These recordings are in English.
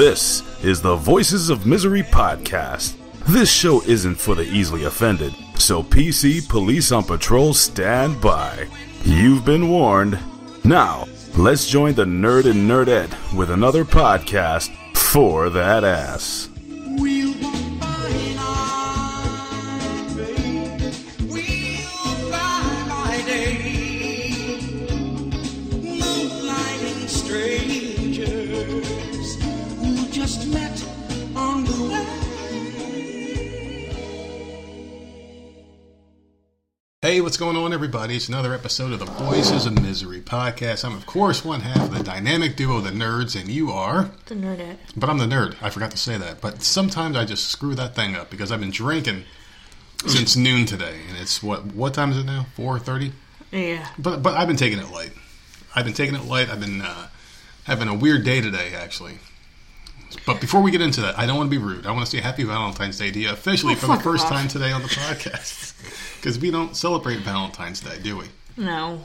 This is the Voices of Misery podcast. This show isn't for the easily offended, so PC Police on Patrol stand by. You've been warned. Now, let's join the nerd and nerdette with another podcast for that ass. Hey, what's going on, everybody? It's another episode of the Voices of Misery podcast. I'm, of course, one half of the dynamic duo, the nerds, and you are. The nerdette. But I'm the nerd. I forgot to say that. But sometimes I just screw that thing up because I've been drinking since noon today, and it's what? What time is it now? Four thirty. Yeah. But but I've been taking it light. I've been taking it light. I've been uh, having a weird day today, actually. But before we get into that, I don't want to be rude. I want to say Happy Valentine's Day to you officially Oh, for the first off. time today on the podcast. Because we don't celebrate Valentine's Day, do we? No.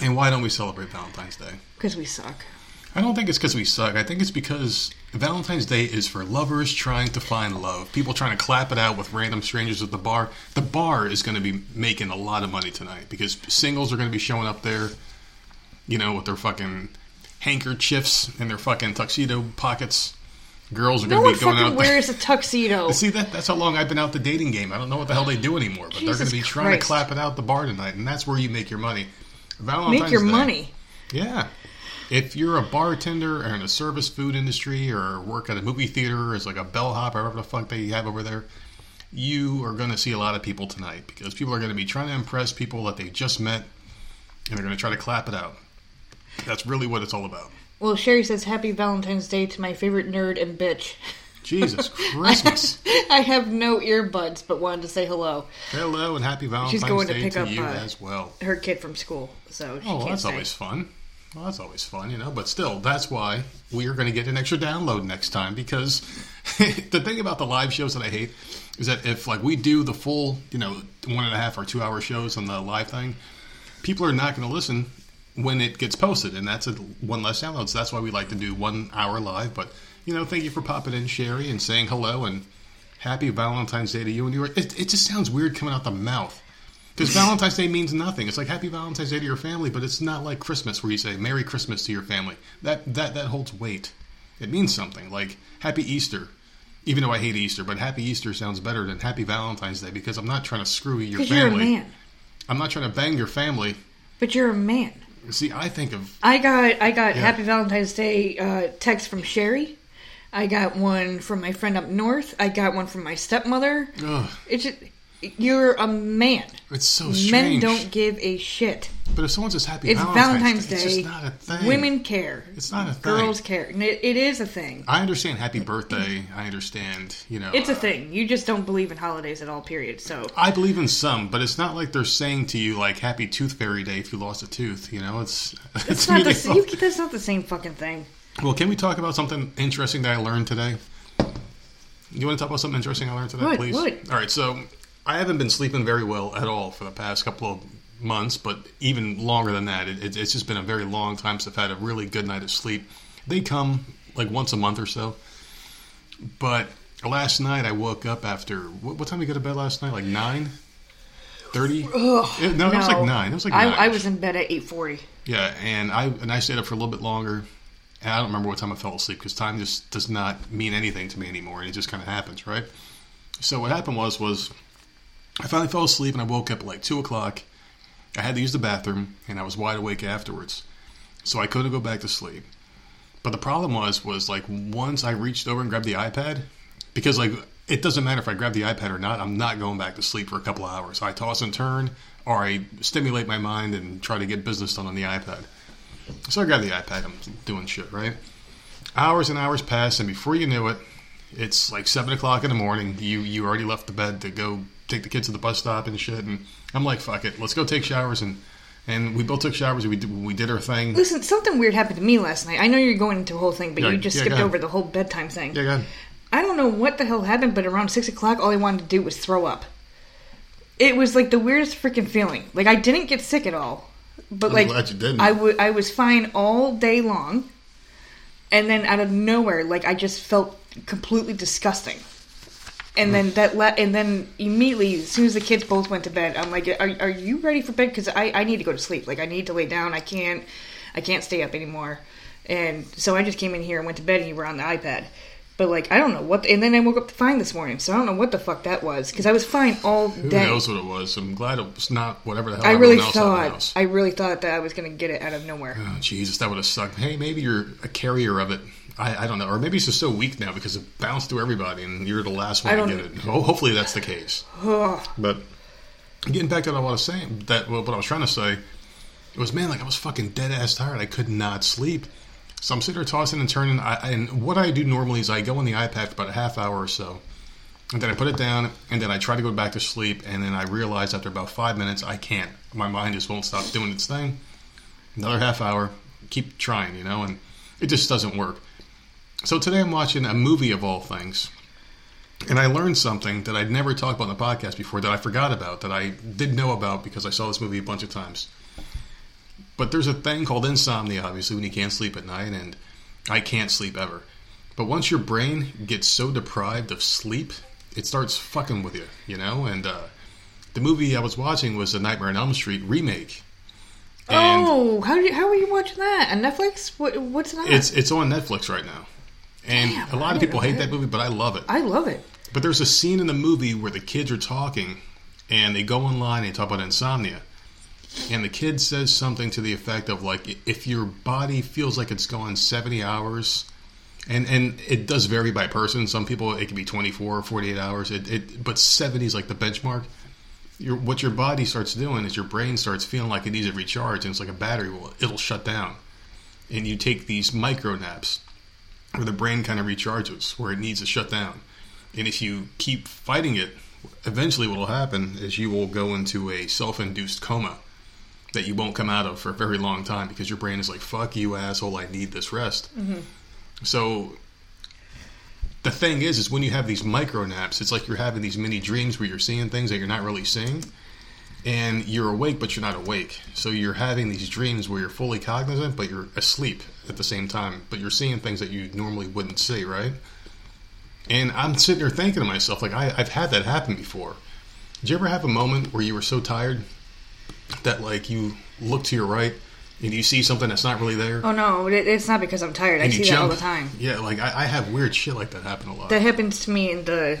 And why don't we celebrate Valentine's Day? Because we suck. I don't think it's because we suck. I think it's because Valentine's Day is for lovers trying to find love. People trying to clap it out with random strangers at the bar. The bar is going to be making a lot of money tonight because singles are going to be showing up there, you know, with their fucking handkerchiefs and their fucking tuxedo pockets. Girls are going to be going out there. wears a tuxedo. See that that's how long I've been out the dating game. I don't know what the hell they do anymore, but they're going to be trying to clap it out the bar tonight, and that's where you make your money. Valentine's Make your Day- money. yeah. If you're a bartender or in the service food industry or work at a movie theater as like a bellhop or whatever the fuck they have over there, you are going to see a lot of people tonight because people are going to be trying to impress people that they just met and they're going to try to clap it out. That's really what it's all about. Well, Sherry says Happy Valentine's Day to my favorite nerd and bitch. Jesus Christmas. I have no earbuds, but wanted to say hello. Hello and happy Valentine's She's going to Day pick to up, you uh, as well. Her kid from school, so she Oh, can't that's always fun. Well, that's always fun, you know. But still, that's why we are going to get an extra download next time because the thing about the live shows that I hate is that if like we do the full, you know, one and a half or two hour shows on the live thing, people are not going to listen when it gets posted, and that's a one less download. So that's why we like to do one hour live. But you know, thank you for popping in, Sherry, and saying hello and happy Valentine's Day to you and your. It, it just sounds weird coming out the mouth. Because Valentine's Day means nothing. It's like Happy Valentine's Day to your family, but it's not like Christmas where you say Merry Christmas to your family. That that that holds weight. It means something. Like Happy Easter. Even though I hate Easter, but Happy Easter sounds better than Happy Valentine's Day because I'm not trying to screw your Because you're a family. man. I'm not trying to bang your family. But you're a man. See, I think of I got I got Yeah. Happy Valentine's Day uh, text from Sherry. I got one from my friend up north. I got one from my stepmother. ugh, It's just, you're a man. it's so strange. Men don't give a shit. But if someone says Happy It's Valentine's, Valentine's Day, it's just not a thing. Women care. It's not a thing. Girls care. It, it is a thing. I understand Happy Birthday. I understand. You know, It's a uh, thing. You just don't believe in holidays at all. Period. So I believe in some, but it's not like they're saying to you like Happy Tooth Fairy Day if you lost a tooth. You know, it's it's me, not the they same. both- You, that's not the same fucking thing. Well, can we talk about something interesting that I learned today? You want to talk about something interesting I learned today, please? All right, so I haven't been sleeping very well at all for the past couple of months, but even longer than that. It, it, it's just been a very long time since I've had a really good night of sleep. They come like once a month or so, but last night I woke up after what, what time did you go to bed last night? Like nine. Thirty? No, it was like nine. It was like I. I was in bed at eight forty. Yeah, and I and I stayed up for a little bit longer. And I don't remember what time I fell asleep because time just does not mean anything to me anymore, and it just kind of happens, right? So what happened was was I finally fell asleep and I woke up at like two o'clock. I had to use the bathroom and I was wide awake afterwards, so I couldn't go back to sleep. But the problem was was like once I reached over and grabbed the iPad, because like it doesn't matter if I grab the iPad or not, I'm not going back to sleep for a couple of hours. I toss and turn, or I stimulate my mind and try to get business done on the iPad. So I grab the iPad, I'm doing shit, right? Hours and hours pass, and before you knew it, it's like seven o'clock in the morning. You you already left the bed to go take the kids to the bus stop and shit. And I'm like, fuck it, let's go take showers and and we both took showers. We did, we did our thing. Listen, something weird happened to me last night. I know you're going into a whole thing, but Yeah, you just yeah, skipped over the whole bedtime thing. Yeah, go ahead. I don't know what the hell happened, but around six o'clock, all I wanted to do was throw up. It was like the weirdest freaking feeling. Like I didn't get sick at all, but I'm like glad you didn't. I I was fine all day long, and then out of nowhere, like I just felt completely disgusting. And then that le- and then immediately, as soon as the kids both went to bed, I'm like, "Are, are you ready for bed? Because I, I need to go to sleep. Like I need to lay down. I can't I can't stay up anymore." And so I just came in here and went to bed, and you were on the iPad. But like I don't know what, and then I woke up fine this morning, so I don't know what the fuck that was because I was fine all day. Who knows what it was? I'm glad it was not whatever the hell I really else had in the thought. I really thought that I was gonna get it out of nowhere. Oh, Jesus, that would have sucked. Hey, maybe you're a carrier of it. I, I don't know. Or maybe it's just so weak now because it bounced through everybody and you're the last one to get it. Ho- hopefully that's the case. But getting back to what I was saying, that what I was trying to say, it was man, like I was fucking dead ass tired. I could not sleep. So I'm sitting there tossing and turning. I, and what I do normally is I go on the iPad for about a half hour or so, and then I put it down, and then I try to go back to sleep, and then I realize after about five minutes I can't. My mind just won't stop doing its thing. Another half hour, keep trying, you know, and it just doesn't work. So today I'm watching a movie of all things. And I learned something that I'd never talked about on the podcast before that I forgot about, that I did know about because I saw this movie a bunch of times. But there's a thing called insomnia, obviously, when you can't sleep at night, and I can't sleep ever. But once your brain gets so deprived of sleep, it starts fucking with you, you know? And uh, the movie I was watching was the Nightmare on Elm Street remake. And oh, how do you, how are you watching that on Netflix? What what's that? it's it's on Netflix right now. And Damn, a lot of people hate that movie, but I love it. I love it. But there's a scene in the movie where the kids are talking and they go online and they talk about insomnia. And the kid says something to the effect of like if your body feels like it's gone 70 hours and and it does vary by person. Some people it can be 24 or 48 hours. It, it but 70 is like the benchmark. Your what your body starts doing is your brain starts feeling like it needs a recharge and it's like a battery will it'll shut down. And you take these micro naps where the brain kind of recharges where it needs to shut down. And if you keep fighting it, eventually what will happen is you will go into a self-induced coma that you won't come out of for a very long time because your brain is like, "Fuck you, asshole! I need this rest." Mm-hmm. So the thing is, is when you have these micro naps, it's like you're having these mini dreams where you're seeing things that you're not really seeing, and you're awake but you're not awake. So you're having these dreams where you're fully cognizant but you're asleep at the same time, but you're seeing things that you normally wouldn't see, right? And I'm sitting there thinking to myself, like I, I've had that happen before. Did you ever have a moment where you were so tired that like you look to your right and you see something that's not really there? Oh no, it's not because I'm tired. I see you that all the time. Yeah, like I, I have weird shit like that happen a lot. That happens to me in the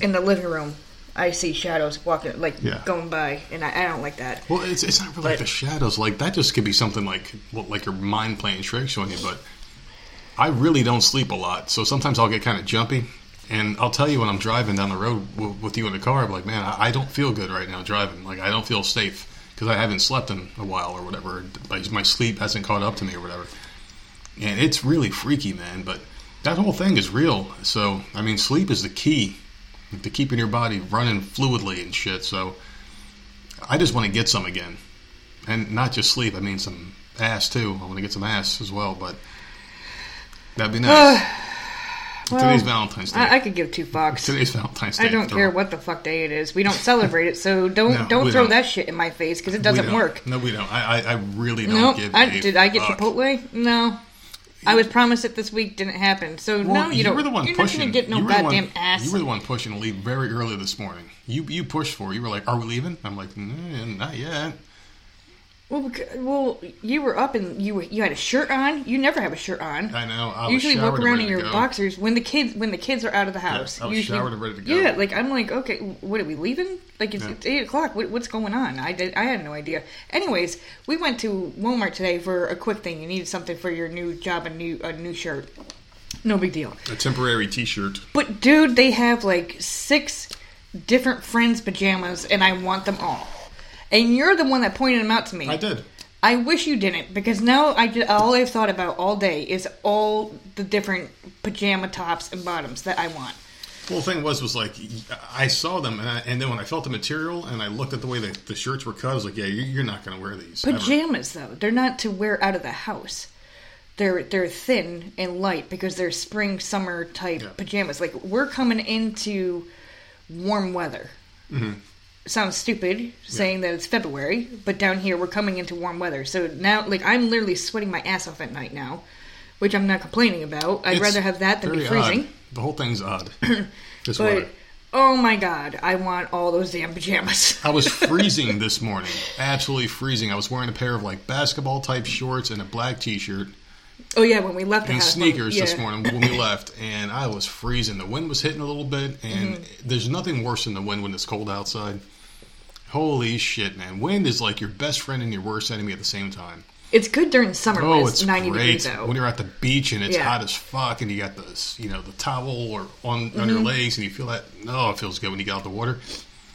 in the living room. I see shadows walking, like Yeah. going by, and I, I don't like that. Well, it's, it's not really like the shadows. Like that just could be something like well, like your mind playing tricks on you. But I really don't sleep a lot, so sometimes I'll get kind of jumpy. And I'll tell you when I'm driving down the road w- with you in the car, I'm like, man, I, I don't feel good right now driving. Like I don't feel safe because I haven't slept in a while or whatever. Like my sleep hasn't caught up to me or whatever. And it's really freaky, man. But that whole thing is real. So I mean, sleep is the key to keeping your body running fluidly and shit. So I just want to get some again, and not just sleep. I mean some ass too. I want to get some ass as well, but that'd be nice. Uh, Today's Valentine's Day. I, I could give two fucks. Today's Valentine's Day. I don't care what the fuck day it is. We don't celebrate it, so don't No, don't throw don't. that shit in my face because it doesn't work. No, we don't. I, I, I really don't Nope. give. I, did I get fuck. Chipotle? No. I was promised it this week. Didn't happen. So Well, no, you, you don't. were the one you're pushing. not gonna get no you were the one- ass. You were the one pushing to leave very early this morning. You you pushed for. it. You were like, "Are we leaving?" I'm like, "Mm, "Not yet." Well, beca- well, you were up and you you had a shirt on. You never have a shirt on. I know. I was usually walk around in your go. boxers when the kids when the kids are out of the house. I was usually, showered and ready to go. Yeah, like I'm like, okay, what are we leaving? Like it's, Yeah. it's eight o'clock. What, what's going on? I did. I had no idea. Anyways, we went to Walmart today for a quick thing. You needed something for your new job, a new a new shirt. No big deal. A temporary T-shirt. But dude, they have like six different friends' pajamas, and I want them all. And you're the one that pointed them out to me. I did. I wish you didn't because now I did, all I've thought about all day is all the different pajama tops and bottoms that I want. Well, the thing was, was like I saw them, and, I, and then when I felt the material, and I looked at the way the, the shirts were cut, I was like, "Yeah, you're, you're not going to wear these." ever. Pajamas though, they're not to wear out of the house. They're they're thin and light because they're spring summer type Yeah. pajamas. Like we're coming into warm weather. Mm-hmm. Sounds stupid saying that it's February, but down here we're coming into warm weather. So now, like I'm literally sweating my ass off at night now, which I'm not complaining about. I'd It's rather have that than be freezing. odd. The whole thing's odd. this But weather. oh my god, I want all those damn pajamas. I was freezing this morning, absolutely freezing. I was wearing a pair of like basketball type shorts and a black T-shirt oh yeah, when we left the and sneakers this yeah. morning when we left, and I was freezing. The wind was hitting a little bit, and Mm-hmm. there's nothing worse than the wind when it's cold outside. Holy shit, man! Wind is like your best friend and your worst enemy at the same time. It's good during the summer when Oh, it's, it's 90 great degrees out. when you're at the beach and it's Yeah. hot as fuck, and you got the you know the towel or on on your Mm-hmm. legs, and you feel that. No, it feels good when you get out the water.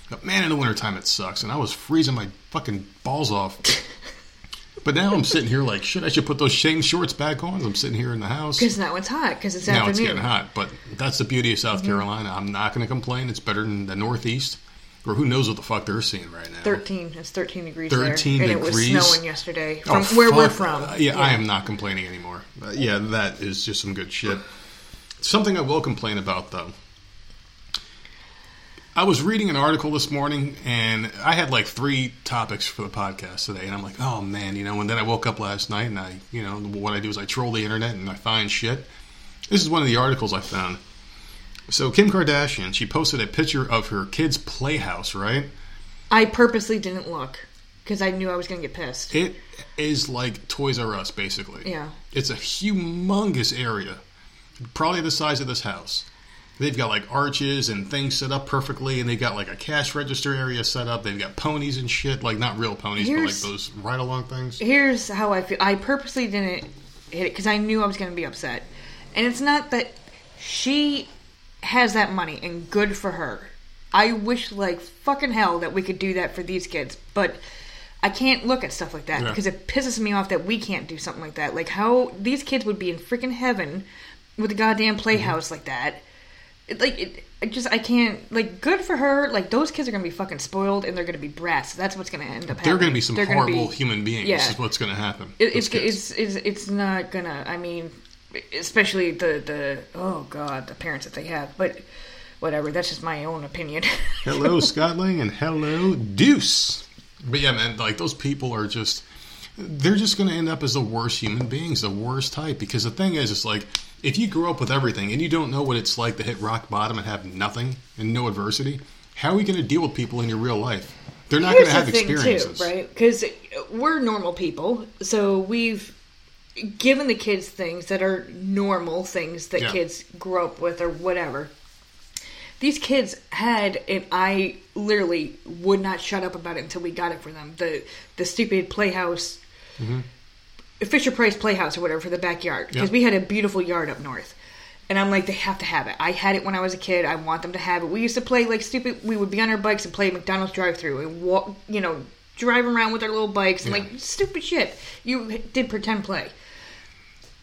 But man, in the wintertime it sucks, and I was freezing my fucking balls off. but now I'm sitting here like, shit, I should put those same shorts back on. I'm sitting here in the house. Because now it's hot. Because it's Now afternoon. it's getting hot, but that's the beauty of South Mm-hmm. Carolina. I'm not going to complain. It's better than the Northeast, or who knows what the fuck they're seeing right now. Thirteen. It's thirteen degrees 13 there, and it was degrees? snowing yesterday Oh, from where we're from. Uh, yeah, I am not complaining anymore. Uh, yeah, that is just some good shit. Something I will complain about though. I was reading an article this morning, and I had like three topics for the podcast today, and I'm like, oh man, you know. And then I woke up last night, and I, you know, what I do is I troll the internet and I find shit. This is one of the articles I found. So Kim Kardashian, she posted a picture of her kid's playhouse, right? I purposely didn't look because I knew I was going to get pissed. It is like Toys R Us, basically. Yeah. It's a humongous area, probably the size of this house. They've got like arches and things set up perfectly, and they've got like a cash register area set up. They've got ponies and shit, like not real ponies, Here's- but like those ride along things. Here's how I feel. I purposely didn't hit it because I knew I was going to be upset. And it's not that she has that money, and good for her. I wish like fucking hell that we could do that for these kids, but I can't look at stuff like that Yeah. because it pisses me off that we can't do something like that. Like how these kids would be in freaking heaven with a goddamn playhouse Mm-hmm. like that. It, like it, I just I can't like good for her. Like those kids are gonna be fucking spoiled and they're gonna be brats. That's what's gonna end up. happening. They're going to be some They're horrible be- human beings. Yeah. Is what's going to happen. It, it's, it's it's it's not gonna. I mean, especially the the oh god, the parents that they have. But whatever. That's just my own opinion. hello Scott Lang and hello Deuce. But yeah, man, like those people are just they're just going to end up as the worst human beings, the worst type. Because the thing is, it's like if you grow up with everything and you don't know what it's like to hit rock bottom and have nothing and no adversity, how are you going to deal with people in your real life? They're not going to have experiences. too, right? Because we're normal people, so we've given the kids things that are normal things that Yeah. kids grow up with or whatever. These kids had, and I literally would not shut up about it until we got it for them. The the stupid playhouse, mm-hmm. Fisher Price Playhouse or whatever for the backyard because Yeah. we had a beautiful yard up north. And I'm like, they have to have it. I had it when I was a kid. I want them to have it. We used to play like stupid. We would be on our bikes and play McDonald's drive-through and walk, you know, drive around with our little bikes and Yeah. like stupid shit. You did pretend play.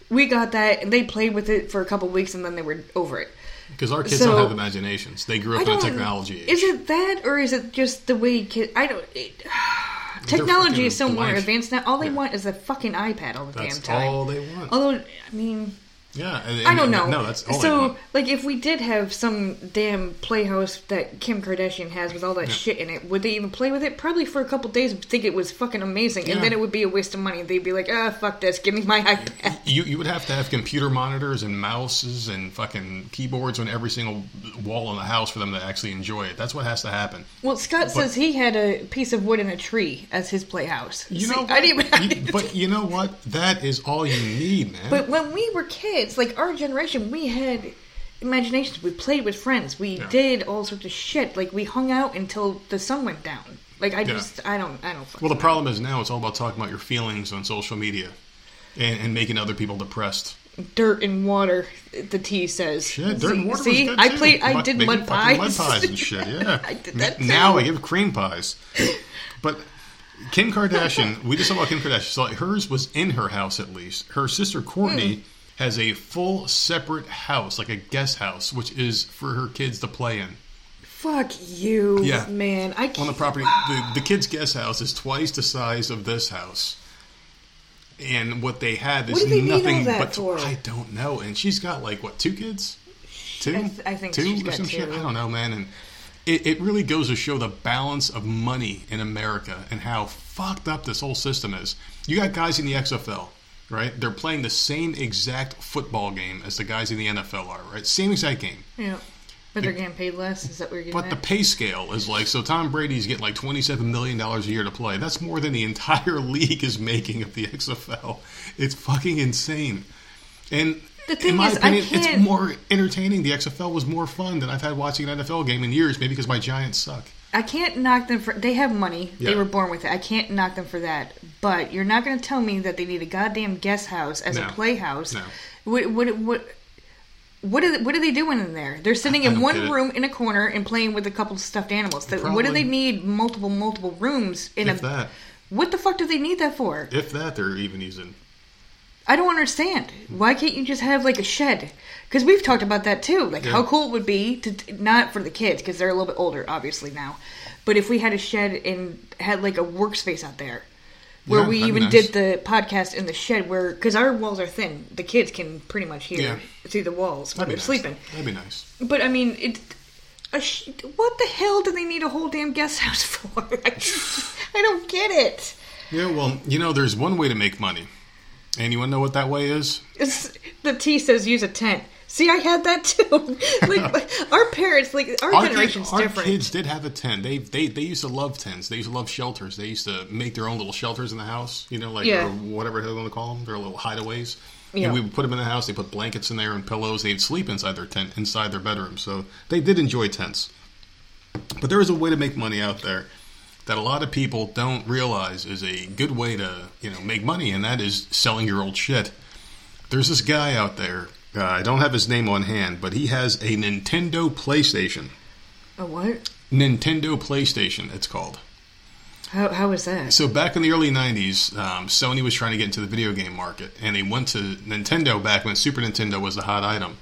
We got that, and they played with it for a couple weeks, and then they were over it. Because our kids So- don't have imaginations. They grew up in a technology age. Is it that, or is it just the way kids? I don't. It, technology is so more advanced now. All they Yeah. want is a fucking iPad all the That's damn time. all they want. Although, I mean, yeah, and- I don't know. No, that's so, like, if we did have some damn playhouse that Kim Kardashian has with all that shit in it, would they even play with it? Probably for a couple days think it was fucking amazing, Yeah. and then it would be a waste of money. They'd be like, ah, fuck this, give me my iPad. You you would have to have computer monitors and mouses and fucking keyboards on every single wall in the house for them to actually enjoy it. That's what has to happen. Well, Scott says he had a piece of wood in a tree as his playhouse. You See, know, what? I didn't. I didn't but you know what? That is all you need, man. But when we were kids, like our generation, we had imaginations. We played with friends. We Yeah. did all sorts of shit. Like we hung out until the sun went down. Like I Yeah. just, I don't, I don't. well, the problem is now it's all about talking about your feelings on social media and, and making other people depressed. dirt and water. The T says. Shit, dirt and water see? I too. played. I did mud pies. mud pies and shit. Yeah, I did that N- Now too. I give cream pies. But Kim Kardashian, we just talked about Kim Kardashian. So hers was in her house at least. Her sister Kourtney hmm. Has a full separate house, like a guest house, which is for her kids to play in. Fuck you, Yeah. man. I can't. On the property, the, the kids' guest house is twice the size of this house. And what they had is they nothing but for? I don't know. And she's got like what two kids? Two? I th- I think two she's or got some shit. I don't know, man. And it, it really goes to show the balance of money in America and how fucked up this whole system is. You got guys in the XFL, right? They're playing the same exact football game as the guys in the NFL are, right? Same exact game. Yeah. But they're getting paid less. Is that what you're getting But the pay scale is like so. Tom Brady's getting like twenty-seven million dollars a year to play. That's more than the entire league is making of the XFL. It's fucking insane. And The thing in my is, I opinion, it's more entertaining. The XFL was more fun than I've had watching an NFL game in years. Maybe because my Giants suck. I can't knock them for. They have money. They were born with it. I can't knock them for that. But you're not going to tell me that they need a goddamn guest house as No. a playhouse. No. What what what? What are, what are they doing in there? They're sitting in one room in a corner and playing with a couple of stuffed animals. The- what do they need multiple multiple rooms in If a? that, What the fuck do they need that for? if that, they're even using. I don't understand. Why can't you just have like a shed? Because we've talked about that too. Like Yeah. how cool it would be to not for the kids because they're a little bit older, obviously now. But if we had a shed and had like a workspace out there, where Yeah, we even nice. did the podcast in the shed, where because our walls are thin, the kids can pretty much hear Yeah. through the walls when That'd they're nice. sleeping. That'd be nice. But I mean, it. A sh- what the hell do they need a whole damn guest house for? I, I don't get it. Yeah, well, you know, there's one way to make money, and you want to know what that way is? It's, the T says use a tent. See, I had that too. like our parents, like our, Our, generation's kids, our kids did have a tent. They, they they used to love tents. They used to love shelters. They used to make their own little shelters in the house. You know, like Yeah. or whatever they want to call them. Their little hideaways. Yeah. And we would put them in the house. They put blankets in there and pillows. They'd sleep inside their tent, inside their bedroom. So they did enjoy tents. But there is a way to make money out there that a lot of people don't realize is a good way to you know make money, and that is selling your old shit. There's this guy out there. Uh, I don't have his name on hand, but he has a Nintendo PlayStation. a what? Nintendo PlayStation, it's called. How how is that? So back in the early '90s, um, Sony was trying to get into the video game market, and they went to Nintendo back when Super Nintendo was the hot item.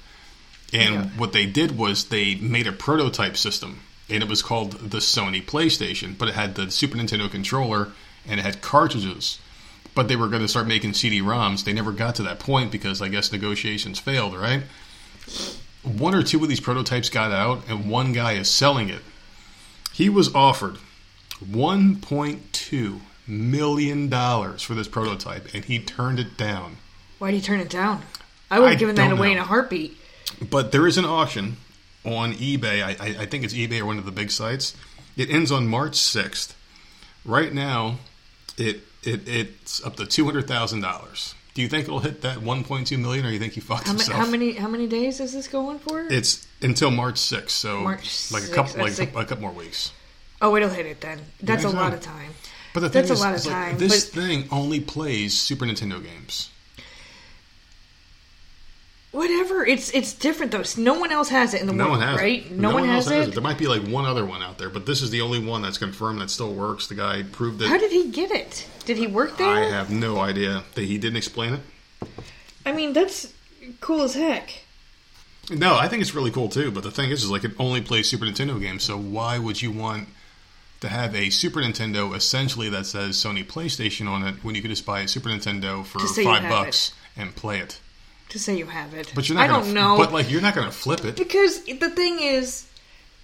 And Yeah. what they did was they made a prototype system, and it was called the Sony PlayStation, but it had the Super Nintendo controller and it had cartridges. But they were going to start making CD-ROMs. They never got to that point because I guess negotiations failed, right? One or two of these prototypes got out, and one guy is selling it. He was offered $1.2 million for this prototype, and he turned it down. Why did he turn it down? I would have given that away know. in a heartbeat. But there is an auction on eBay. I, I, I think it's eBay or one of the big sites. It ends on March 6th. Right now, it, it it's up to $200,000. Do you think it'll hit that 1.2 million, or you think he fucked How, ma- himself? how many how many days is this going for? It's until March 6th, so March like a couple like a, like- a couple more weeks. oh, it'll hit it then. That's a lot of time. But the thing That's a is, lot of is, like, this but- thing only plays Super Nintendo games. Whatever. It's it's different though. No one else has it in the No world, one has right? it. No, one, has, else it. There might be like one other one out there, but this is the only one that's confirmed that still works. The guy proved it. How did he get it? Did he work there? I have no idea that he didn't explain it. I mean, that's cool as heck. No, I think it's really cool too. But the thing is, is like it only plays Super Nintendo games. So why would you want to have a Super Nintendo essentially that says Sony PlayStation on it when you could just buy a Super Nintendo for To say you five have bucks and play it? To say you have it, But you're not. I gonna, don't know. But like, you're not going to flip it. Because the thing is,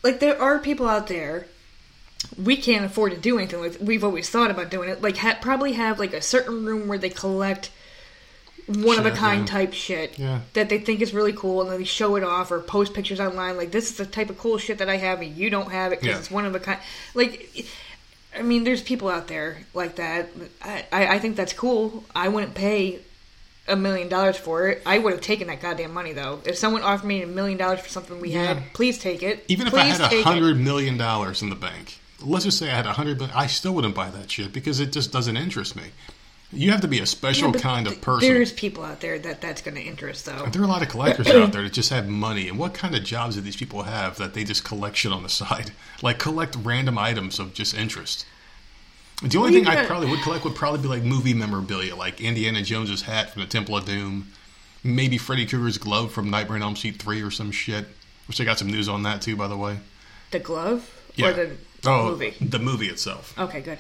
like, there are people out there. We can't afford to do anything with. We've always thought about doing it. Like, ha- probably have like a certain room where they collect one of a kind yeah. type shit Yeah. that they think is really cool, and then they show it off or post pictures online. Like, this is the type of cool shit that I have, and you don't have it because Yeah. it's one of a kind. Like, I mean, there's people out there like that. I, I, I think that's cool. I wouldn't pay a million dollars for it. I would have taken that goddamn money though. If someone offered me a million dollars for something we Yeah. had, please take it. Even if please I had a hundred million dollars in the bank, let's just say I had a hundred I still wouldn't buy that shit because it just doesn't interest me. You have to be a special Yeah, kind of person. There's people out there that that's going to interest though. There are a lot of collectors out there that just have money. And what kind of jobs do these people have that they just collect shit on the side? Like collect random items of just interest. The only thing I probably would collect would probably be like movie memorabilia, like Indiana Jones's hat from the Temple of Doom, maybe Freddy Krueger's glove from Nightmare on Elm Street three or some shit. Which I got some news on that too, by the way. The glove Yeah. or the oh, movie? the movie itself. Okay, good.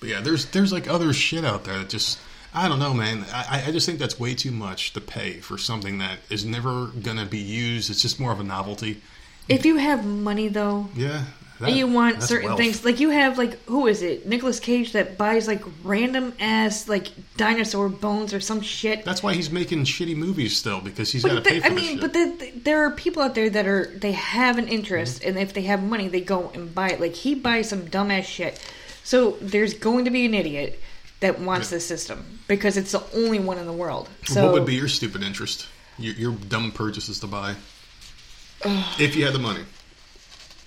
But yeah, there's there's like other shit out there that just I don't know, man. I, I just think that's way too much to pay for something that is never gonna be used. It's just more of a novelty. If you have money though, Yeah. That- and you want certain wealth. things, like you have like who is it? Nicolas Cage that buys like random ass like dinosaur bones or some shit. That's why he's making shitty movies still because he's got to pay for I mean, shit. but the, the- there are people out there that are they have an interest, Mm-hmm. and if they have money, they go and buy it. Like he buys some dumbass shit. So there's going to be an idiot that wants Yeah. this system because it's the only one in the world. So what would be your stupid interest? Your, your dumb purchases to buy. if you had the money,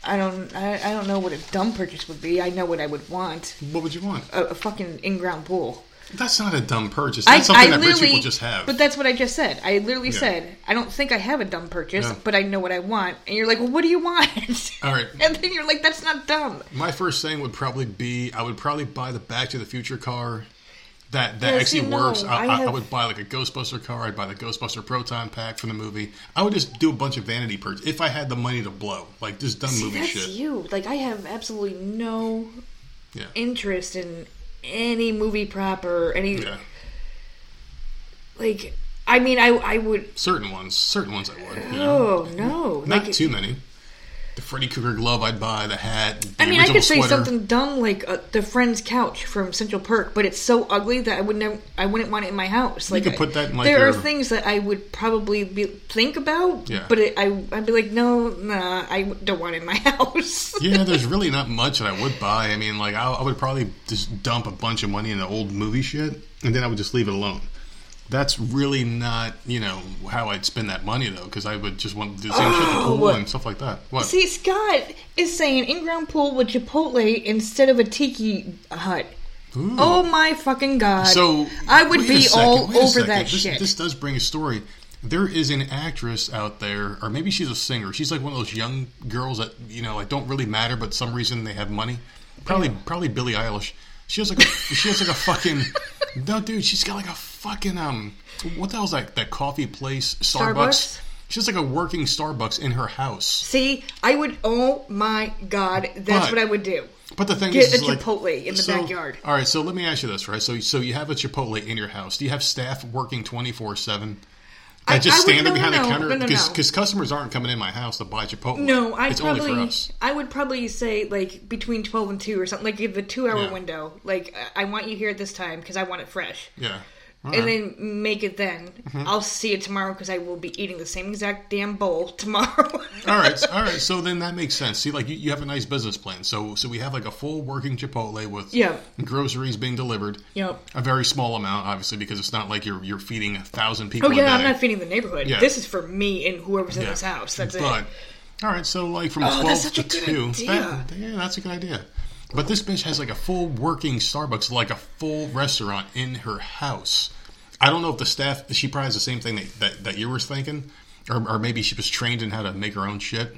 I don't I, I don't know what a dumb purchase would be. I know what I would want what would you want? a, a fucking in ground pool. That's not a dumb purchase. I, That's something I that rich people just have. But that's what I just said. I literally Yeah. said I don't think I have a dumb purchase, but I know what I want. And you're like, well, what do you want? All right. And then you're like, that's not dumb. My first thing would probably be I would probably buy the Back to the Future car. That that Yeah, actually see, no, works. I, I I, I would buy like a Ghostbuster car. I'd buy the Ghostbuster Proton pack from the movie. I would just do a bunch of vanity purchases if I had the money to blow, like just dumb See, movie that's shit. you. Like I have absolutely no Yeah, interest in any movie prop or any yeah. like. I mean, I I would. Certain ones, certain ones I would. You know? Oh no! Not like, too many. The Freddy Krueger glove I'd buy, the hat. The I mean, I could say sweater. something dumb like uh, the friend's couch from Central Perk, but it's so ugly that I would never, I wouldn't want it in my house. Like, could put that in, like, there are things that I would probably be, think about, Yeah. but it, I, I'd be like, no, nah, I don't want it in my house. yeah, there's really not much that I would buy. I mean, like I, I would probably just dump a bunch of money into old movie shit, and then I would just leave it alone. That's really not, you know, how I'd spend that money though, because I would just want to do the same shit, the oh! pool Oh. and stuff like that. What? See, Scott is saying in-ground pool with Chipotle instead of a tiki hut. Ooh. Oh my fucking god! So I would be second, all over that this, shit. This does bring a story. There is an actress out there, or maybe she's a singer. She's like one of those young girls that you know, like don't really matter, but some reason they have money. Probably, probably Billie Eilish. She has like a, she has like a fucking no, dude. She's got like a fucking um, what the hell's that? That coffee place, Starbucks. Starbucks? She has like a working Starbucks in her house. See, I would. Oh my god, that's But- what I would do. But the thing Get is, is a like, Chipotle in the so- backyard. All right, so let me ask you this, right? So, so you have a Chipotle in your house. Do you have staff working twenty four seven? I- just I would- stand there no, behind no, the counter no, no, because no. customers aren't coming in my house to buy Chipotle. No, I'd it's only for probably, us. I would probably say like between twelve and two or something. Like give a two-hour Yeah. window. Like I I want you here at this time because I want it fresh, Yeah, And. Mm-hmm. then make it then. I'll see it tomorrow because I will be eating the same exact damn bowl tomorrow. all right, all right. So then that makes sense. See, like you, you have a nice business plan. So, so we have like a full working Chipotle with Yeah. groceries being delivered. Yep. A very small amount, obviously, because it's not like you're you're feeding a thousand people. Oh yeah, I'm not feeding the neighborhood. Yeah. This is for me and whoever's in Yeah. this house. That's but, it. All right, so like from Oh, twelve to two, that- yeah, that's a good idea. But this bitch has like a full working Starbucks, like a full restaurant in her house. I don't know if the staff. She probably has the same thing that that, that you were thinking, or, or maybe she was trained in how to make her own shit.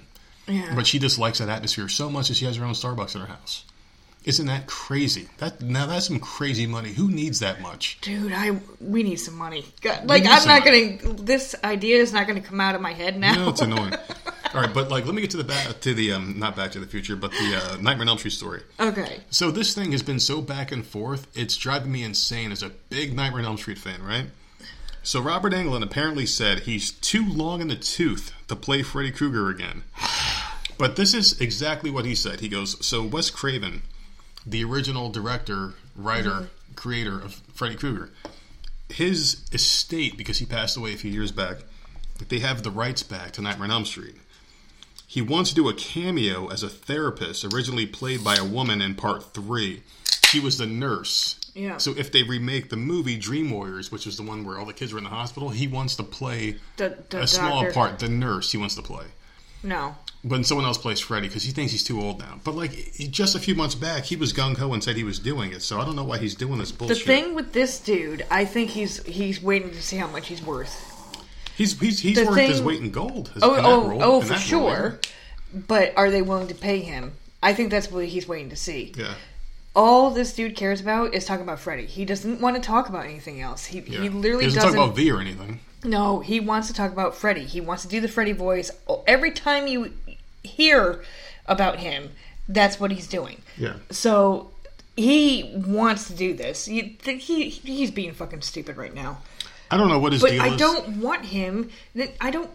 Yeah. But she just likes that atmosphere so much that she has her own Starbucks in her house. Isn't that crazy? That now that's some crazy money. Who needs that much? Dude, I we need some money. God, like I'm not money. gonna. This idea is not gonna come out of my head now. No, it's annoying. All right, but like, let me get to the back to the um, not Back to the Future, but the uh, Nightmare on Elm Street story. okay. So this thing has been so back and forth, it's driving me insane as a big Nightmare on Elm Street fan, right? So Robert Englund apparently said he's too long in the tooth to play Freddy Krueger again. But this is exactly what he said. He goes, so Wes Craven, the original director, writer, mm-hmm. creator of Freddy Krueger, his estate, because he passed away a few years back, they have the rights back to Nightmare on Elm Street. He wants to do a cameo as a therapist, originally played by a woman in part three. She was the nurse. Yeah. So if they remake the movie Dream Warriors, which is the one where all the kids were in the hospital, he wants to play The, the a small doctor- part, the nurse. He wants to play. No. When someone else plays Freddy, because he thinks he's too old now. But like just a few months back, he was gung ho and said he was doing it. So I don't know why he's doing this bullshit. The thing with this dude, I think he's he's waiting to see how much he's worth. he's he's, he's the worth his weight in gold. Oh, in oh, role- oh, for role, sure. But are they willing to pay him? I think that's what he's waiting to see. Yeah. All this dude cares about is talking about Freddy. He doesn't want to talk about anything else. He Yeah. he literally he doesn't, doesn't. talk about V or anything. No, he wants to talk about Freddy. He wants to do the Freddy voice. Every time you hear about him, that's what he's doing. Yeah. So he wants to do this. Think he he's being fucking stupid right now. I don't know what his But deal I is. don't want him. I don't.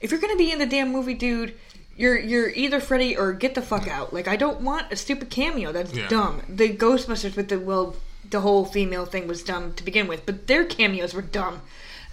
If you're gonna be in the damn movie, dude, you're you're either Freddy or get the fuck out. Like I don't want a stupid cameo. That's Yeah. dumb. The Ghostbusters with the well, the whole female thing was dumb to begin with, but their cameos were dumb.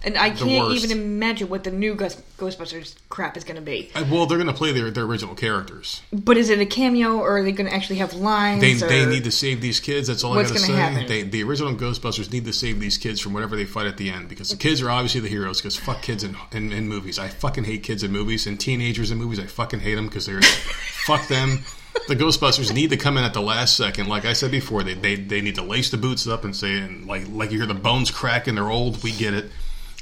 And I can't even imagine what the new Ghost, Ghostbusters crap is going to be. Uh, Well, they're going to play their, their original characters. But is it a cameo, or are they going to actually have lines? They, they need to save these kids. That's all I got to say. happen? They, the original Ghostbusters need to save these kids from whatever they fight at the end because the kids are obviously the heroes. Because fuck kids in, in in movies. I fucking hate kids in movies and teenagers in movies. I fucking hate them because they're fuck them. The Ghostbusters need to come in at the last second. Like I said before, they, they they need to lace the boots up and say and like like you hear the bones crack and they're old. We get it.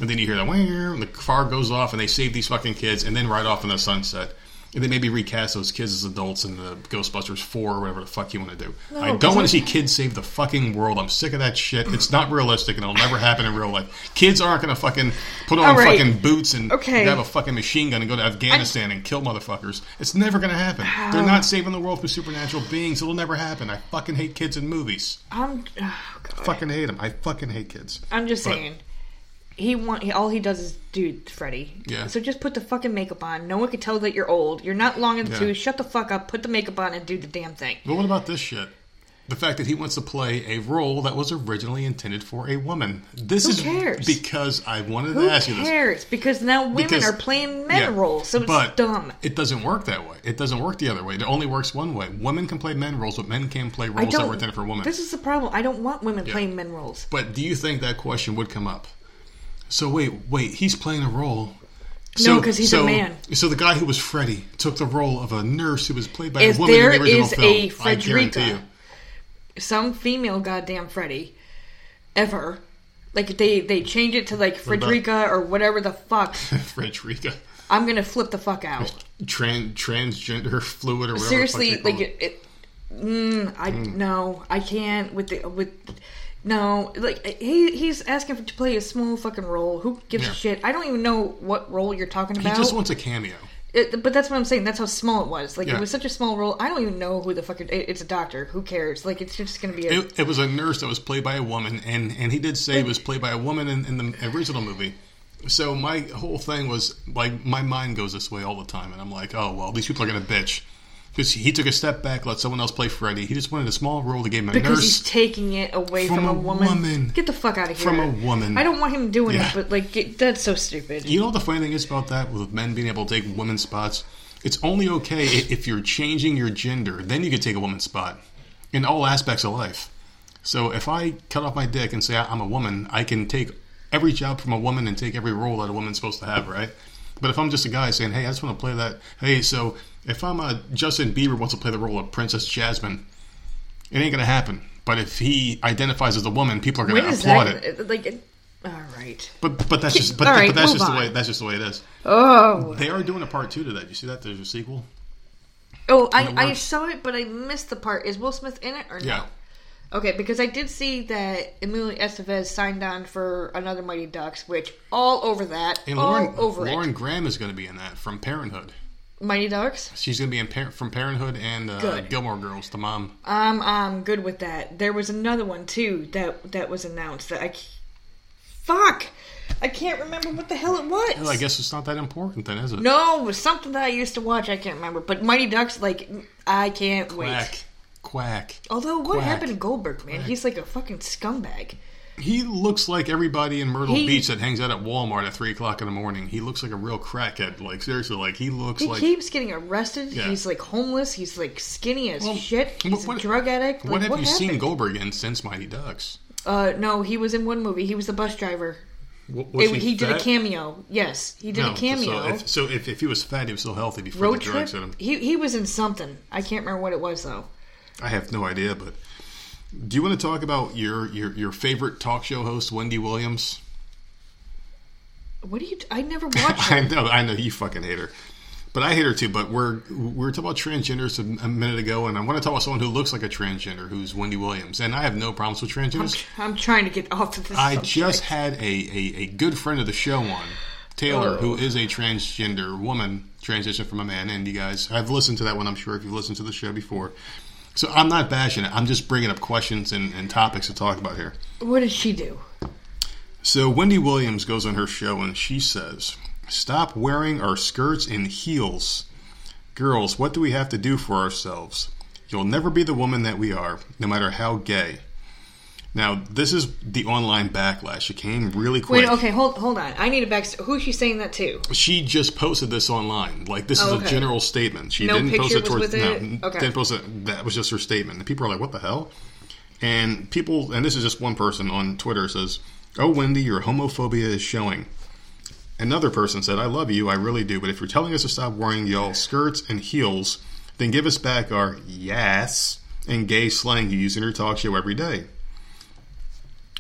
And then you hear the and the car goes off, and they save these fucking kids, and then ride off in the sunset. And then maybe recast those kids as adults in the Ghostbusters 4 or whatever the fuck you want to do. No, I don't want to see kids save the fucking world. I'm sick of that shit. It's not realistic, and it'll never happen in real life. Kids aren't going to fucking put on right. fucking boots and Okay. have a fucking machine gun and go to Afghanistan and kill motherfuckers. It's never going to happen. They're not saving the world with supernatural beings. It'll never happen. I fucking hate kids in movies. I'm. Oh. Fucking hate them. I fucking hate kids. I'm just But- saying. He want he, all he does is do Freddy. Yeah. So just put the fucking makeup on. No one can tell that you're old. You're not long in the Yeah. tooth. Shut the fuck up. Put the makeup on and do the damn thing. But what about this shit? The fact that he wants to play a role that was originally intended for a woman. This Who is cares? because I wanted Who to ask you this. cares? Because now women Because- are playing men Yeah, roles, so it's but dumb. It doesn't work that way. It doesn't work the other way. It only works one way. Women can play men roles, but men can't play roles that were intended for women. This is the problem. I don't want women Yeah. playing men roles. But do you think that question would come up? So wait, wait, he's playing a role. No, 'cause he's a man. So the guy who was Freddy took the role of a nurse who was played by If a woman there in the original is film. a I guarantee Frederica, you. some female goddamn Freddy, ever, like they they change it to like Frederica or whatever the fuck, Frederica. I'm gonna flip the fuck out. Trans, transgender fluid or whatever. Seriously, like it. it. mm, I no, I can't with the with. No, like he he's asking for, to play a small fucking role. Who gives Yeah. a shit? I don't even know what role you're talking about. he just wants a cameo. It, but that's what I'm saying. That's how small it was. Like Yeah. it was such a small role. I don't even know who the fuck. It, it's a doctor. Who cares? Like it's just gonna be a. It, it was a nurse that was played by a woman, and, and he did say it was played by a woman in, in the original movie. So my whole thing was like my mind goes this way all the time, and I'm like, oh well, these people are gonna bitch because he took a step back, let someone else play Freddy. He just wanted a small role to him a because he's nurse taking it away From from, a a woman. woman. Get the fuck out of here. From a woman. I don't want him doing Yeah. it, but like get, that's so stupid. You know what the funny thing is about that, with men being able to take women's spots? It's only okay if you're changing your gender, then you can take a woman's spot in all aspects of life. So if I cut off my dick and say I'm a woman, I can take every job from a woman and take every role that a woman's supposed to have, right? But if I'm just a guy saying, hey, I just want to play that, hey, so if I'm a Justin Bieber wants to play the role of Princess Jasmine, it ain't gonna happen. But if he identifies as a woman, people are gonna is applaud it. Like, it, all right. But but that's just but, right, but that's just the way that's just the way it is. Oh, They are doing a part two to that. You see that? There's a sequel. oh, I, I saw it, but I missed the part. Is Will Smith in it or no? Okay, because I did see that Emilio Estevez signed on for another Mighty Ducks, which all over that, And all Lauren over Lauren it. Graham is going to be in that from Parenthood. Mighty Ducks. She's to be in par- from Parenthood and uh, Gilmore Girls. The mom. I'm I'm good with that. There was another one too that that was announced that I. Fuck, I can't remember what the hell it was. Well, I guess it's not that important then, is it? No, it was something that I used to watch. I can't remember, but Mighty Ducks, like I can't wait. Quack, quack. Although, what Quack. happened to Goldberg, man? Quack. He's like a fucking scumbag. He looks like everybody in Myrtle He- Beach that hangs out at Walmart at three o'clock in the morning. He looks like a real crackhead. Like seriously, like he looks like He like. keeps getting arrested. Yeah. He's like homeless. He's like skinny as Well, shit. He's what- a drug addict. What Like, have you seen happened? Goldberg in since Mighty Ducks? Uh, no, he was in one movie. He was the bus driver. Was It- he did a cameo. Yes, he did No, a cameo. So if, so if, if he was fat, he was still healthy before Road the drugs hit him. He he was in something. I can't remember what it was though. I have no idea, but do you want to talk about your your, your favorite talk show host, Wendy Williams? What do you? I never watched I know, I know, you fucking hate her. But I hate her too. But we're we are talking about transgenders a, a minute ago, and I want to talk about someone who looks like a transgender, who's Wendy Williams. And I have no problems with I'm, transgenders. I'm trying to get off of this. I subject. just had a, a, a good friend of the show on, Taylor, Oh. who is a transgender woman, transition from a man. And you guys have listened to that one, I'm sure, if you've listened to the show before. So I'm not bashing it. I'm just bringing up questions and, and topics to talk about here. What did she do? So Wendy Williams goes on her show and she says, Stop wearing our skirts and heels. Girls, what do we have to do for ourselves? You'll never be the woman that we are, no matter how gay. Now, this is the online backlash. It came really quick. Wait, okay, hold hold on. I need a back. Who is she saying that to? She just posted this online. Like this is Oh, a general statement. She No didn't post it towards with it? no, Okay. didn't post it. That was just her statement. And people are like, "What the hell?" And people, and this is just one person on Twitter says, "Oh, Wendy, your homophobia is showing." Another person said, "I love you, I really do, but if you're telling us to stop wearing y'all skirts and heels, then give us back our yes and gay slang you use in your talk show every day."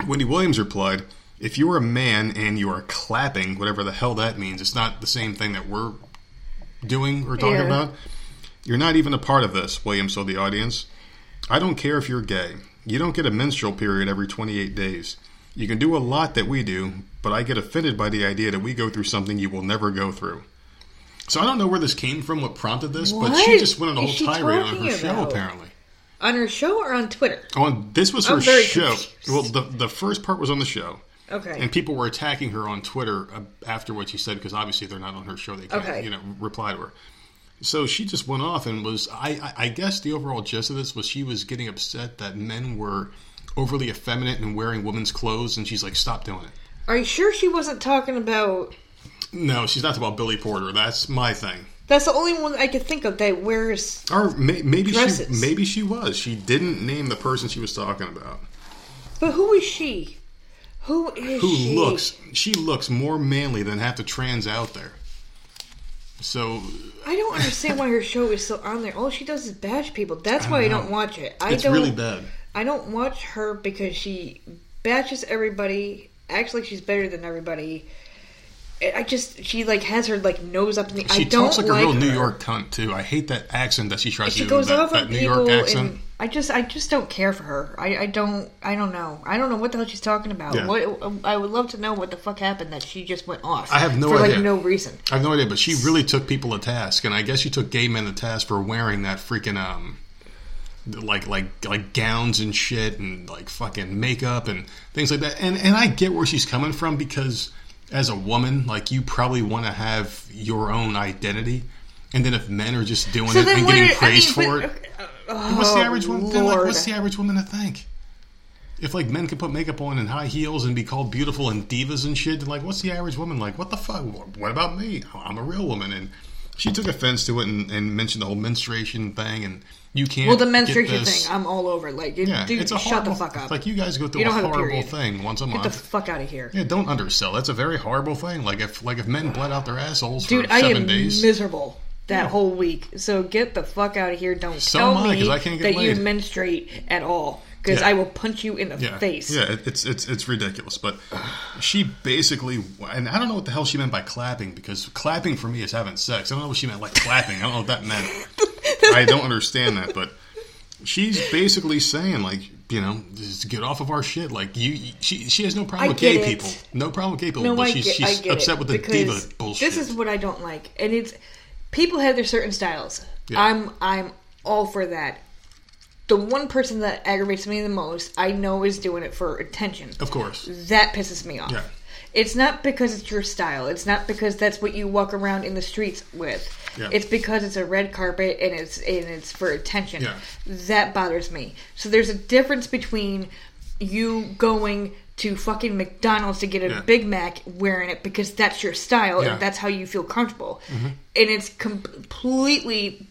Wendy Williams replied, If you are a man and you are clapping, whatever the hell that means, it's not the same thing that we're doing or talking Yeah. about. You're not even a part of this, Williams told the audience. I don't care if you're gay. You don't get a menstrual period every 28 days. You can do a lot that we do, but I get offended by the idea that we go through something you will never go through. So I don't know where this came from, what prompted this, but she just went on a whole tirade on her show, apparently. On her show or on Twitter? On this was her show. confused. Well, the the first part was on the show. Okay. And people were attacking her on Twitter uh, after what she said because obviously they're not on her show. They can't, Okay. you know, reply to her. So she just went off and was. I, I I guess the overall gist of this was she was getting upset that men were overly effeminate and wearing women's clothes, and she's like, "Stop doing it." Are you sure she wasn't talking about? No, she's not talking about Billy Porter. That's my thing. That's the only one I could think of that wears. Or may, maybe Dresses. she maybe she was. She didn't name the person she was talking about. But who is she? Who is Who she? looks? She looks more manly than half the trans out there. So I don't understand why her show is still on there. All she does is bash people. That's why I don't watch it. I it's don't. really bad. I don't watch her because she bashes everybody, acts like she's better than everybody. I just she like has her like nose up in the. She I don't talks like, a real New. York cunt too. I hate that accent that she tries She to do. goes that, off that on New people, York accent. and I just I just don't care for her. I, I don't I don't know. I don't know what the hell she's talking about. Yeah. What I would love to know what the fuck happened that she just went off. I have no for idea. like no reason. I have no idea, but she really took people to task, and I guess she took gay men to task for wearing that freaking um, like like like gowns and shit, and like fucking makeup and things like that. And and I get where she's coming from because as a woman, like you probably want to have your own identity, and then if men are just doing So it and getting are- I praised mean, for but- it, Oh, what's the average woman? then, like, what's the average woman to think? If like men can put makeup on and high heels and be called beautiful and divas and shit, then like what's the average woman like? What the fuck? What about me? I'm a real woman, and she took offense to it and, and mentioned the whole menstruation thing, and you can't. Well, the menstruation this- thing, I'm all over. Like, Yeah, dude, it's a shut the fuck up. Like you guys go through a have a horrible thing once a month. Get the fuck out of here, yeah, don't undersell. That's a very horrible thing. Like if like if men bled out their assholes dude. for I seven am days. miserable that Yeah. whole week. So get the fuck out of here. Don't So tell I, me I can't get that you menstruate at all, because Yeah. I will punch you in the yeah, face. Yeah, it's it's it's ridiculous. But she basically, and I don't know what the hell she meant by clapping because clapping for me is having sex. I don't know what she meant like clapping. I don't know what that meant. I don't understand that, but she's basically saying like, you know, just get off of our shit. Like you, she she has no problem I with gay it. people. No problem with gay people. No, but I she's get, she's I get upset it, with the because diva bullshit. This is what I don't like, and it's people have their certain styles. Yeah. I'm I'm all for that. The one person that aggravates me the most, I know, is doing it for attention. of course. That pisses me off. Yeah. It's not because it's your style. It's not because that's what you walk around in the streets with. Yeah. It's because it's a red carpet and it's and it's for attention. Yeah. That bothers me. So there's a difference between you going to fucking McDonald's to get a Yeah. Big Mac wearing it because that's your style Yeah. and that's how you feel comfortable. Mm-hmm. And it's completely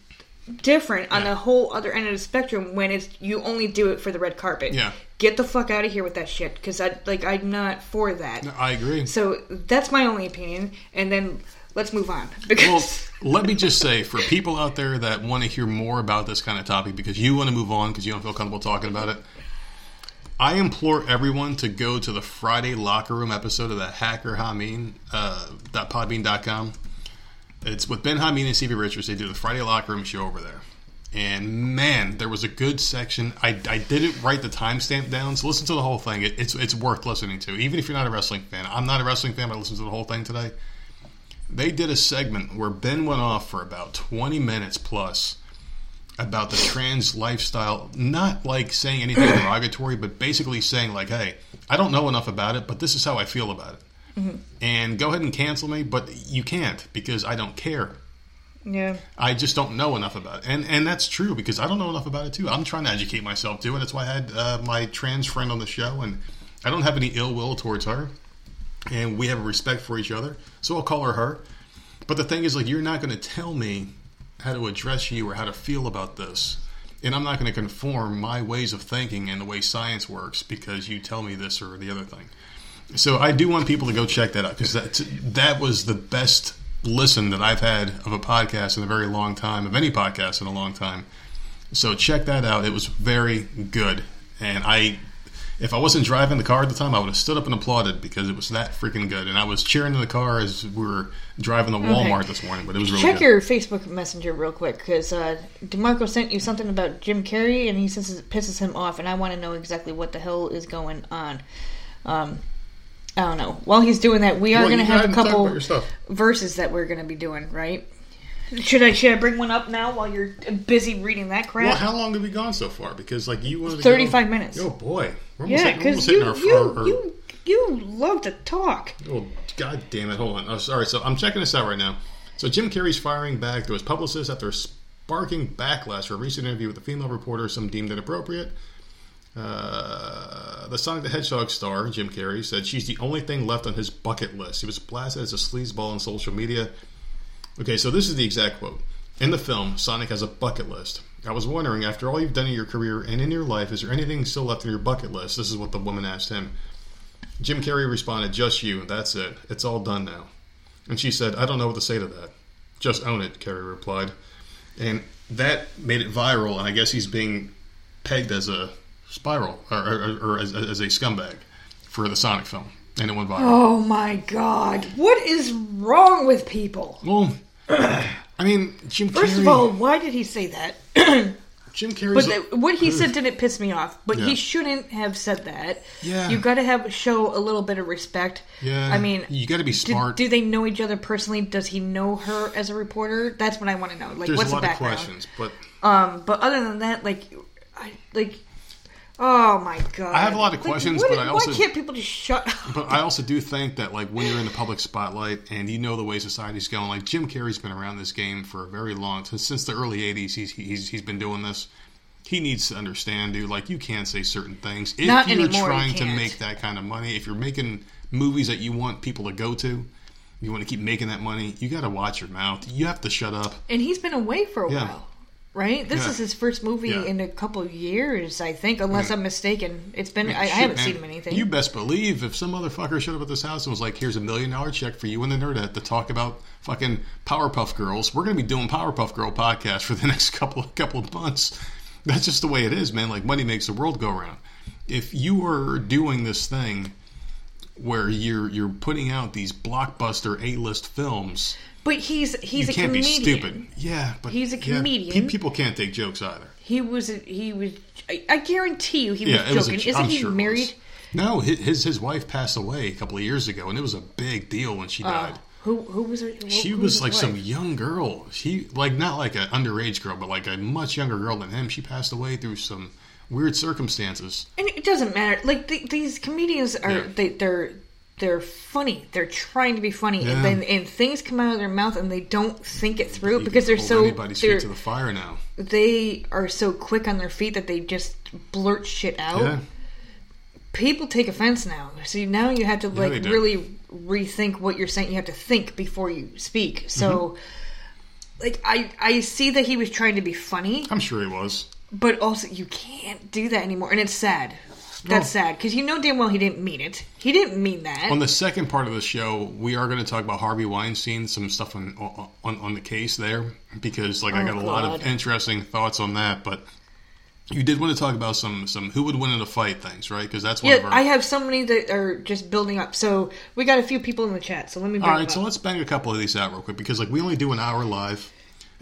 different on the whole other end of the spectrum when it's you only do it for the red carpet. Yeah. Get the fuck out of here with that shit because I like I'm not for that. I agree. So that's my only opinion, and then let's move on because Well, let me just say for people out there that want to hear more about this kind of topic because you want to move on because you don't feel comfortable talking about it, I implore everyone to go to the Friday locker room episode of the Hacker Hameen uh, podbean.com. It's with Ben Hameen and Stevie Richards. They do the Friday Locker Room show over there. And man, there was a good section. I, I didn't write the timestamp down, so listen to the whole thing. It, it's it's worth listening to, even if you're not a wrestling fan. I'm not a wrestling fan, but I listened to the whole thing today. They did a segment where Ben went off for about 20 minutes plus about the trans lifestyle, not like saying anything derogatory, but basically saying like, "Hey, I don't know enough about it, but this is how I feel about it." And go ahead and cancel me, but you can't because I don't care. Yeah. I just don't know enough about it, and and that's true because I don't know enough about it too. I'm trying to educate myself too, and that's why I had uh, my trans friend on the show, and I don't have any ill will towards her, and we have a respect for each other, so I'll call her her. But the thing is, like, you're not going to tell me how to address you or how to feel about this, and I'm not going to conform my ways of thinking and the way science works because you tell me this or the other thing. So I do want people to go check that out because that that was the best listen that I've had of a podcast in a very long time, of any podcast in a long time. So check that out. It was very good, and I, if I wasn't driving the car at the time, I would have stood up and applauded because it was that freaking good. And I was cheering in the car as we were driving to Walmart this morning, but it was really Check good. your Facebook Messenger real quick because uh, Demarco sent you something about Jim Carrey, and he says it pisses him off, and I want to know exactly what the hell is going on. Um, I don't know. While he's doing that, we are Well, going to have a couple about your stuff. verses that we're going to be doing, right? Should I should I bring one up now while you're busy reading that crap? Well, how long have we gone so far? Because like you wanted 35 go- minutes. Oh boy, we're almost, yeah, because you our, you, our, our you you love to talk. Oh, god damn it. Hold on. Oh, sorry. So I'm checking this out right now. So Jim Carrey's firing back to his publicist after sparking backlash for a recent interview with a female reporter, some deemed inappropriate. Uh, the Sonic the Hedgehog star, Jim Carrey, said she's the only thing left on his bucket list. He was blasted as a sleazeball on social media. Okay, so this is the exact quote. In the film, Sonic has a bucket list. I was wondering, after all you've done in your career and in your life, is there anything still left on your bucket list? This is what the woman asked him. Jim Carrey responded, Just you. That's it. It's all done now. And she said, I don't know what to say to that. Just own it, Carrey replied. And that made it viral, and I guess he's being pegged as a spiral, or, or, or as, as a scumbag for the Sonic film. And it went viral. Oh my god. What is wrong with people? Well, I mean, Jim First Carrey. of all, why did he say that? Jim Carrey's. But the, what he said didn't piss me off. But Yeah. he shouldn't have said that. Yeah. You got to have show a little bit of respect. yeah, I mean, you got to be smart. do they know each other personally? Does he know her as a reporter? That's what I want to know. Like, There's what's a lot the of background? questions, but Um, but other than that, like, I like. Oh my god! I have a lot of Like, questions, what- but I also- why can't people just shut up? But I also do think that, like, when you're in the public spotlight and you know the way society's going, like Jim Carrey's been around this game for a very long since since the early '80s. He's he's he's been doing this. He needs to understand, dude. Like, you can't say certain things if Not you're anymore, you trying to make that kind of money. If you're making movies that you want people to go to, you want to keep making that money. You got to watch your mouth. You have to shut up. And he's been away for a Yeah. while, right? This Yeah. is his first movie Yeah. in a couple of years, I think, unless I'm mistaken. It's been I, I haven't man. seen him anything. You best believe if some motherfucker showed up at this house and was like, "Here's a million dollar check for you and the nerdette to talk about fucking Powerpuff Girls," we're gonna be doing Powerpuff Girl podcast for the next couple couple of months. That's just the way it is, man. Like money makes the world go round. If you are doing this thing where you're you're putting out these blockbuster A list films, but he's he's you a can't be comedian. stupid. Yeah, but He's a yeah, comedian. pe- people can't take jokes either. He was he was. I, I guarantee you, he Yeah, was it was. joking. A, Isn't I'm he sure was. married? No, his, his wife passed away a couple of years ago, and it was a big deal when she oh, died. Oh, who who was her? Who, She was his like some young girl. She like not like an underage girl, but like a much younger girl than him. She passed away through some weird circumstances. And it doesn't matter. Like the, these comedians are Yeah. they they're they're funny. They're trying to be funny, Yeah. and then and things come out of their mouth and they don't think it through You because they're so anybody's feet they're, to the fire now. they are so quick on their feet that they just blurt shit out. Yeah, People take offense now. See, now you have to like do. really rethink what you're saying. You have to think before you speak. So, Mm-hmm. like, I I see that he was trying to be funny, I'm sure he was. but also you can't do that anymore, and it's sad. That's sad because you know damn well he didn't mean it. He didn't mean that. On the second part of the show, we are going to talk about Harvey Weinstein, some stuff on on, on the case there, because like I Oh, got a lot of interesting thoughts on that. But You did want to talk about some some who would win in a fight things, right? Because that's one Yeah, of our. I have so many that are just building up. So we got a few people in the chat. So let me bring All right, so let's bang a couple of these out real quick because like we only do an hour live,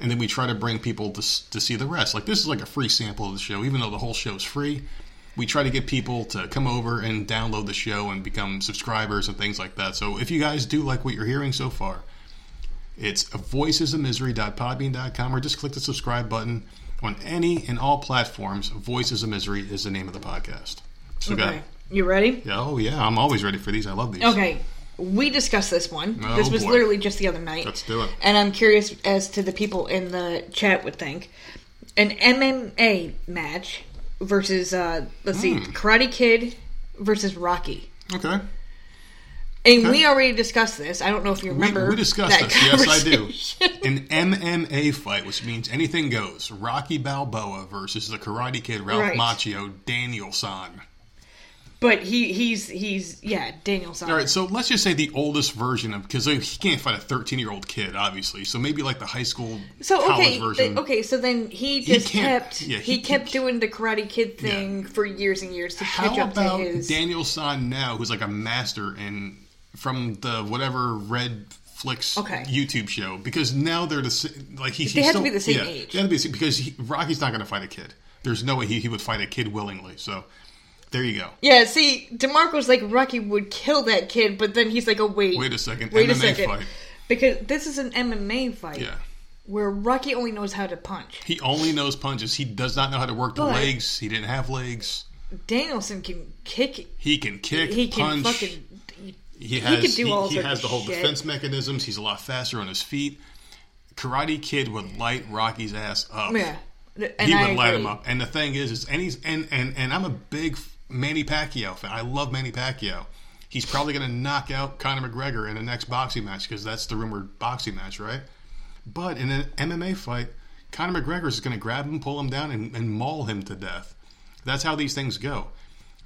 and then we try to bring people to to see the rest. Like this is like a free sample of the show, even though the whole show is free. We try to get people to come over and download the show and become subscribers and things like that. So if you guys do like what you're hearing so far, it's voicesofmisery.podbean.com or just click the subscribe button on any and all platforms. Voices of Misery is the name of the podcast. So Okay. You ready? Yeah, oh yeah, I'm always ready for these. I love these. Okay. We discussed this one. Oh, this was boy. literally just the other night. Let's do it. And I'm curious as to the people in the chat would think. An MMA match versus, uh, let's see, Hmm. Karate Kid versus Rocky. Okay. And we already discussed this. I don't know if you remember. we discussed that this. Yes, I do. conversation. An MMA fight, which means anything goes. Rocky Balboa versus the Karate Kid Ralph Right. Macchio Danielson. But he he's he's yeah Daniel San. All right, so let's just say the oldest version of because he can't fight a 13 year old kid, obviously. So maybe like the high school So college okay, version. th- okay. So then he just can't- kept yeah, he, he- kept he- doing the Karate Kid thing for years and years to How catch up about to his. Daniel San now, who's like a master in from the whatever Red Flicks Okay. YouTube show? Because now they're the like he, They he's have to still, be the same yeah, age. They have to be the same- because he, Rocky's not going to fight a kid. There's no way he, he would fight a kid willingly. So there you go. Yeah, see, Demarco's like Rocky would kill that kid, but then he's like, oh wait, Wait a second, wait a second, fight. because this is an MMA fight Yeah. where Rocky only knows how to punch. He only knows punches. He does not know how to work the legs. He didn't have legs. Danielson can kick. He can kick, He can punch. fucking. he has could do he, all he has the whole shit. defense mechanisms. He's a lot faster on his feet. Karate Kid would light Rocky's ass up. Yeah, and he I would light him up. And the thing is, is and he's and and and I'm a big Manny Pacquiao fan. I love Manny Pacquiao. He's probably going to knock out Conor McGregor in the next boxing match because that's the rumored boxing match, right? But in an MMA fight, Conor McGregor is going to grab him, pull him down, and, and maul him to death. That's how these things go.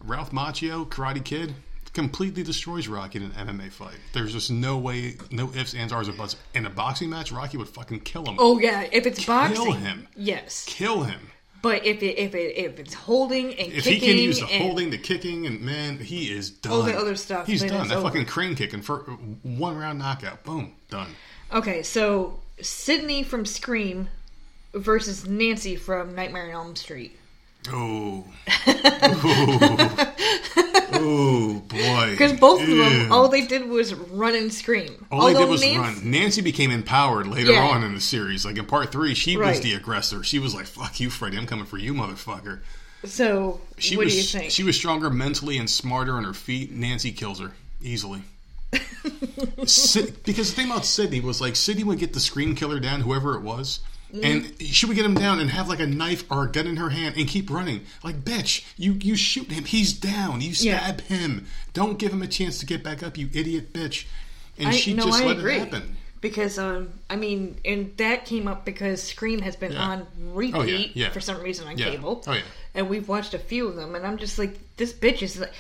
Ralph Macchio, Karate Kid, completely destroys Rocky in an MMA fight. There's just no way, no ifs, ands, ors, or buts. In a boxing match, Rocky would fucking kill him. Oh yeah, if it's boxing, kill him. yes. Kill him. But if it if it if it's holding and If kicking he can use the and, holding, the kicking, and man, he is done. All the other stuff, He's done. That over. fucking crane kicking for one round knockout. Boom, done. Okay, so Sidney from Scream versus Nancy from Nightmare on Elm Street. Oh, oh boy. Because both of them, all they did was run and scream. All they did was Nancy, run. Nancy became empowered later Yeah. on in the series. Like in part three, she was the aggressor. She was like, "Fuck you, Freddy! I'm coming for you, motherfucker." So, She what was do you think? she was stronger mentally and smarter on her feet. Nancy kills her easily. Sid, because the thing about Sidney was like Sidney would get the screen killer down, whoever it was. And she would get him down and have like a knife or a gun in her hand and keep running. Like, bitch, you you shoot him, he's down. You Yeah. stab him. Don't give him a chance to get back up, you idiot bitch. And I, she no, just I let agree. it happen. Because, um, I mean, and that came up because Scream has been Yeah. on repeat yeah. for some reason on Yeah. cable. Oh, yeah. And we've watched a few of them, and I'm just like, this bitch is like.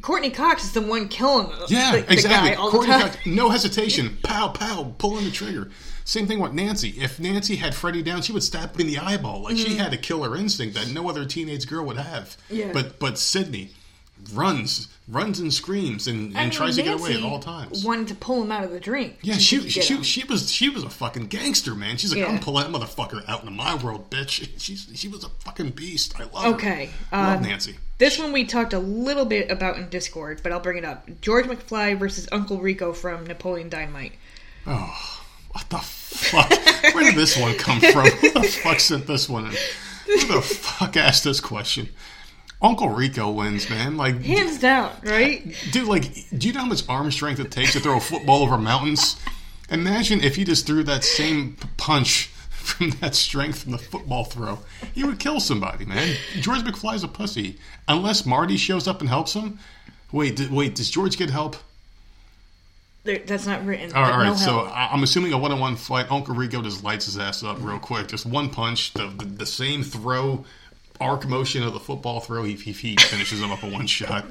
Courteney Cox is the one killing Yeah, the, the exactly. guy all Courteney the time. Cox, no hesitation. Pow, pow, pulling the trigger. Same thing with Nancy. If Nancy had Freddy down, she would stab him in the eyeball. Like she had a killer instinct that no other teenage girl would have. Mm-hmm. Yeah. But but Sidney runs, runs and screams and, and I mean, tries to get away at all times. Wanted to pull him out of the drink. Yeah, so she she, she was she was a fucking gangster, man. She's like, Yeah. I'm pulling that motherfucker out into my world, bitch. She's she was a fucking beast. I love her. Okay, love um, Nancy. This one we talked a little bit about in Discord, but I'll bring it up. George McFly versus Uncle Rico from Napoleon Dynamite. What the fuck? Where did this one come from? Who the fuck sent this one in? Who the fuck asked this question? Uncle Rico wins, man. Like, Hands down, right? dude, like, do you know how much arm strength it takes to throw a football over mountains? Imagine if he just threw that same punch from that strength from the football throw. He would kill somebody, man. George McFly's a pussy. Unless Marty shows up and helps him. Wait, wait, does George get help? There, that's not written. All right, no right. so. I- I'm assuming a one-on-one fight. Uncle Rico just lights his ass up real quick. Just one punch, the the, the same throw, arc motion of the football throw. He, he, he finishes him up in one shot.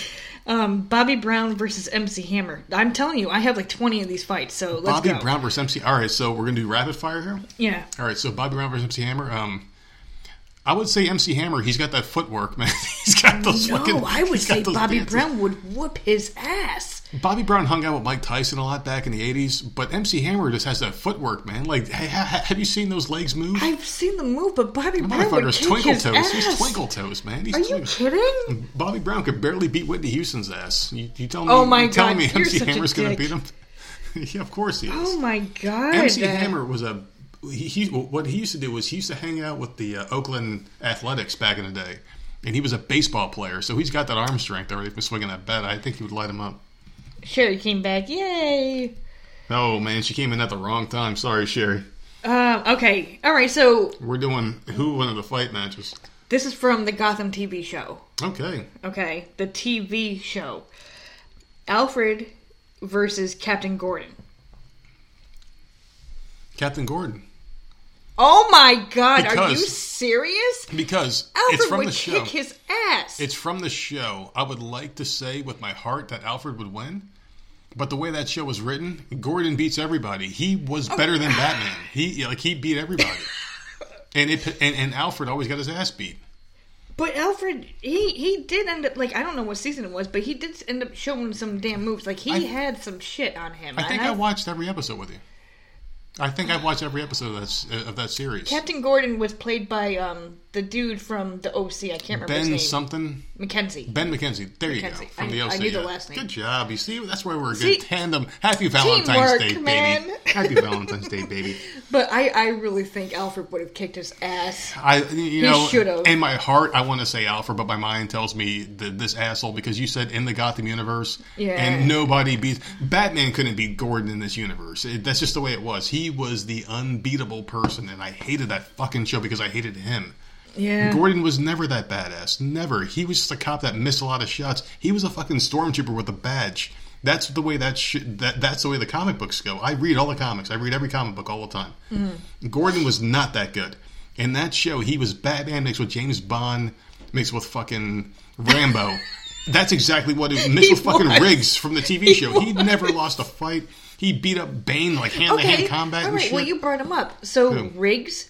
um, Bobby Brown versus MC Hammer. I'm telling you, I have like 20 of these fights. So let's Bobby go. Brown versus MC. All right, so we're gonna do rapid fire here. Yeah. All right, so Bobby Brown versus MC Hammer. Um, I would say MC Hammer. He's got that footwork, man. he's got those No, fucking. I would say Bobby dances. Brown would whoop his ass. Bobby Brown hung out with Mike Tyson a lot back in the '80s, but MC Hammer just has that footwork, man. Like, ha- ha- have you seen those legs move? I've seen the move, but Bobby The Brown would kick twinkle his toes. ass. He's twinkle toes, man. He's Are you kidding? Bobby Brown could barely beat Whitney Houston's ass. You, you telling me? Oh my you telling God, me you're MC such a Hammer's going to beat him? yeah, of course he is. Oh my god! MC Uh, Hammer was a he, he. What he used to do was he used to hang out with the uh, Oakland Athletics back in the day, and he was a baseball player, so he's got that arm strength already from swinging that bat. I think he would light him up. Sherry came back. Yay! Oh man, she came in at the wrong time. Sorry, Sherry. Um, okay, all right. So We're doing who won the fight matches. this is from the Gotham TV show. Okay, Okay, the TV show. Alfred versus Captain Gordon. Captain Gordon. Oh my god, are you serious? Because Alfred it's from would the show. kick his ass. It's from the show. I would like to say with my heart that Alfred would win. But the way that show was written, Gordon beats everybody. He was oh. better than Batman. He like he beat everybody. and it and, and Alfred always got his ass beat. But Alfred, he he did end up like I don't know what season it was, but he did end up showing some damn moves. Like he I- had some shit on him. I think And I watched every episode with you. I think I've watched every episode of that of that series. Captain Gordon was played by um the dude from the OC. I can't remember his ben name. something. McKenzie. Ben McKenzie. There you go. From I- the OC. I knew the last name. Good job. You see, that's why we're a See? good tandem. Happy Valentine's Day, man. baby. Happy Valentine's Day, baby. But I I really think Alfred would have kicked his ass. I, you know, should've. in my heart, I want to say Alfred, but my mind tells me that this asshole because you said in the Gotham universe, Yeah. and nobody beats Batman. Couldn't beat Gordon in this universe. It, that's just the way it was. He was the unbeatable person, and I hated that fucking show because I hated him. Yeah. Gordon was never that badass. Never. He was just a cop that missed a lot of shots. He was a fucking stormtrooper with a badge. That's the way that, sh- that that's the way the comic books go. I read all the comics. I read every comic book all the time. Mm-hmm. Gordon was not that good. In that show, he was Batman mixed with James Bond mixed with fucking Rambo. That's exactly what it mixed He with fucking was. Riggs from the TV show. He never lost a fight. He beat up Bane like hand to hand Okay. combat All and shit. Well, you brought him up. So Who? Riggs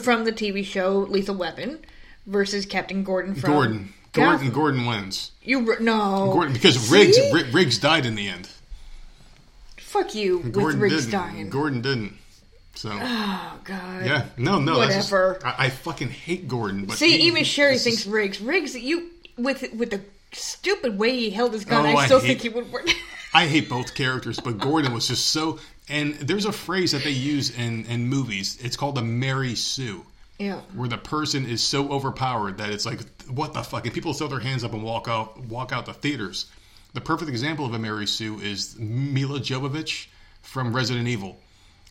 from the TV show Lethal Weapon versus Captain Gordon from Gordon. Gordon. Gotham. Gordon wins. You no. Gordon because See? Riggs Ri- Riggs died in the end. Fuck you with Gordon Riggs didn't. dying. Gordon didn't. So oh god. yeah, no, no, that's just- Whatever. I, I fucking hate Gordon. But See, he- even Sherry thinks is- Riggs. Riggs, you with with the stupid way he held his gun, Oh, I I still hate- think he would work. I hate both characters, but Gordon was just so. And there's a phrase that they use in in movies. It's called a Mary Sue. yeah. where the person is so overpowered that it's like, what the fuck? And people throw their hands up and walk out, walk out the theaters. The perfect example of a Mary Sue is Milla Jovovich from Resident Evil,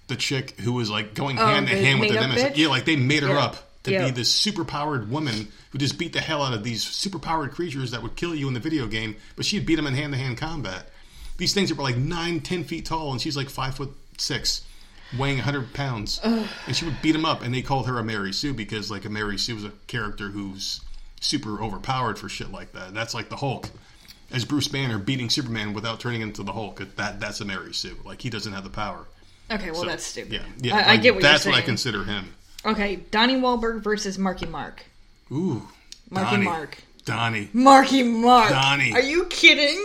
the chick who was like going oh, hand to Oh, the hand with the nemesis. bitch? Yeah, like they made her Yeah. up to Yeah. be this superpowered woman who just beat the hell out of these superpowered creatures that would kill you in the video game, but she'd beat them in hand to hand combat. These things that were like nine, ten feet tall, and she's like five foot six weighing 100 pounds and she would beat them up and they called her a mary sue because like a mary sue was a character who's super overpowered for shit like that that's like the hulk as bruce banner beating superman without turning into the hulk that that's a mary sue like he doesn't have the power Okay, well So, that's stupid. yeah yeah I, I get what that's you're saying. That's what i consider him Okay, Donnie Wahlberg versus Marky Mark. ooh Marky Donnie. Mark. Donnie Marky Mark. Donnie. Are you kidding?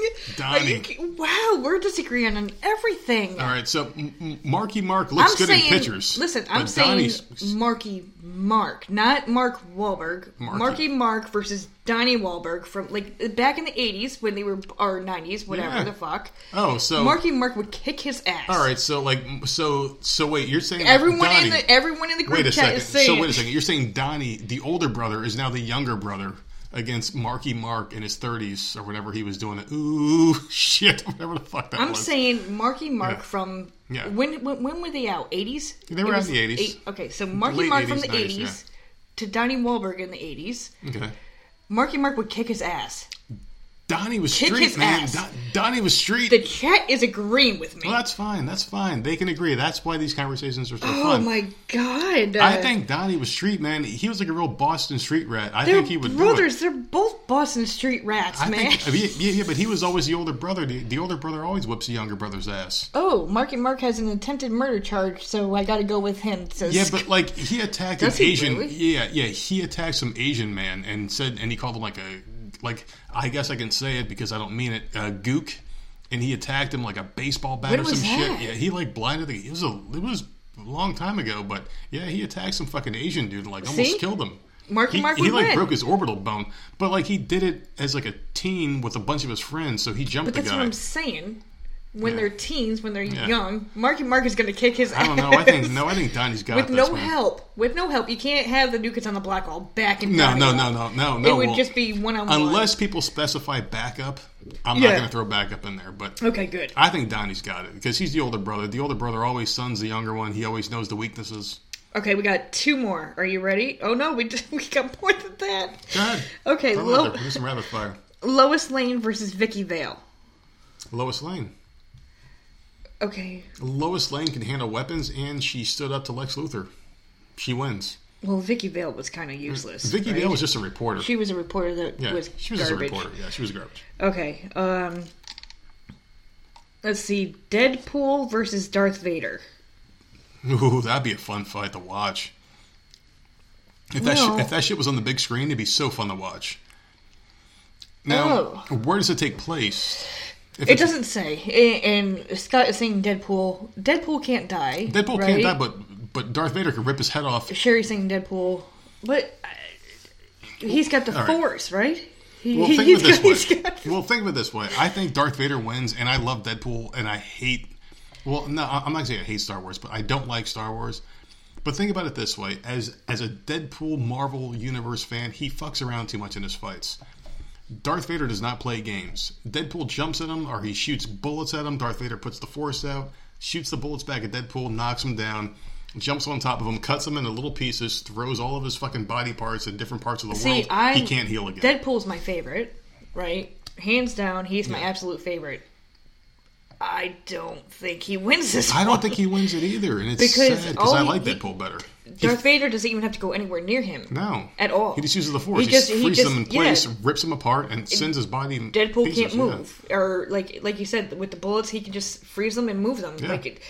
Are you Donnie. ki- wow, we're disagreeing on everything. all right so M- marky mark looks I'm good saying, in pictures listen, I'm saying Donnie's- Marky Mark, not Mark Wahlberg. Marky. Marky Mark versus Donnie Wahlberg from like back in the 80s when they were or 90s, whatever Yeah. the fuck. oh so Marky Mark would kick his ass. all right so like so so wait you're saying Everyone Donnie, in the everyone in the group Wait a chat second. is saying So wait a second. You're saying Donnie, the older brother, is now the younger brother against Marky Mark in his 30s or whatever he was doing. It. Ooh, shit, whatever the fuck that I'm was. saying Marky Mark Yeah. from Yeah. when, when when were they out? 80s. They were It out in the 80s. eight- okay, so Marky Late Mark from the 90s, 80s yeah. to Donnie Wahlberg in the 80s. okay. Marky Mark would kick his ass. Donnie was Kick street, man. Don- Donnie was street. The chat is agreeing with me. well, that's fine. That's fine. They can agree. That's why these conversations are so oh fun. Oh my god! I think Donnie was street, man. He was like a real Boston street rat. I they're think he would brothers. They're both Boston street rats, I man. think, yeah, yeah, but he was always the older brother. The, the older brother always whips the younger brother's ass. oh, Mark and Mark has an attempted murder charge, so I got to go with him. Yeah, but like he attacked an he Asian. really? Yeah, yeah, he attacked some Asian man and said, and he called him like a, like I guess I can say it because I don't mean it, a gook, and he attacked him like a baseball bat When or some shit. Yeah, he like blinded the. It was a, it was a long time ago, but yeah, he attacked some fucking Asian dude and like almost See? killed him. Marky He, Mark he like win. broke his orbital bone, but like he did it as like a teen with a bunch of his friends, so he jumped But the that's guy. what I'm saying. When Yeah. they're teens, when they're Yeah. young, Marky Mark is going to kick his I don't ass. know. I think no. I think Donnie's got it. with no man. help. With no help, you can't have the new kids on the block all back and No, no, no, no, no, no. It would well, just be one on one. Unless people specify backup, I'm Yeah. not going to throw backup in there. But Okay, good. I think Donnie's got it because he's the older brother. The older brother always sons the younger one. He always knows the weaknesses. Okay, we got two more. Are you ready? Oh no, we we got more than that. Go ahead. Okay, Lo- Do some rapid fire. Lois Lane versus Vicki Vale. Lois Lane. Okay, Lois Lane can handle weapons, and she stood up to Lex Luthor. She wins. well, Vicki Vale was kind of useless. Vicki right? Vale was just a reporter. She was a reporter that yeah, was she was garbage. a reporter. Yeah, she was garbage. Okay, um, let's see, Deadpool versus Darth Vader. Ooh, that'd be a fun fight to watch. If that Well- shit, if that shit was on the big screen, it'd be so fun to watch. Now, Oh. where does it take place? If It doesn't say, and and Scott is saying Deadpool. Deadpool can't die. Deadpool right? can't die, but but Darth Vader could rip his head off. Sherry's saying Deadpool, but uh, he's got the All right. Force, right? He, Well, think of it this way. got- Well, think of it this way. I think Darth Vader wins, and I love Deadpool, and I hate. Well, no, I'm not saying I hate Star Wars, but I don't like Star Wars. But think about it this way: as as a Deadpool Marvel Universe fan, he fucks around too much in his fights. Darth Vader does not play games. Deadpool jumps at him, or he shoots bullets at him. Darth Vader puts the Force out, shoots the bullets back at Deadpool, knocks him down, jumps on top of him, cuts him into little pieces, throws all of his fucking body parts in different parts of the See, world. I he can't heal again. Deadpool's my favorite, right? Hands down, he's my absolute favorite. I don't think he wins this. I don't one. think he wins it either, and it's Because sad because I like he- Deadpool better. Darth Vader doesn't even have to go anywhere near him. No, At all. He just uses the force. He, He just- freezes just- them in place, yeah. rips them apart, and sends his body. Deadpool pieces, can't yeah. move, or like like you said, with the bullets, he can just freeze them and move them. Yeah. Like it,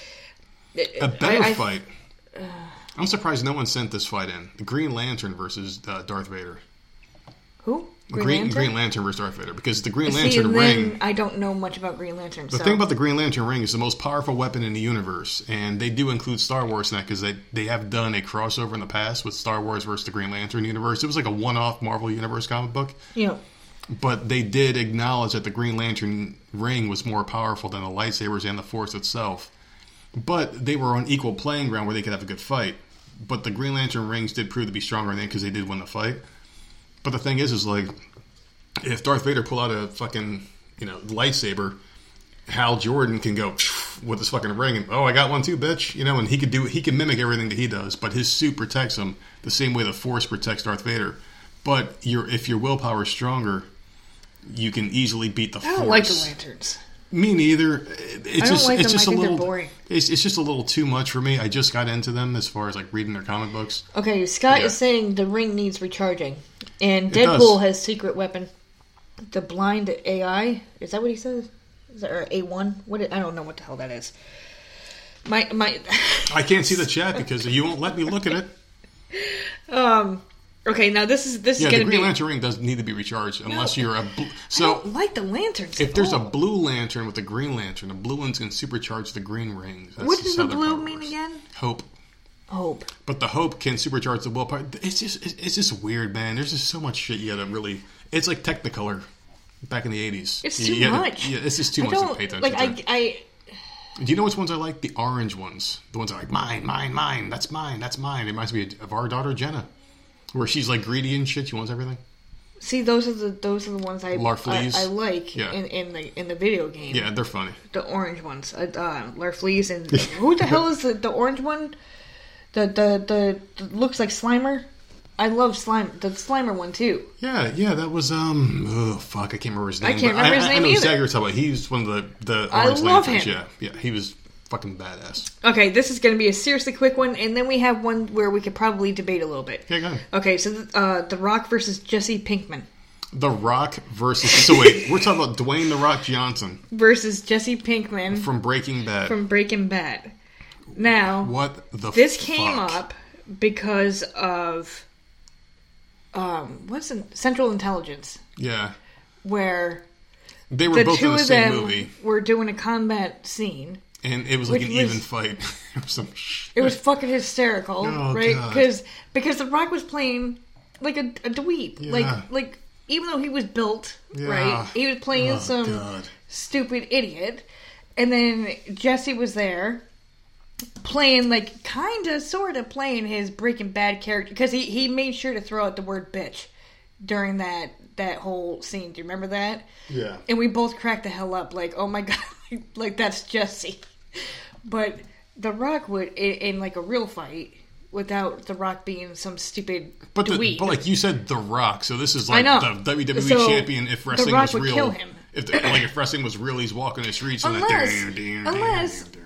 it- A better I- I- fight. I'm surprised no one sent this fight in. The Green Lantern versus uh, Darth Vader. Who? Green, Green, Lantern. Green Lantern versus Darth Vader because the Green Lantern and ring. I don't know much about Green Lantern. The so. thing about the Green Lantern ring is the most powerful weapon in the universe, and they do include Star Wars in that because they they have done a crossover in the past with Star Wars versus the Green Lantern universe. It was like a one-off Marvel Universe comic book. know, But they did acknowledge that the Green Lantern ring was more powerful than the lightsabers and the Force itself. But they were on equal playing ground where they could have a good fight. But the Green Lantern rings did prove to be stronger than because they did win the fight. But the thing is, is like, if Darth Vader pull out a fucking you know lightsaber, Hal Jordan can go with his fucking ring and oh I got one too, bitch. You know, and he could do he can mimic everything that he does, but his suit protects him the same way the Force protects Darth Vader. But your if your willpower is stronger, you can easily beat the I Force. don't like the lanterns. Me neither. It's I don't just like it's them. just I a think they're little boring. It's, it's just a little too much for me. I just got into them as far as like reading their comic books. Okay, Scott Yeah. is saying the ring needs recharging, and. Deadpool has secret weapon, the blind AI. Is that what he says? Is that or A one? What I don't know what the hell that is. My my. I can't see the chat because you won't let me look at it. um. Okay, now this is this Yeah, is the gonna be. Green. Lantern ring doesn't need to be recharged unless No. you're a. Bl- I so don't like the lanterns. if there's a blue lantern with a green lantern, the blue one's going to supercharge the green ring. That's what does the blue mean again? Hope. Hope. But the hope can supercharge the willpower. It's just it's just weird, man. There's just so much shit you gotta really. It's like Technicolor back in the '80s. It's You too gotta- much. Yeah, it's just too I much to pay attention like. to. I I Do you know which ones I like? The orange ones. The ones that are like mine, mine, mine. That's mine. That's mine. It reminds me of our daughter Jenna, where she's like greedy and shit. She wants everything. see those are the those are the ones I. I, I like Yeah. in, in the in the video game. Yeah, they're funny. the orange ones. Uh, uh, Larfleeze and who the hell is the, the orange one? The, the the the looks like Slimer. I love slime. The Slimer one too. Yeah, yeah, that was um. Oh fuck, I can't remember his name. I can't remember his I, name I know either. exactly what you're talking about. He's one of the the I Orange love Lanterns. him. Yeah, yeah, he was fucking badass. Okay, this is going to be a seriously quick one, and then we have one where we could probably debate a little bit. Yeah, go ahead. Okay, so uh, The Rock versus Jesse Pinkman The Rock versus. So wait, we're talking about Dwayne the Rock Johnson versus Jesse Pinkman from Breaking Bad. from Breaking Bad. Now, what the? this fuck? came up because of um, what's in Central Intelligence, Yeah, where they were the both two in the of same them movie, were doing a combat scene. and it was like an was- even fight. It was some shit. It was fucking hysterical, Oh, right? Because because The Rock was playing like a, a dweeb, Yeah. like like even though he was built Yeah. right, he was playing Oh, some God. stupid idiot, and then Jesse was there playing like kind of sort of playing his Breaking Bad character because he he made sure to throw out the word bitch during that that whole scene. Do you remember that? Yeah. and we both cracked the hell up like oh my god like that's jesse but the rock would in, in like a real fight without the rock being some stupid But, the, but like you said, The Rock. So this is like know. the WWE So, champion. If The wrestling Rock was would real, kill him. if the, like if wrestling was real, he's walking the streets and Unless- that, unless- dun, dun,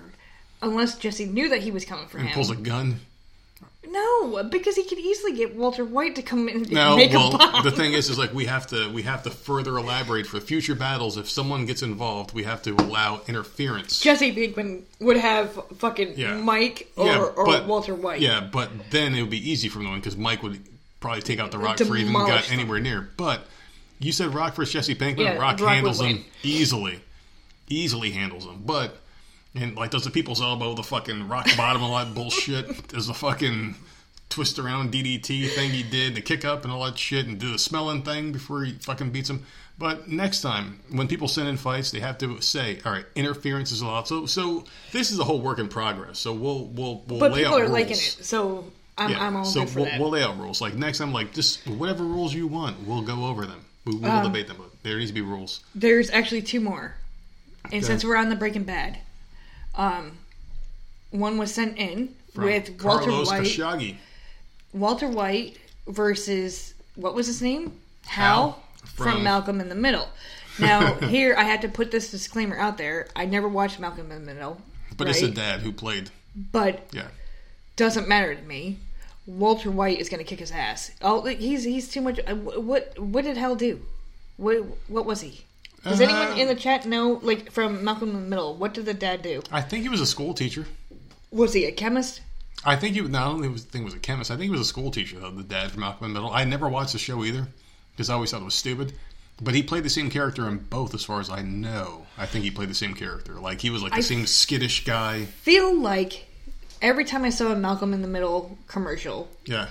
unless jesse knew that he was coming for and him pulls a gun. no because he could easily get walter white to come in and No, make a well, bomb the thing is, is like we have to we have to further elaborate for future battles. If someone gets involved, we have to allow interference. jesse pinkman would have fucking Yeah. mike or, yeah, or but- walter white Yeah, but then it would be easy for him because Mike would probably take out the Rock for even Demolish got them. anywhere near. But you said Rock versus Jesse Pinkman. Yeah, Rock Rock handles him easily, easily handles him. But and like does the people's elbow, the fucking rock bottom, all that bullshit. Does the fucking twist around DDT thing he did, the kick up and all that shit, and do the smelling thing before he fucking beats him. But next time, when people send in fights, they have to say, "All right, interference is allowed." So, so this is a whole work in progress. So we'll we'll we'll but lay people out are rules. liking it so i'm, Yeah. I'm all so good for we'll, that we'll lay out rules. Like next time, like just whatever rules you want, we'll go over them. We, we will Um, debate them. But there needs to be rules. There's actually two more. And since we're on the Breaking Bad, um, one was sent in From with Walter Carlos White. Khashoggi. Walter White versus what was his name? Hal, from, from- Malcolm in the Middle. Now here I had to put this disclaimer out there. I never watched Malcolm in the Middle, But it's a dad who played. but Yeah. doesn't matter to me. Walter White is going to kick his ass. Oh, he's he's too much. uh, What what did Hal do? What what was he? Does Uh, anyone in the chat know, like from Malcolm in the Middle, what did the dad do? I think he was a school teacher. Was he a chemist? I think he was. No, I don't think he was, think was a chemist. I think he was a school teacher, though. The dad from Malcolm in the Middle. I never watched the show either because I always thought it was stupid. But he played the same character in both, as far as I know. I think he played the same character. Like he was like the I- same skittish guy. Feel like every time I saw a Malcolm in the Middle commercial, Yeah.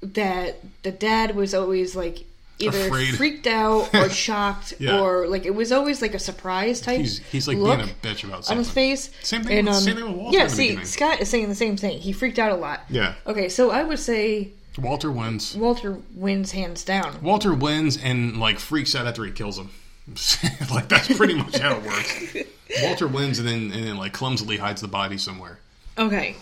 that the dad was always like either Afraid. freaked out or shocked Yeah. or like it was always like a surprise type. He's he's like look being a bitch about on something. his face. Same thing with- um, same thing with Walter Yeah, see, beginning. Scott is saying the same thing. He freaked out a lot. Yeah. Okay, so I would say Walter wins. Walter wins hands down. Walter wins and like freaks out after he kills him. like that's pretty much how it works. Walter wins and then and then like clumsily hides the body somewhere. Okay,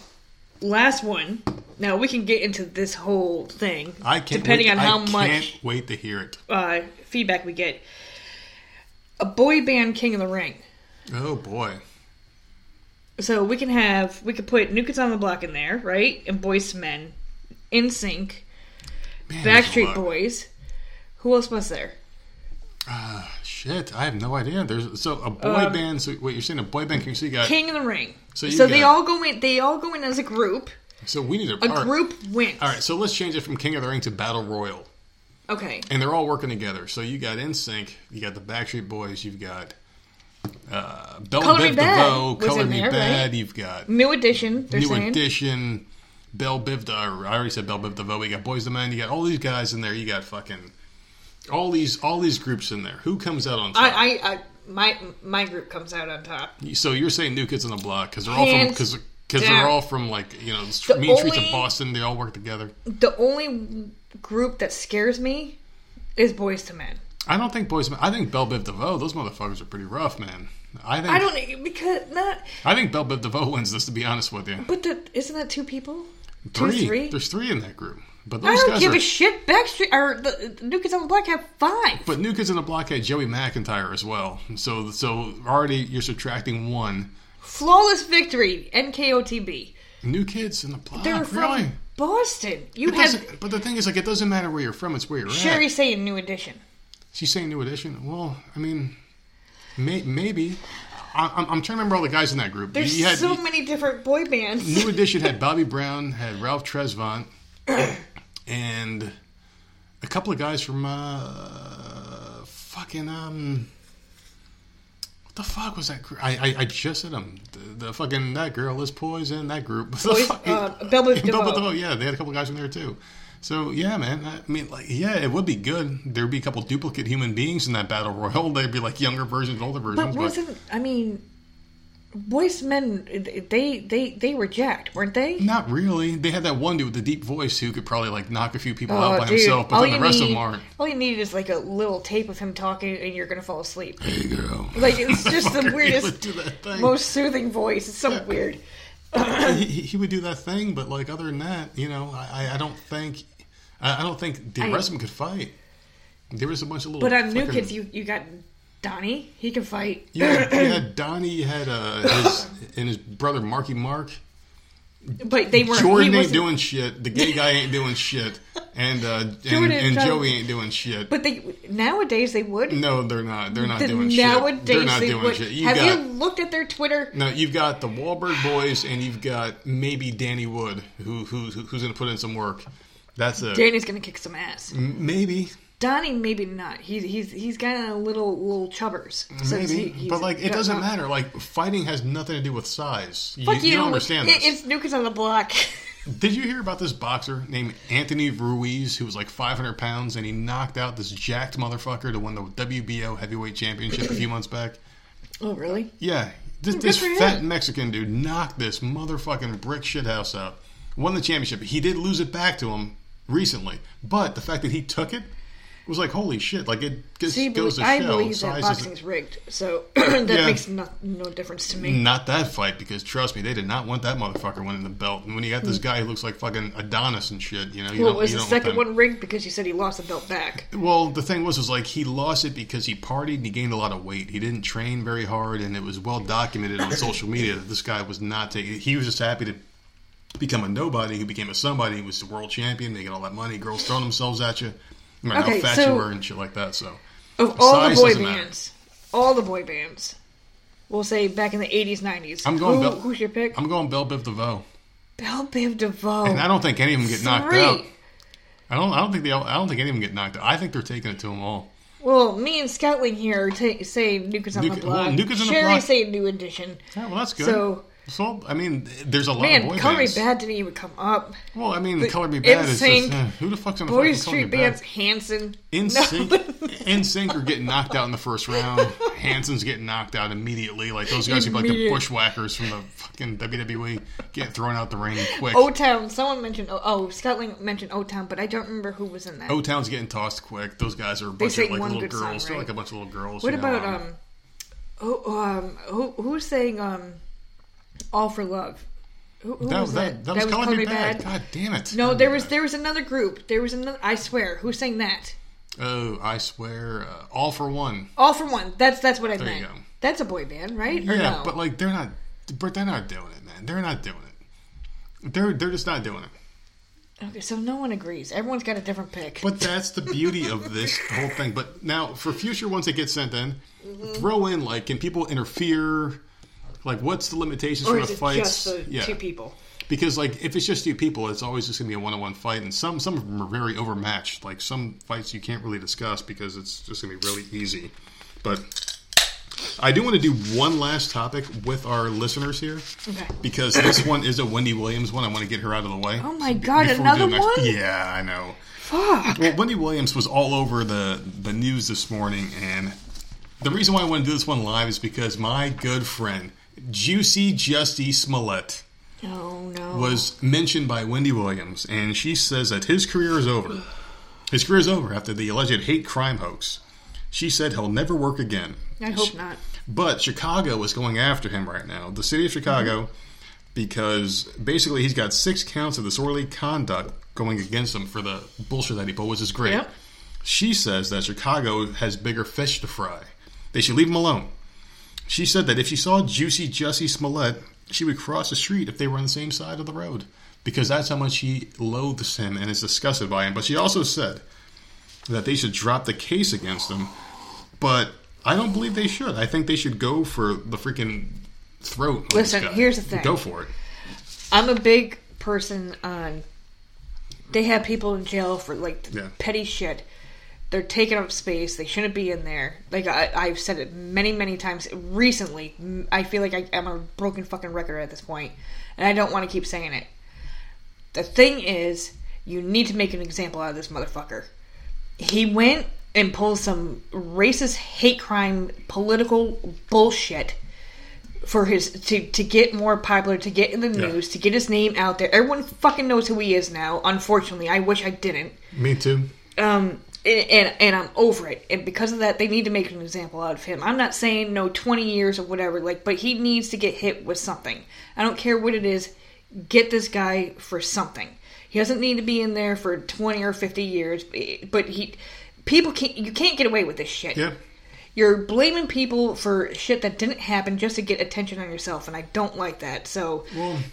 last one. Now we can get into this whole thing. I can't depending wait, on how I much can't wait to hear it. uh, feedback we get. A boy band King of the Ring. Oh boy. So we can have we could put New Kids on the Block in there, right? And Boyz II Men, NSYNC, Man, there's a Backstreet. Boys. Who else was there? Shit, I have no idea. There's so a boy Um, band. So wait, you're saying a boy band? So you got. King of the Ring. So So, you they all go in. They all go in as a group. So we need a, A group wins. All right, so let's change it from King of the Ring to Battle Royal, Okay. and they're all working together. So you got NSYNC, you got the Backstreet Boys, you've got uh, Bell Color Me Biv Bad DeVoe, was Color Me there, Bad. right? You've got New edition. New saying. Edition, Bell Biv. De- I already said Bell Biv DeVoe. You got Boys the Men. You got all these guys in there. You got fucking all these all these groups in there. Who comes out on top? I, I, I, my, my group comes out on top. So you're saying New Kids on the Block because they're all from because because they're all from like you know the mean streets of Boston. They all work together. The only group that scares me is Boyz II Men. I don't think Boys. to Men I think Bell Biv DeVoe. Those motherfuckers are pretty rough, man. I think I don't because not. I think Bell Biv DeVoe wins this. To be honest with you, But the, isn't that two people? Two, three. three. There's three in that group. But I don't give are. a shit. Backstreet or the, the New Kids on the Block have five. but New Kids in the Block had Joey McIntyre as well. So so already you're subtracting one. Flawless victory. NKOTB. New Kids in the Block. They're really? from Boston. You It have but the thing is, like, it doesn't matter where you're from; it's where you're Sherry at. saying New Edition. She's saying New Edition. Well, I mean, may, maybe. I, I'm, I'm trying to remember all the guys in that group. There's had- so many different boy bands. New Edition had Bobby Brown, had Ralph Tresvant, and a couple of guys from uh, fucking um. What the fuck was that? I, I I just said them. The, the fucking that girl is poison. That group. Fucking- uh, Bell Biv Bell Biv DeVoe. DeVoe, Yeah, they had a couple guys in there too. So yeah, man. I mean, like, yeah, it would be good. There'd be a couple duplicate human beings in that battle royal. They'd be like younger versions, older versions. But wasn't I mean, boys men they they they were jacked, weren't they? Not really. They had that one dude with the deep voice who could probably like knock a few people Oh, out by dude, himself, but all then the rest of them aren't. All you need is like a little tape of him talking, and you're gonna fall asleep. Hey girl. Like it's just the weirdest, do that thing. most soothing voice. It's so weird. he, he would do that thing, but like other than that, you know, I, I- I don't think I, I don't think the I- rest of them could fight. There was a bunch of little. But on New Kids, you you got Donnie. He can fight. Yeah, had, you had Donnie, you had uh, his and his brother Marky Mark. But they were Jordan ain't doing shit. The gay guy ain't doing shit, and uh, and, and Joey ain't doing shit. But they nowadays they would. no, they're not. They're not The- doing shit. They're not they doing would. shit. You Have got, you looked at their Twitter? No, you've got the Wahlberg boys, and you've got maybe Danny Wood, who, who who's going to put in some work. That's it. Danny's gonna kick some ass. Maybe, Donnie, maybe not. He's he's he's got a little little chubbers. maybe, he- he's but like it doesn't matter. Like fighting has nothing to do with size. You, Fuck you! you don't understand It- this. It's Nuka's on the Block. Did you hear about this boxer named Anthony Ruiz who was like 500 pounds and he knocked out this jacked motherfucker to win the WBO heavyweight championship a few months back? oh really? Yeah, this, this fat Mexican dude knocked this motherfucking brick shithouse out. Won the championship. He did lose it back to him recently, but the fact that he took it was like holy shit. Like it just See, goes to I show believe that boxing's is rigged, so that Yeah. makes no, no difference to me. not that fight because trust me, they did not want that motherfucker winning the belt. And when you got this hmm. guy who looks like fucking Adonis and shit, you know, you Well, was the second one rigged because you said he lost the belt back? Well, the thing was, was like he lost it because he partied and he gained a lot of weight. He didn't train very hard, and it was well documented on social media that this guy was not taking. He was just happy to become a nobody. He became a somebody. He was the world champion, making all that money. Girls throwing themselves at you, no matter Okay, how fat so- you were and shit like that. So Of all the boy doesn't matter. bands, all the boy bands, we'll say back in the eighties, nineties. I'm going Who, Bell- who's your pick? I'm going Bell Biv DeVoe, Bell Biv DeVoe. and I don't think any of them get knocked Three. out. I don't. I don't think they. all- I don't think any of them get knocked out. I think they're taking it to them all. Well, me and Scoutling here ta- say New Kids on New the Ki- well, Block. New Kids on the Sherry Block- say New Edition. Yeah, well, that's good. So, So, I mean, there's a lot man, of boy Color Me. Bad didn't even come up. Well, I mean, The Color Me Badd is NSYNC, just uh, who the fuck's gonna Boy fucking Me Street Bad? bands, Hanson. NSYNC, in sync are getting knocked out in the first round. Hanson's getting knocked out immediately. Like those guys are like the bushwhackers from the fucking WWE, getting thrown out the ring quick. O Town. Someone mentioned. Oh, oh Scoutling mentioned O Town, but I don't remember who was in that. O Town's getting tossed quick. Those guys are a bunch of like little good song, girls. They're like a bunch of little girls. what you know, about um? Who um who who's saying um, All for Love? Who, who That, was that, that? that, was Color Me Badd. God damn it! No, there was Bad. there was another group. There was another. I swear, who sang that? Oh, I swear, uh, all for one. All for one. That's that's what I There you meant. go. That's a boy band, right? Or Yeah, no? but like they're not, but they're not doing it, man. They're not doing it. They're they're just not doing it. okay, so no one agrees. Everyone's got a different pick. But that's the beauty of this whole thing. But now, for future ones that get sent in, throw in like, can people interfere? Like, what's the limitations or for the fights? just the yeah, two people? because like if it's just two people, it's always just gonna be a one-on-one fight, and some some of them are very overmatched. Like some fights you can't really discuss because it's just gonna be really easy. But I do want to do one last topic with our listeners here Okay. because this one is a Wendy Williams one. I want to get her out of the way. Oh my God, before we do another one? Yeah, I know. Fuck. Well, Wendy Williams was all over the the news this morning, and the reason why I want to do this one live is because my good friend Juicy Jussie Smollett Oh no. was mentioned by Wendy Williams, and she says that his career is over. His career is over after the alleged hate crime hoax. She said he'll never work again. I hope not. But Chicago is going after him right now. The city of Chicago mm-hmm. because basically he's got six counts of disorderly conduct going against him for the bullshit that he pulled, which is great. Yep. She says that Chicago has bigger fish to fry. They should leave him alone. She said that if she saw Juicy Jussie Smollett, she would cross the street if they were on the same side of the road because that's how much she loathes him and is disgusted by him. But she also said that they should drop the case against him, but I don't believe they should. I think they should go for the freaking throat. Listen, here's the thing. Go for it. I'm a big person on. They have people in jail for like Yeah. petty shit. They're taking up space. They shouldn't be in there. Like I, I've said it many, many times recently. I feel like I, I'm a broken fucking record at this point, and I don't want to keep saying it. The thing is, you need to make an example out of this motherfucker. He went and pulled some racist hate crime political bullshit for his to to get more popular, to get in the Yeah. news, to get his name out there. Everyone fucking knows who he is now. Unfortunately, I wish I didn't. Me too. Um, and, and and I'm over it. And because of that, they need to make an example out of him. I'm not saying no 20 years or whatever, like, but he needs to get hit with something. I don't care what it is. Get this guy for something. He doesn't need to be in there for 20 or 50 years, but he people can't you can't get away with this shit. Yeah. You're blaming people for shit that didn't happen just to get attention on yourself, and I don't like that. So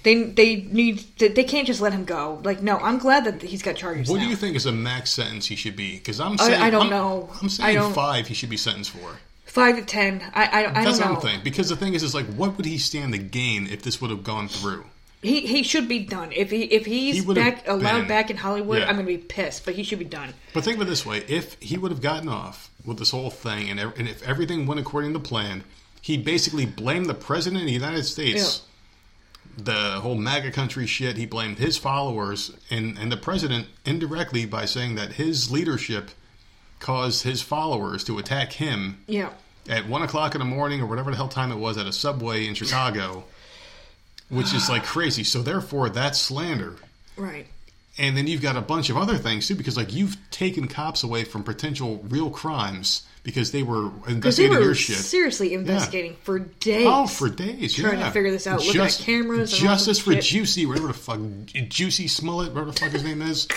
they they need they can't just let him go. Like, no, I'm glad that he's got charges. What now. do you think is a max sentence he should be? Because I'm I- saying I don't I'm- know. I'm saying five. He should be sentenced for. Five to ten. I I, I don't know. what I'm thinking. Because the thing is, is like, what would he stand to gain if this would have gone through? He he should be done. If he if he's He back allowed been- back in Hollywood, Yeah. I'm gonna be pissed. But he should be done. But think of it this way: if he would have gotten off with this whole thing, and, and if everything went according to plan, he basically blamed the president of the United States. The whole MAGA country shit. He blamed his followers and and the president indirectly by saying that his leadership caused his followers to attack him Yeah. at one o'clock in the morning or whatever the hell time it was at a subway in Chicago, which is like crazy. So therefore, that's slander. Right. And then you've got a bunch of other things too, because like you've taken cops away from potential real crimes because they were Because they investigating were your shit. seriously investigating for days. Oh, for days, Trying to figure this out, looking at cameras Justice for shit. Juicy, whatever the fuck, Juicy Smollett, whatever the fuck his name is,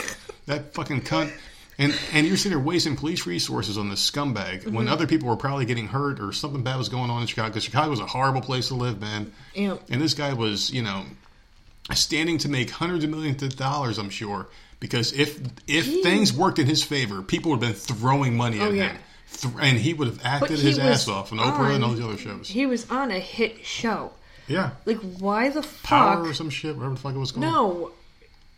that fucking cunt. And and you're sitting there wasting police resources on this scumbag when Mm-hmm. other people were probably getting hurt or something bad was going on in Chicago. Because Chicago was a horrible place to live, man. Yeah. And this guy was, you know, standing to make hundreds of millions of dollars, I'm sure. Because if if things worked in his favor, people would have been throwing money at Oh, yeah. him. Th- and he would have acted his ass off on Oprah and all these other shows. He was on a hit show. yeah. Like, why the Power fuck? or some shit, whatever the fuck it was called. No,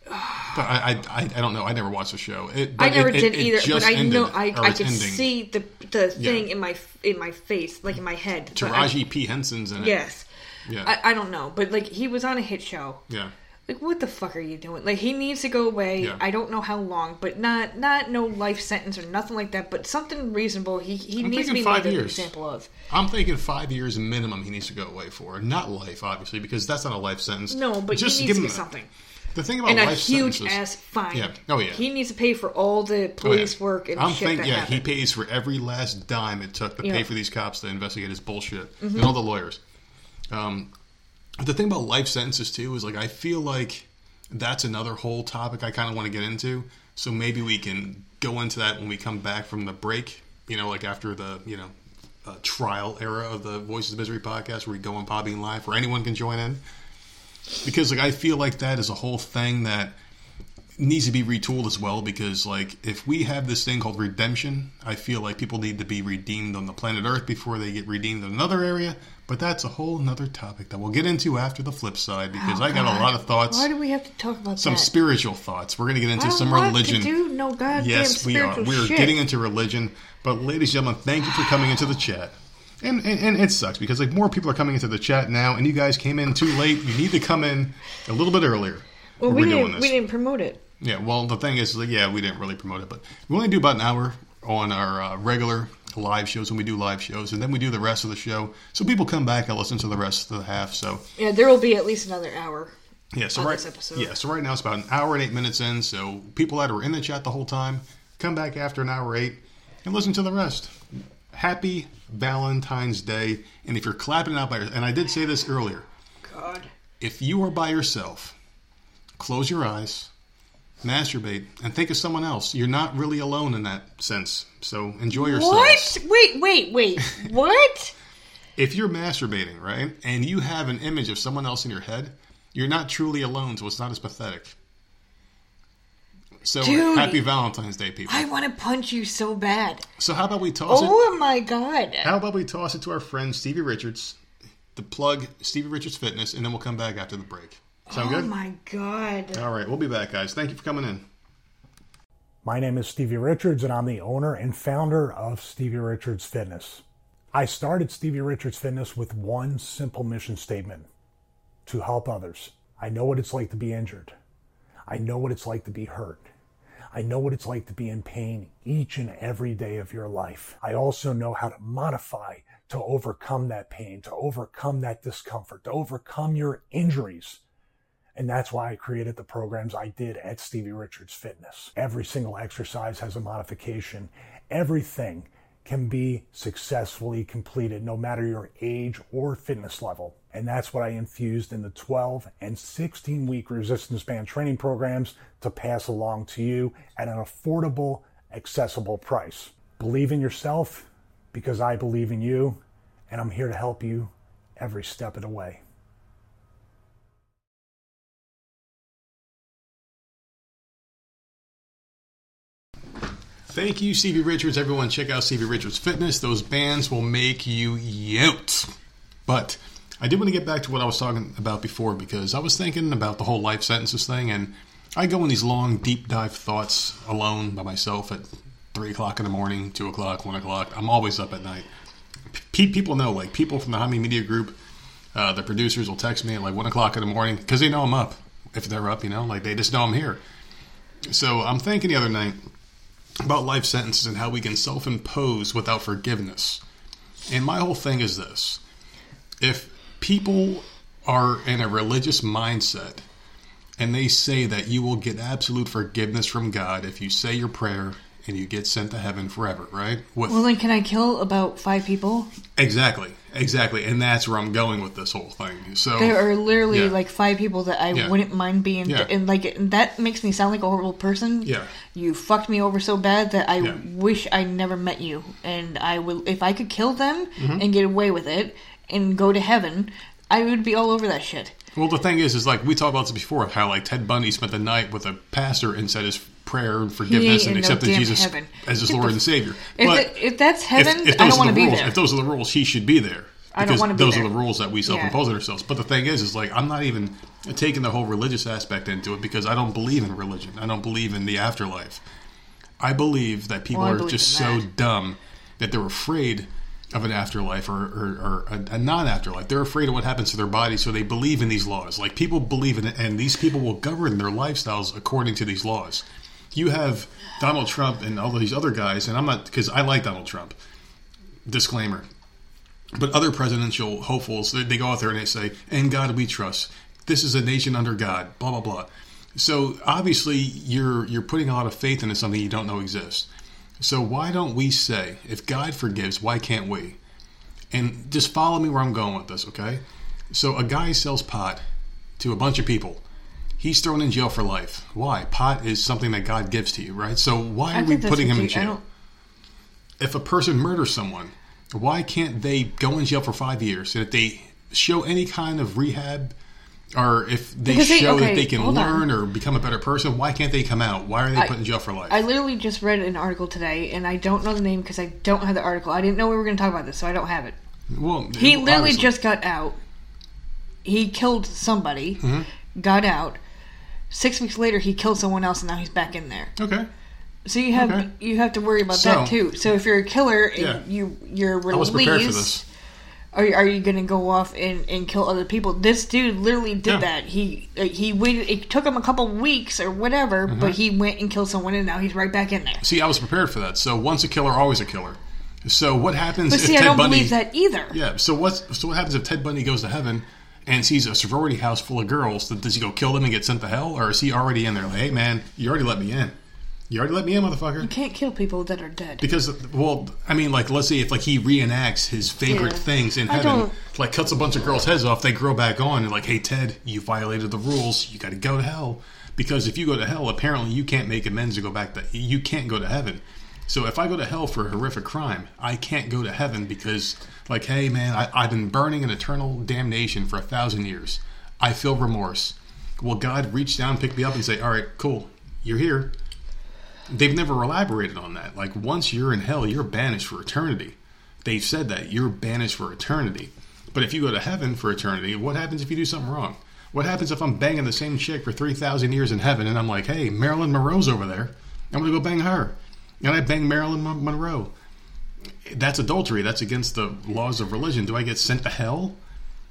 But I, I, I, I don't know. I never watched the show. It, I never it- did it either. But just I ended, know I, I could ending. see the the thing Yeah. in my in my face, like in my head. Taraji P Henson's in it. Yes. Yeah. I, I don't know, but like he was on a hit show. yeah. Like what the fuck are you doing? Like he needs to go away. Yeah. I don't know how long, but not not no life sentence or nothing like that. But something reasonable. He he I'm needs to be five made an years. example of. I'm thinking five years minimum he needs to go away for. Not life, obviously, because that's not a life sentence. No, but Just he give needs to him something. The thing about And a huge sentences, ass fine. Yeah. Oh, yeah. He needs to pay for all the Oh, yeah. police work and I'm shit that yeah, happened. he pays for every last dime it took to Yeah. Mm-hmm. pay for these cops to investigate his bullshit and all the lawyers. Um, the thing about life sentences too is like I feel like that's another whole topic I kind of want to get into. So maybe we can go into that when we come back from the break. You know, like after the you know uh, trial era of the Voices of Misery podcast, where we go on Podbean Live, where anyone can join in. Because like I feel like that is a whole thing that needs to be retooled as well because like if we have this thing called redemption i feel like people need to be redeemed on the planet earth before they get redeemed in another area but that's a whole nother topic that we'll get into after the flip side because i got a lot of thoughts. Oh, Why do we have to talk about some that? spiritual thoughts. We're going to get I into don't some religion To do no goddamn yes we are. we're shit. getting into religion. But ladies and gentlemen thank you for coming into the chat. And, and, and it sucks because like more people are coming into the chat now and you guys came in too late. You need to come in a little bit earlier. Well, we didn't we didn't promote it. Yeah, well, the thing is, like, yeah, we didn't really promote it, but we only do about an hour on our uh, regular live shows when we do live shows, and then we do the rest of the show. So people come back and listen to the rest of the half. So Yeah, there will be at least another hour. yeah, so right, yeah, so right now it's about an hour and eight minutes in. So people that are in the chat the whole time come back after an hour eight and listen to the rest. Happy Valentine's Day, and if you're clapping it out by, and I did say this earlier, God. if you are by yourself, close your eyes, masturbate, and think of someone else. You're not really alone in that sense. So enjoy yourself. What? Wait, wait, wait. what? If you're masturbating, right, and you have an image of someone else in your head, you're not truly alone, so it's not as pathetic. So Dude. happy Valentine's Day, people. I want to punch you so bad. so how about we toss it? Oh my god. How about we toss it to our friend Stevie Richards, the plug Stevie Richards Fitness, and then we'll come back after the break. Sound Oh good? Oh my god. All right, we'll be back, guys. Thank you for coming in. My name is Stevie Richards, and I'm the owner and founder of Stevie Richards Fitness. I started Stevie Richards Fitness with one simple mission statement to help others. I know what it's like to be injured. I know what it's like to be hurt. I know what it's like to be in pain each and every day of your life. I also know how to modify to overcome that pain, to overcome that discomfort, to overcome your injuries. And that's why I created the programs I did at Stevie Richards Fitness. Every single exercise has a modification. Everything can be successfully completed no matter your age or fitness level. And that's what I infused in the 12 and 16 week resistance band training programs to pass along to you at an affordable, accessible price. Believe in yourself because I believe in you, and I'm here to help you every step of the way. Thank you, Stevie Richards. Everyone, check out Stevie Richards Fitness. Those bands will make you yout. But I did want to get back to what I was talking about before because I was thinking about the whole life sentences thing, and I go in these long, deep dive thoughts alone by myself at three o'clock in the morning, two o'clock, one o'clock. I'm always up at night. Pe- people know, like people from the Hami Media Group, uh, the producers will text me at like one o'clock in the morning because they know I'm up. If they're up, you know, like they just know I'm here. So I'm thinking the other night about life sentences and how we can self impose without forgiveness. And my whole thing is this if people are in a religious mindset and they say that you will get absolute forgiveness from God if you say your prayer and you get sent to heaven forever, right? With Well, then, can I kill about five people? exactly, exactly, and that's where I'm going with this whole thing. So There are literally Yeah. like five people that I Yeah. wouldn't mind being, Yeah. and like that makes me sound like a horrible person. Yeah. you fucked me over so bad that I wish I never met you, and I will if I could kill them Mm-hmm. and get away with it and go to heaven, I would be all over that shit. Well, the thing is, is like we talked about this before, how like Ted Bundy spent the night with a pastor and said his prayer and forgiveness and in no Jesus heaven. as his Lord and Savior. If, But if that's heaven, if I those don't want to be rules, there. if those are the rules, he should be there. I don't wanna be those there. are the rules that we self-impose on ourselves. But the thing is, is like I'm not even taking the whole religious aspect into it because I don't believe in religion. I don't believe in the afterlife. I believe that people Well, are just so that. dumb that they're afraid of an afterlife or, or, or a, a non-afterlife. They're afraid of what happens to their body, so they believe in these laws. Like people believe in it, and these people will govern their lifestyles according to these laws. You have Donald Trump and all these other guys, and I'm not because I like Donald Trump. Disclaimer. But other presidential hopefuls, they, they go out there and they say, "In God we trust. This is a nation under God." Blah blah blah. So obviously, you're you're putting a lot of faith into something you don't know exists. So why don't we say, if God forgives, why can't we? And just follow me where I'm going with this, okay? So a guy sells pot to a bunch of people. He's thrown in jail for life. Why? Pot is something that God gives to you, right? So why are we putting him in you- jail? if a person murders someone, why can't they go in jail for five years? And if they show any kind of rehab, or if they Because they- show that they can hold on. learn or become a better person, why can't they come out? Why are they I- put in jail for life? I literally just read an article today, and I don't know the name because I don't have the article. I didn't know we were going to talk about this, so I don't have it. well, He literally obviously. just got out. He killed somebody, Mm-hmm. got out. Six weeks later, he killed someone else, and now he's back in there. okay. So you have Okay. you have to worry about So- that too. So if you're a killer and Yeah. you you're I was prepared for released, this. are are you going to go off and, and kill other people? This dude literally did Yeah. that. He uh, he waited. It took him a couple weeks or whatever, Mm-hmm. but he went and killed someone, and now he's right back in there. See, I was prepared for that. So once a killer, always a killer. So what happens But if see, Ted I don't Bundy? believe that either. Yeah. So what's so what happens if Ted Bundy goes to heaven and sees a sorority house full of girls? Does he go kill them and get sent to hell, or is he already in there? Like, hey man, you already let me in. You already let me in, motherfucker. You can't kill people that are dead. Because, well, I mean, like, let's say if like he reenacts his favorite Yeah. things in I heaven, don't- like cuts a bunch of girls' heads off, they grow back on, and like, hey Ted, you violated the rules, you got to go to hell. Because if you go to hell, apparently you can't make amends to go back to you can't go to heaven. So if I go to hell for a horrific crime, I can't go to heaven because, like, hey man, I, I've been burning in eternal damnation for a thousand years. I feel remorse. Will God reach down, pick me up, and say, "All right, cool, you're here." they've never elaborated on that. Like once you're in hell, you're banished for eternity. They've said that you're banished for eternity. But if you go to heaven for eternity, what happens if you do something wrong? What happens if I'm banging the same chick for three thousand years in heaven, and I'm like, "Hey, Marilyn Monroe's over there. I'm gonna go bang her," and I bang Marilyn Mon- Monroe. That's adultery. That's against the laws of religion. Do I get sent to hell?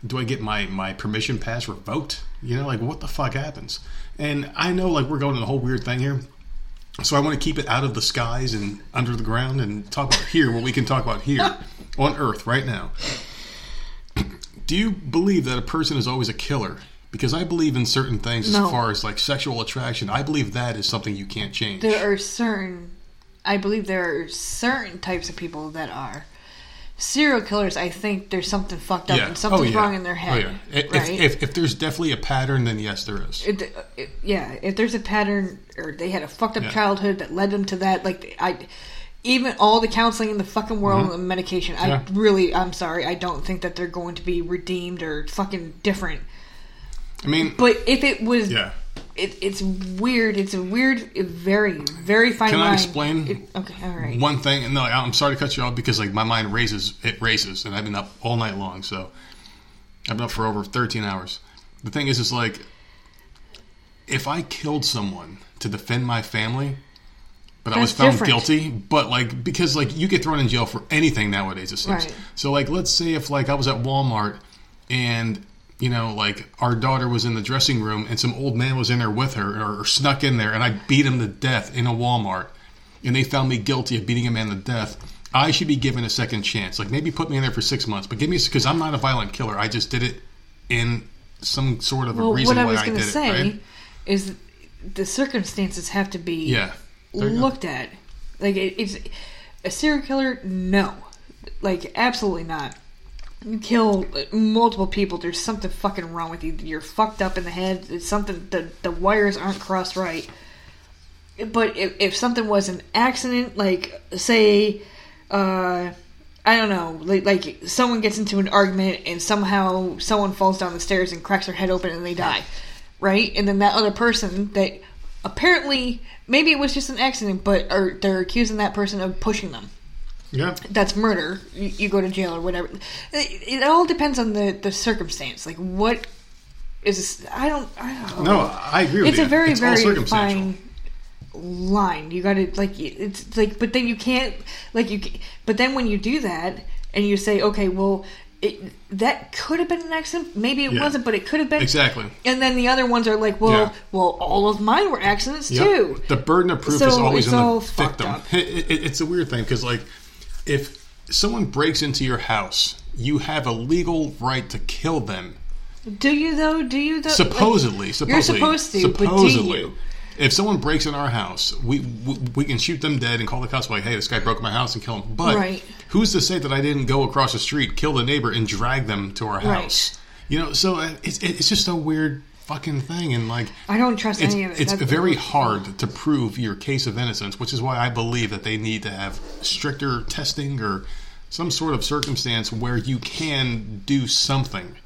do I get my my permission pass revoked? You know, like what the fuck happens? And I know like we're going to the whole weird thing here. So I want to keep it out of the skies and under the ground and talk about here what we can talk about here on earth right now. Do you believe that a person is always a killer? Because I believe in certain things No. as far as like sexual attraction. I believe that is something you can't change. There are certain, I believe there are certain types of people that are serial killers. I think there's something fucked up and something's Oh, yeah. wrong in their Oh, head. yeah. If, right? if, if there's definitely a pattern, then yes, there is. It- it- yeah, if there's a pattern or they had a fucked up Yeah. childhood that led them to that, like I, even all the counseling in the fucking world and medication, Mm-hmm. Yeah. I really, I'm sorry, I don't think that they're going to be redeemed or fucking different. I mean, But if it was, yeah. It, it's weird. It's a weird, very, very fine Can I explain It- okay, all right. One thing, and no, I'm sorry to cut you off because like my mind races, it races, and I've been up all night long. So I've been up for over 13 hours. The thing is, is like if I killed someone to defend my family, but I was found different. guilty, but like because like you get thrown in jail for anything nowadays, it seems. Right. So like let's say if like I was at Walmart and you know like our daughter was in the dressing room and some old man was in there with her or, or snuck in there and I beat him to death in a Walmart and they found me guilty of beating a man to death. I should be given a second chance. Like maybe put me in there for six months, but give me because I'm not a violent killer. I just did it in some sort of a reason what I was going did to it. say Right? is the circumstances have to be Yeah. There you go. looked at. Like it, it's a serial killer. No, like absolutely not. You kill multiple people. There's something fucking wrong with you. You're fucked up in the head. It's something. The the wires aren't crossed right. But if, if something was an accident, like say, uh, I don't know, like, like someone gets into an argument and somehow someone falls down the stairs and cracks their head open and they die, right? And then that other person that apparently maybe it was just an accident, but or they're accusing that person of pushing them. Yeah. That's murder. You, you go to jail or whatever. It, it all depends on the the circumstance. Like what is I don't. I don't No, I agree with it's you. a very It's very fine line you gotta like it's like but then you can't like you but then when you do that and you say okay well it, that could have been an accident maybe it Yeah. wasn't but it could have been Exactly. and then the other ones are like well Yeah. well all of mine were accidents Yep. too The burden of proof So is always on all the fucked victim. up. It, it- it's a weird thing because, like, if someone breaks into your house, you have a legal right to kill them. do you though do you though Like, Supposedly, supposedly, you're supposed to supposedly. you If someone breaks in our house, we, we we can shoot them dead and call the cops like, "Hey, this guy broke my house and kill him." But Right. who's to say that I didn't go across the street, kill the neighbor, and drag them to our Right. house? You know, so uh, it's it's just a weird fucking thing, and like I don't trust it's, any of it it's That's- very hard to prove your case of innocence, which is why I believe that they need to have stricter testing or some sort of circumstance where you can do something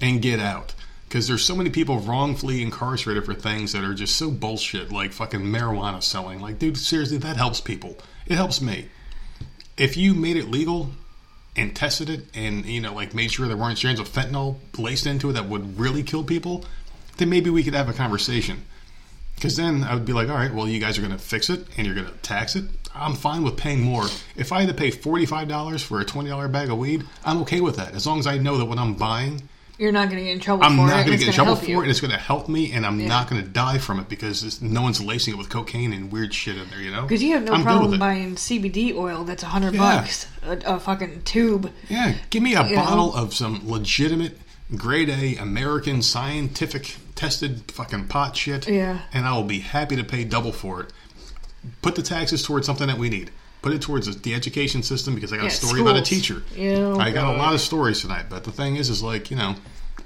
and get out. Because there's so many people wrongfully incarcerated for things that are just so bullshit, like fucking marijuana selling. Like, dude, seriously, that helps people. It helps me. If you made it legal and tested it and, you know, like made sure there weren't strands of fentanyl laced into it that would really kill people, then maybe we could have a conversation. Because then I would be like, all right, well, you guys are going to fix it and you're going to tax it. I'm fine with paying more. If I had to pay $45 for a $20 bag of weed, I'm okay with that. As long as I know that what I'm buying, you're not going to get in trouble I'm for not it going to get in trouble for you. it and it's going to help me and I'm Yeah. not going to die from it because no one's lacing it with cocaine and weird shit in there, you know? Because you have no I'm problem buying CBD oil that's a hundred Yeah. bucks a, a fucking tube. Yeah, give me a bottle know? of some legitimate, grade A, American, scientific, tested fucking pot shit. Yeah. And I will be happy to pay double for it. put the taxes towards something that we need. Put it towards the education system because I got Yeah, a story about a teacher. Yeah, oh I got a lot of stories tonight, but the thing is, is like you know,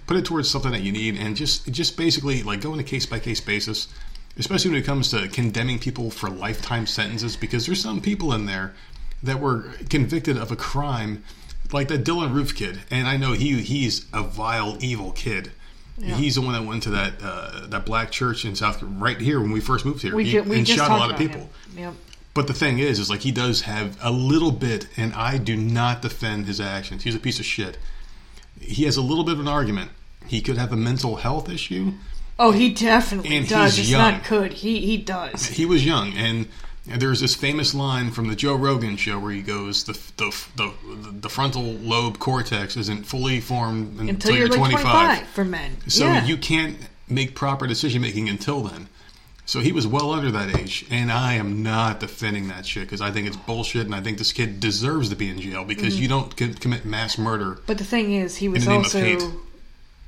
put it towards something that you need, and just just basically like go on a case by case basis, especially when it comes to condemning people for lifetime sentences, because there's some people in there that were convicted of a crime, like that Dylann Roof kid, and I know he he's a vile, evil kid. He's the one that went to that uh, that black church in South right here when we first moved here, We, He- ju- we and shot a lot of people. Yep. But the thing is, is like he does have a little bit, and I do not defend his actions. He's a piece of shit. He has a little bit of an argument. He could have a mental health issue. Oh, he definitely And does. he's it's young. not good. He he does. He was young, and there's this famous line from the Joe Rogan show where he goes, "the the the, the frontal lobe cortex isn't fully formed until, Until you're like 25. 25 for men. So yeah. you can't make proper decision making until then. So he was well under that age, and I am not defending that shit because I think it's bullshit, and I think this kid deserves to be in jail because Mm-hmm. you don't c- commit mass murder. But the thing is, he was the name of also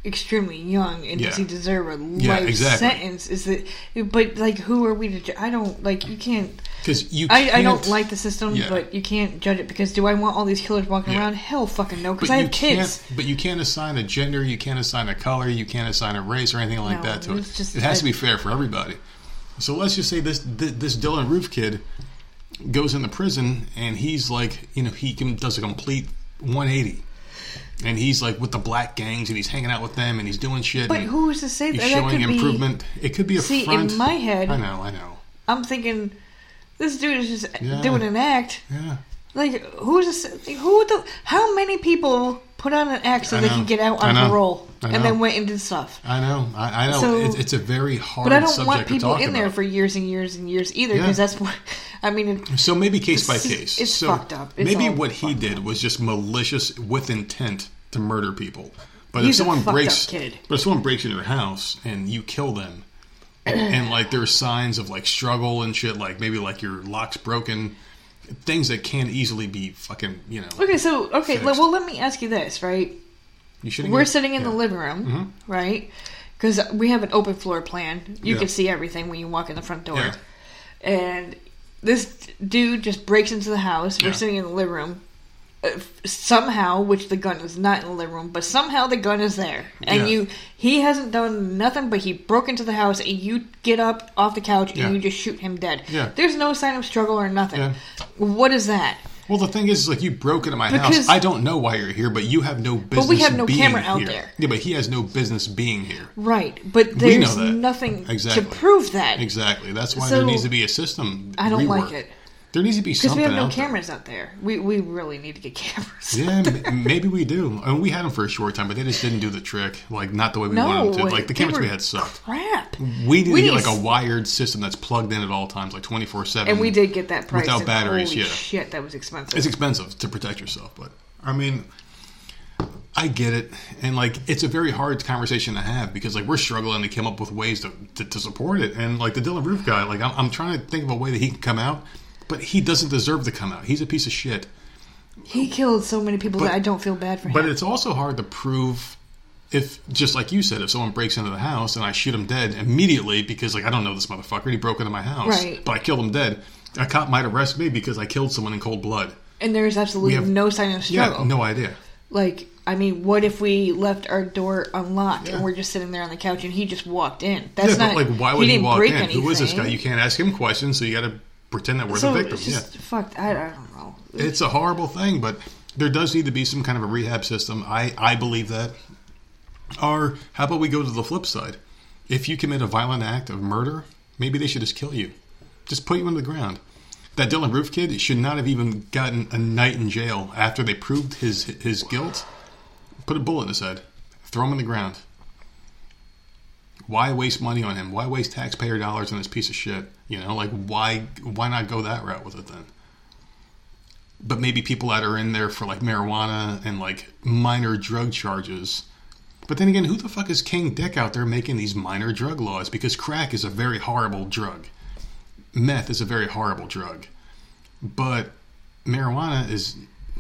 extremely young, and does he deserve a Yeah, life exactly. sentence? Is it? But like, who are we to? I don't like. You can't. Because you, I, I don't like the system, Yeah. but you can't judge it because do I want all these killers walking Yeah. around? Hell, fucking no. Because I have kids. can't. But you can't assign a gender. You can't assign a color. You can't assign a race or anything like No, that to it. just- it has to be fair for everybody. So let's just say this th- this Dylann Roof kid goes into prison, and he's like, you know, he can, does a complete 180. And he's like with the black gangs, and he's hanging out with them, and he's doing shit. But who is to say He's that? that showing could be- improvement. It could be a See, in my head- I know, I know. I'm thinking, this dude is just Yeah. doing an act. Yeah, Like, who's this? Like, who the? How many people put on an act so I they know. can get out on parole and then went and did stuff? I know, I, I know. So- it's, it's a very hard. But I don't subject want people in there for years and years and years either, Yeah. because that's what. I mean, it, So maybe case by case. it's so fucked up. It's maybe what he did was just malicious with intent to murder people. But He's if someone breaks, up kid. but if someone breaks into your house and you kill them, and like there's signs of like struggle and shit, like maybe like your lock's broken, things that can easily be fucking, you know, okay, so okay, Fixed. well, let me ask you this, right? you shouldn't. We're get- sitting in yeah. Mm-hmm. the living room, right? Because we have an open floor plan. You Yeah. can see everything when you walk in the front door. Yeah. And this dude just breaks into the house. We're sitting in the living room. Uh, somehow, which the gun is not in the living room, but somehow the gun is there, and Yeah. you he hasn't done nothing, but he broke into the house, and you get up off the couch Yeah. and you just shoot him dead. Yeah. There's no sign of struggle or nothing. Yeah. What is that? Well, the thing is, is like you broke into my Because- house. I don't know why you're here, but you have no business. But we have no camera out here. there. Yeah, but he has no business being here. Right, but there's nothing Exactly. to prove that. Exactly. That's why So- there needs to be a system. I don't rework. like it. There needs to be something. Because we have no out there. cameras out there. We we really need to get cameras. Yeah, maybe we do. I mean, we had them for a short time, but they just didn't do the trick. Like not the way we No, wanted them to. Like the cameras we had sucked. Crap. We need We to get like a wired system that's plugged in at all times, like twenty four seven. And we did get that price. without batteries. Yeah, shit, that was expensive. it's expensive to protect yourself, but I mean, I get it, and like it's a very hard conversation to have because like we're struggling to come up with ways to, to, to support it, and like the Dylann Roof guy, like I'm, I'm trying to think of a way that he can come out, but he doesn't deserve to come out. He's a piece of shit. he killed so many people But- that I don't feel bad for him. But it's also hard to prove if, just like you said, if someone breaks into the house and I shoot him dead immediately because, like, I don't know this motherfucker, he broke into my house, Right. but I killed him dead. A cop might arrest me because I killed someone in cold blood. and there's absolutely have- no sign of Yeah, struggle. no idea. Like, I mean, what if we left our door unlocked Yeah. and we're just sitting there on the couch and he just walked in? That's yeah, not like, why would he, didn't walk in? Who is this guy? You can't ask him questions, so you got to pretend that we're so the victim. it's yeah, fucked. I, I don't know. it's a horrible thing, but there does need to be some kind of a rehab system. I I believe that. Or how about we go to the flip side? If you commit a violent act of murder, maybe they should just kill you, just put you into the ground. That Dylann Roof kid should not have even gotten a night in jail after they proved his his guilt. Put a bullet in his head, throw him in the ground. Why waste money on him? Why waste taxpayer dollars on this piece of shit? You know, like why why not go that route with it then? But maybe people that are in there for like marijuana and like minor drug charges. But then again, who the fuck is King Dick out there making these minor drug laws? Because crack is a very horrible drug. Meth is a very horrible drug. But marijuana is,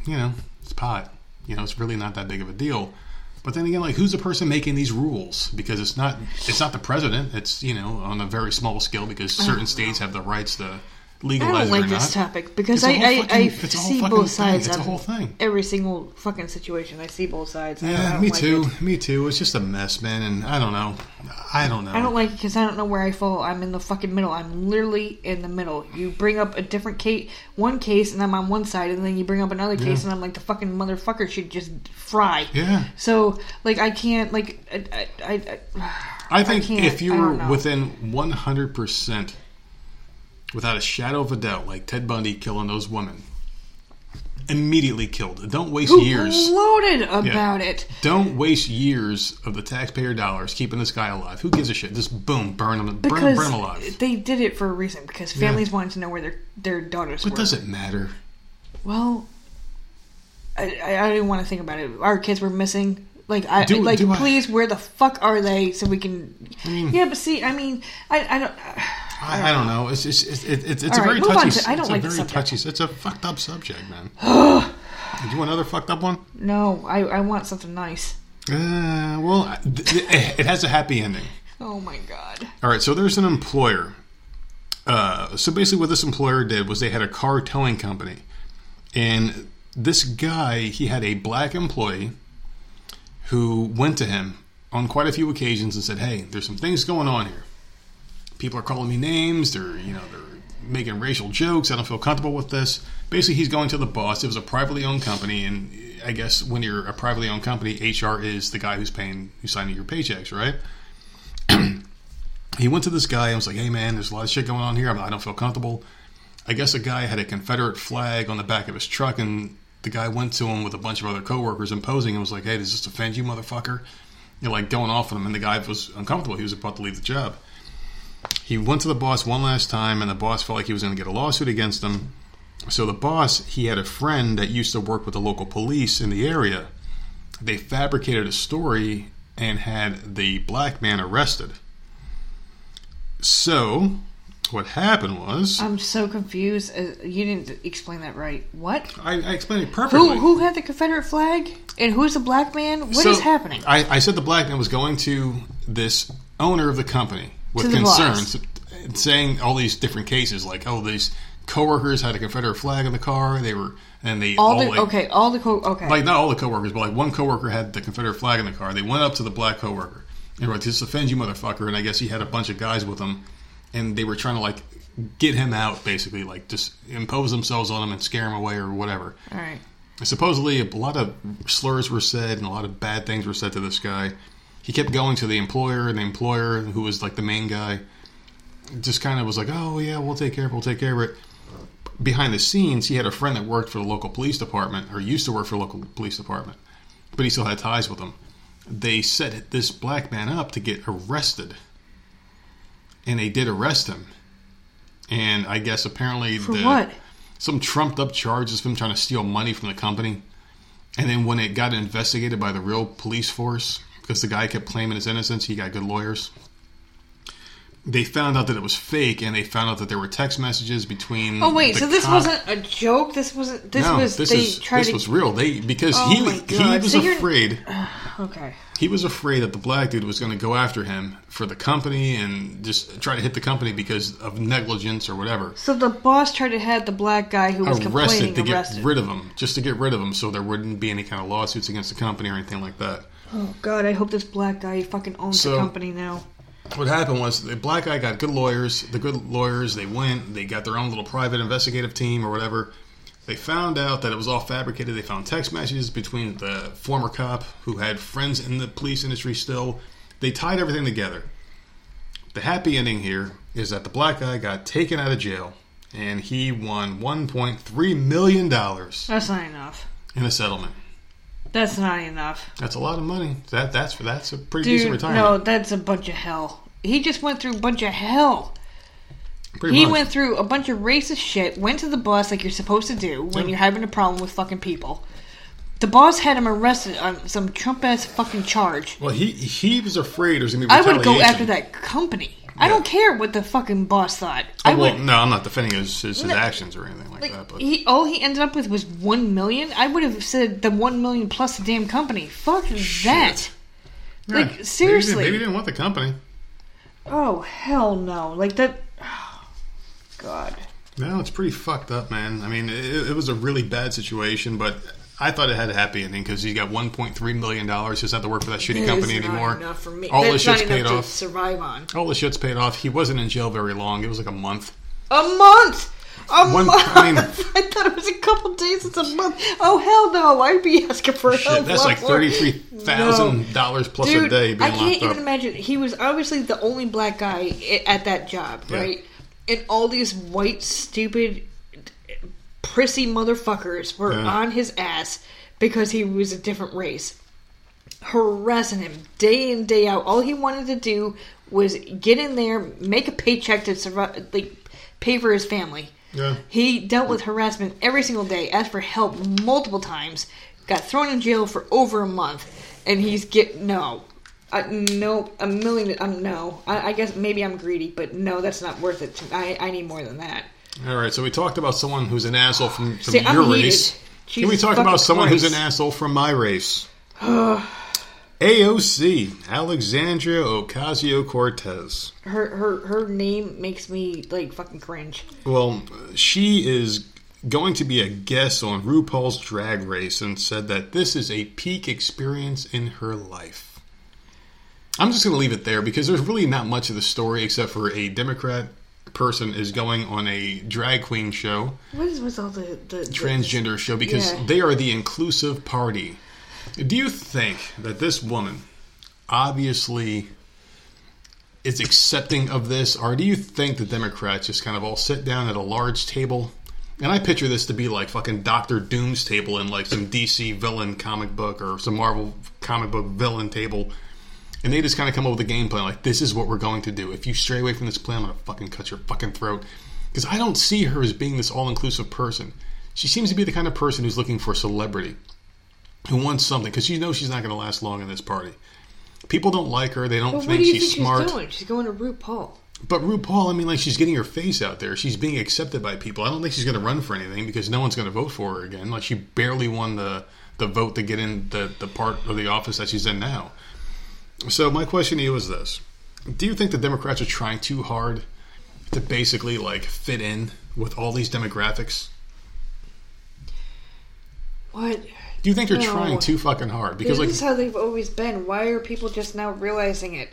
you know, it's pot. You know, it's really not that big of a deal. But then again, like who's the person making these rules? Because it's not it's not the president. It's you know on a very small scale because certain uh-huh. states have the rights to legalize I don't like this topic because I, I, fucking- I see both thing. sides It's a of whole thing. every single fucking situation. I see both sides. I I Yeah, me like too. it. Me too. It's just a mess, man. And I don't know. I don't know. I don't like it because I don't know where I fall. I'm in the fucking middle. I'm literally in the middle. You bring up a different case, one case, and I'm on one side, and then you bring up another case, and I'm like, the fucking motherfucker should just fry. Yeah. So, like, I can't, like, I, I, I, I think can't- if you I were within 100%, without a shadow of a doubt, like Ted Bundy killing those women, immediately killed. Don't waste who years. loaded about it. Don't waste years of the taxpayer dollars keeping this guy alive. Who gives a shit? Just boom, burn him, burn, burn him alive. they did it for a reason. Because families wanted to know where their their daughters What were. does it matter? Well, I, I, I didn't want to think about it. Our kids were missing. Like I Do- like do I- please where the fuck are they so we can Yeah, but see, I mean, I I don't I, I don't know. It's it's it's, it's, it's a right, very touchy. to- I don't it's like a very subject. touchy. It's a fucked up subject, man. Did you want another fucked up one? no, I I want something nice. Uh, well, I- th- it has a happy ending. Oh my god. All right, so there's an employer. Uh, so basically, what this employer did was they had a car towing company, and this guy he had a black employee who went to him on quite a few occasions and said, "Hey, there's some things going on here. People are calling me names. They're you know they're making racial jokes. I don't feel comfortable with this." Basically, he's going to the boss. It was a privately owned company, and I guess when you're a privately owned company, HR is the guy who's paying, who's signing your paychecks, right? he went to this guy and was like, "Hey man, there's a lot of shit going on here. I don't feel comfortable." I guess a guy had a Confederate flag on the back of his truck, and the guy went to him with a bunch of other coworkers and posing and was like, "Hey, does this offend you, motherfucker?" You're like going off on him, and the guy was uncomfortable. He was about to leave the job. He went to the boss one last time, and the boss felt like he was going to get a lawsuit against him. So the boss, he had a friend that used to work with the local police in the area. They fabricated a story and had the black man arrested. So, what happened was, I'm so confused. Uh, you didn't explain that right. What? I, I explained it perfectly. Who who had the Confederate flag? And who's the black man? What is So, happening? I, I said the black man was going to this owner of the company with concerns, saying all these different cases, like, oh, these coworkers had a Confederate flag in the car. They were, and they all the like, okay, all the co- okay. like not all the coworkers, but like one coworker had the Confederate flag in the car. They went up to the black coworker and were like, "This offends you, motherfucker!" And I guess he had a bunch of guys with him, and they were trying to like get him out, basically, like just impose themselves on him and scare him away or whatever. all right. Supposedly, a lot of slurs were said and a lot of bad things were said to this guy. He kept going to the employer, and the employer, who was like the main guy, just kind of was like, "Oh yeah, we'll take care of it. We'll take care of it." Behind the scenes, he had a friend that worked for the local police department, or used to work for the local police department, but he still had ties with them. They set this black man up to get arrested, and they did arrest him. And I guess apparently For the, what? some trumped up charges of him trying to steal money from the company. And then when it got investigated by the real police force, because the guy kept claiming his innocence, he got good lawyers. They found out that it was fake, and they found out that there were text messages between. Oh wait, so this cop- wasn't a joke. This wasn't. This no, was. this they is tried this to. was real. They because Oh he he was So afraid. okay. He was afraid that the black dude was going to go after him for the company and just try to hit the company because of negligence or whatever. So the boss tried to have the black guy who was complaining arrested to arrested. get rid of him, just to get rid of him, so there wouldn't be any kind of lawsuits against the company or anything like that. Oh God, I hope this black guy fucking owns So- the company now. What happened was the black guy got good lawyers. The good lawyers they went, they got their own little private investigative team or whatever. They found out that it was all fabricated. They found text messages between the former cop who had friends in the police industry still. They tied everything together. The happy ending here is that the black guy got taken out of jail and he won 1.3 million dollars That's not enough. in a settlement. That's not enough. That's a lot of money. That that's that's a pretty decent Dude, retirement. no, that's a bunch of hell. He just went through a bunch of hell. Pretty He much. went through a bunch of racist shit, went to the boss like you're supposed to do when Yeah. you're having a problem with fucking people. The boss had him arrested on some Trump ass fucking charge. Well, he he was afraid there's gonna be I would go after that company. I don't care what the fucking boss thought. Oh, I well, would no, I'm not defending his his, his No, actions or anything like, like that. But he all he ended up with was one million. I would have said the one million plus the damn company. Fuck that. Yeah, Like maybe he didn't- seriously. maybe he didn't want the company. Oh hell no! Like that. God. No, it's pretty fucked up, man. I mean, it, it was a really bad situation, but I thought it had a happy ending because he got 1.3 million dollars. He doesn't have to work for that shitty company anymore. enough for me. All the That's shit's paid off. survive on. All the shit's paid off. He wasn't in jail very long. It was like a month. A month. A One- month. I mean- I thought it was a couple days. It's a month. Oh hell no! I'd be asking for Shit, help. that's like more. thirty-three thousand dollars plus Dude, a day being I can't even up. imagine. He was obviously the only black guy at that job, Yeah. right? And all these white, stupid, prissy motherfuckers were Yeah. on his ass because he was a different race, harassing him day in day out. All he wanted to do was get in there, make a paycheck to survive, like pay for his family. Yeah. He dealt with harassment every single day, asked for help multiple times, got thrown in jail for over a month, and he's get no, uh, no, a million. Um, no, I, I guess maybe I'm greedy, but no, that's not worth it. To, I I need more than that. All right, so we talked about someone who's an asshole from, from See, I'm your heated. race. Can we talk about someone who's an asshole from my race? AOC, Alexandria Ocasio Cortez. Her her her name makes me like fucking cringe. Well, she is going to be a guest on RuPaul's Drag Race and said that this is a peak experience in her life. I'm just going to leave it there because there's really not much of the story except for a Democrat person is going on a drag queen show, What is with all the the transgender show, because Yeah. they are the inclusive party. Do you think that this woman obviously is accepting of this, or do you think the Democrats just kind of all sit down at a large table? And I picture this to be like fucking Doctor Doom's table in like some DC villain comic book or some Marvel comic book villain table. And they just kind of come up with a game plan like, this is what we're going to do. If you stray away from this plan, I'm going to fucking cut your fucking throat. Because I don't see her as being this all inclusive person. She seems to be the kind of person who's looking for celebrity, who wants something, because she knows she's not going to last long in this party. People don't like her. They don't think do she's think smart. she's doing? She's going to RuPaul. But RuPaul, I mean, like she's getting her face out there. She's being accepted by people. I don't think she's going to run for anything because no one's going to vote for her again. Like she barely won the the vote to get in the the part of the office that she's in now. So my question to you is this: Do you think the Democrats are trying too hard to basically like fit in with all these demographics? What? Do you think they're No. trying too fucking hard? Because This like is how they've always been. Why are people just now realizing it?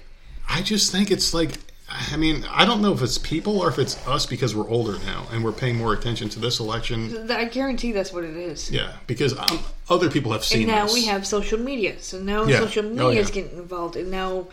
I just think it's like, I mean, I don't know if it's people or if it's us because we're older now and we're paying more attention to this election. I guarantee that's what it is. Yeah, because um, other people have seen And now this. we have social media. So now Yeah. social Oh, media is getting involved, and now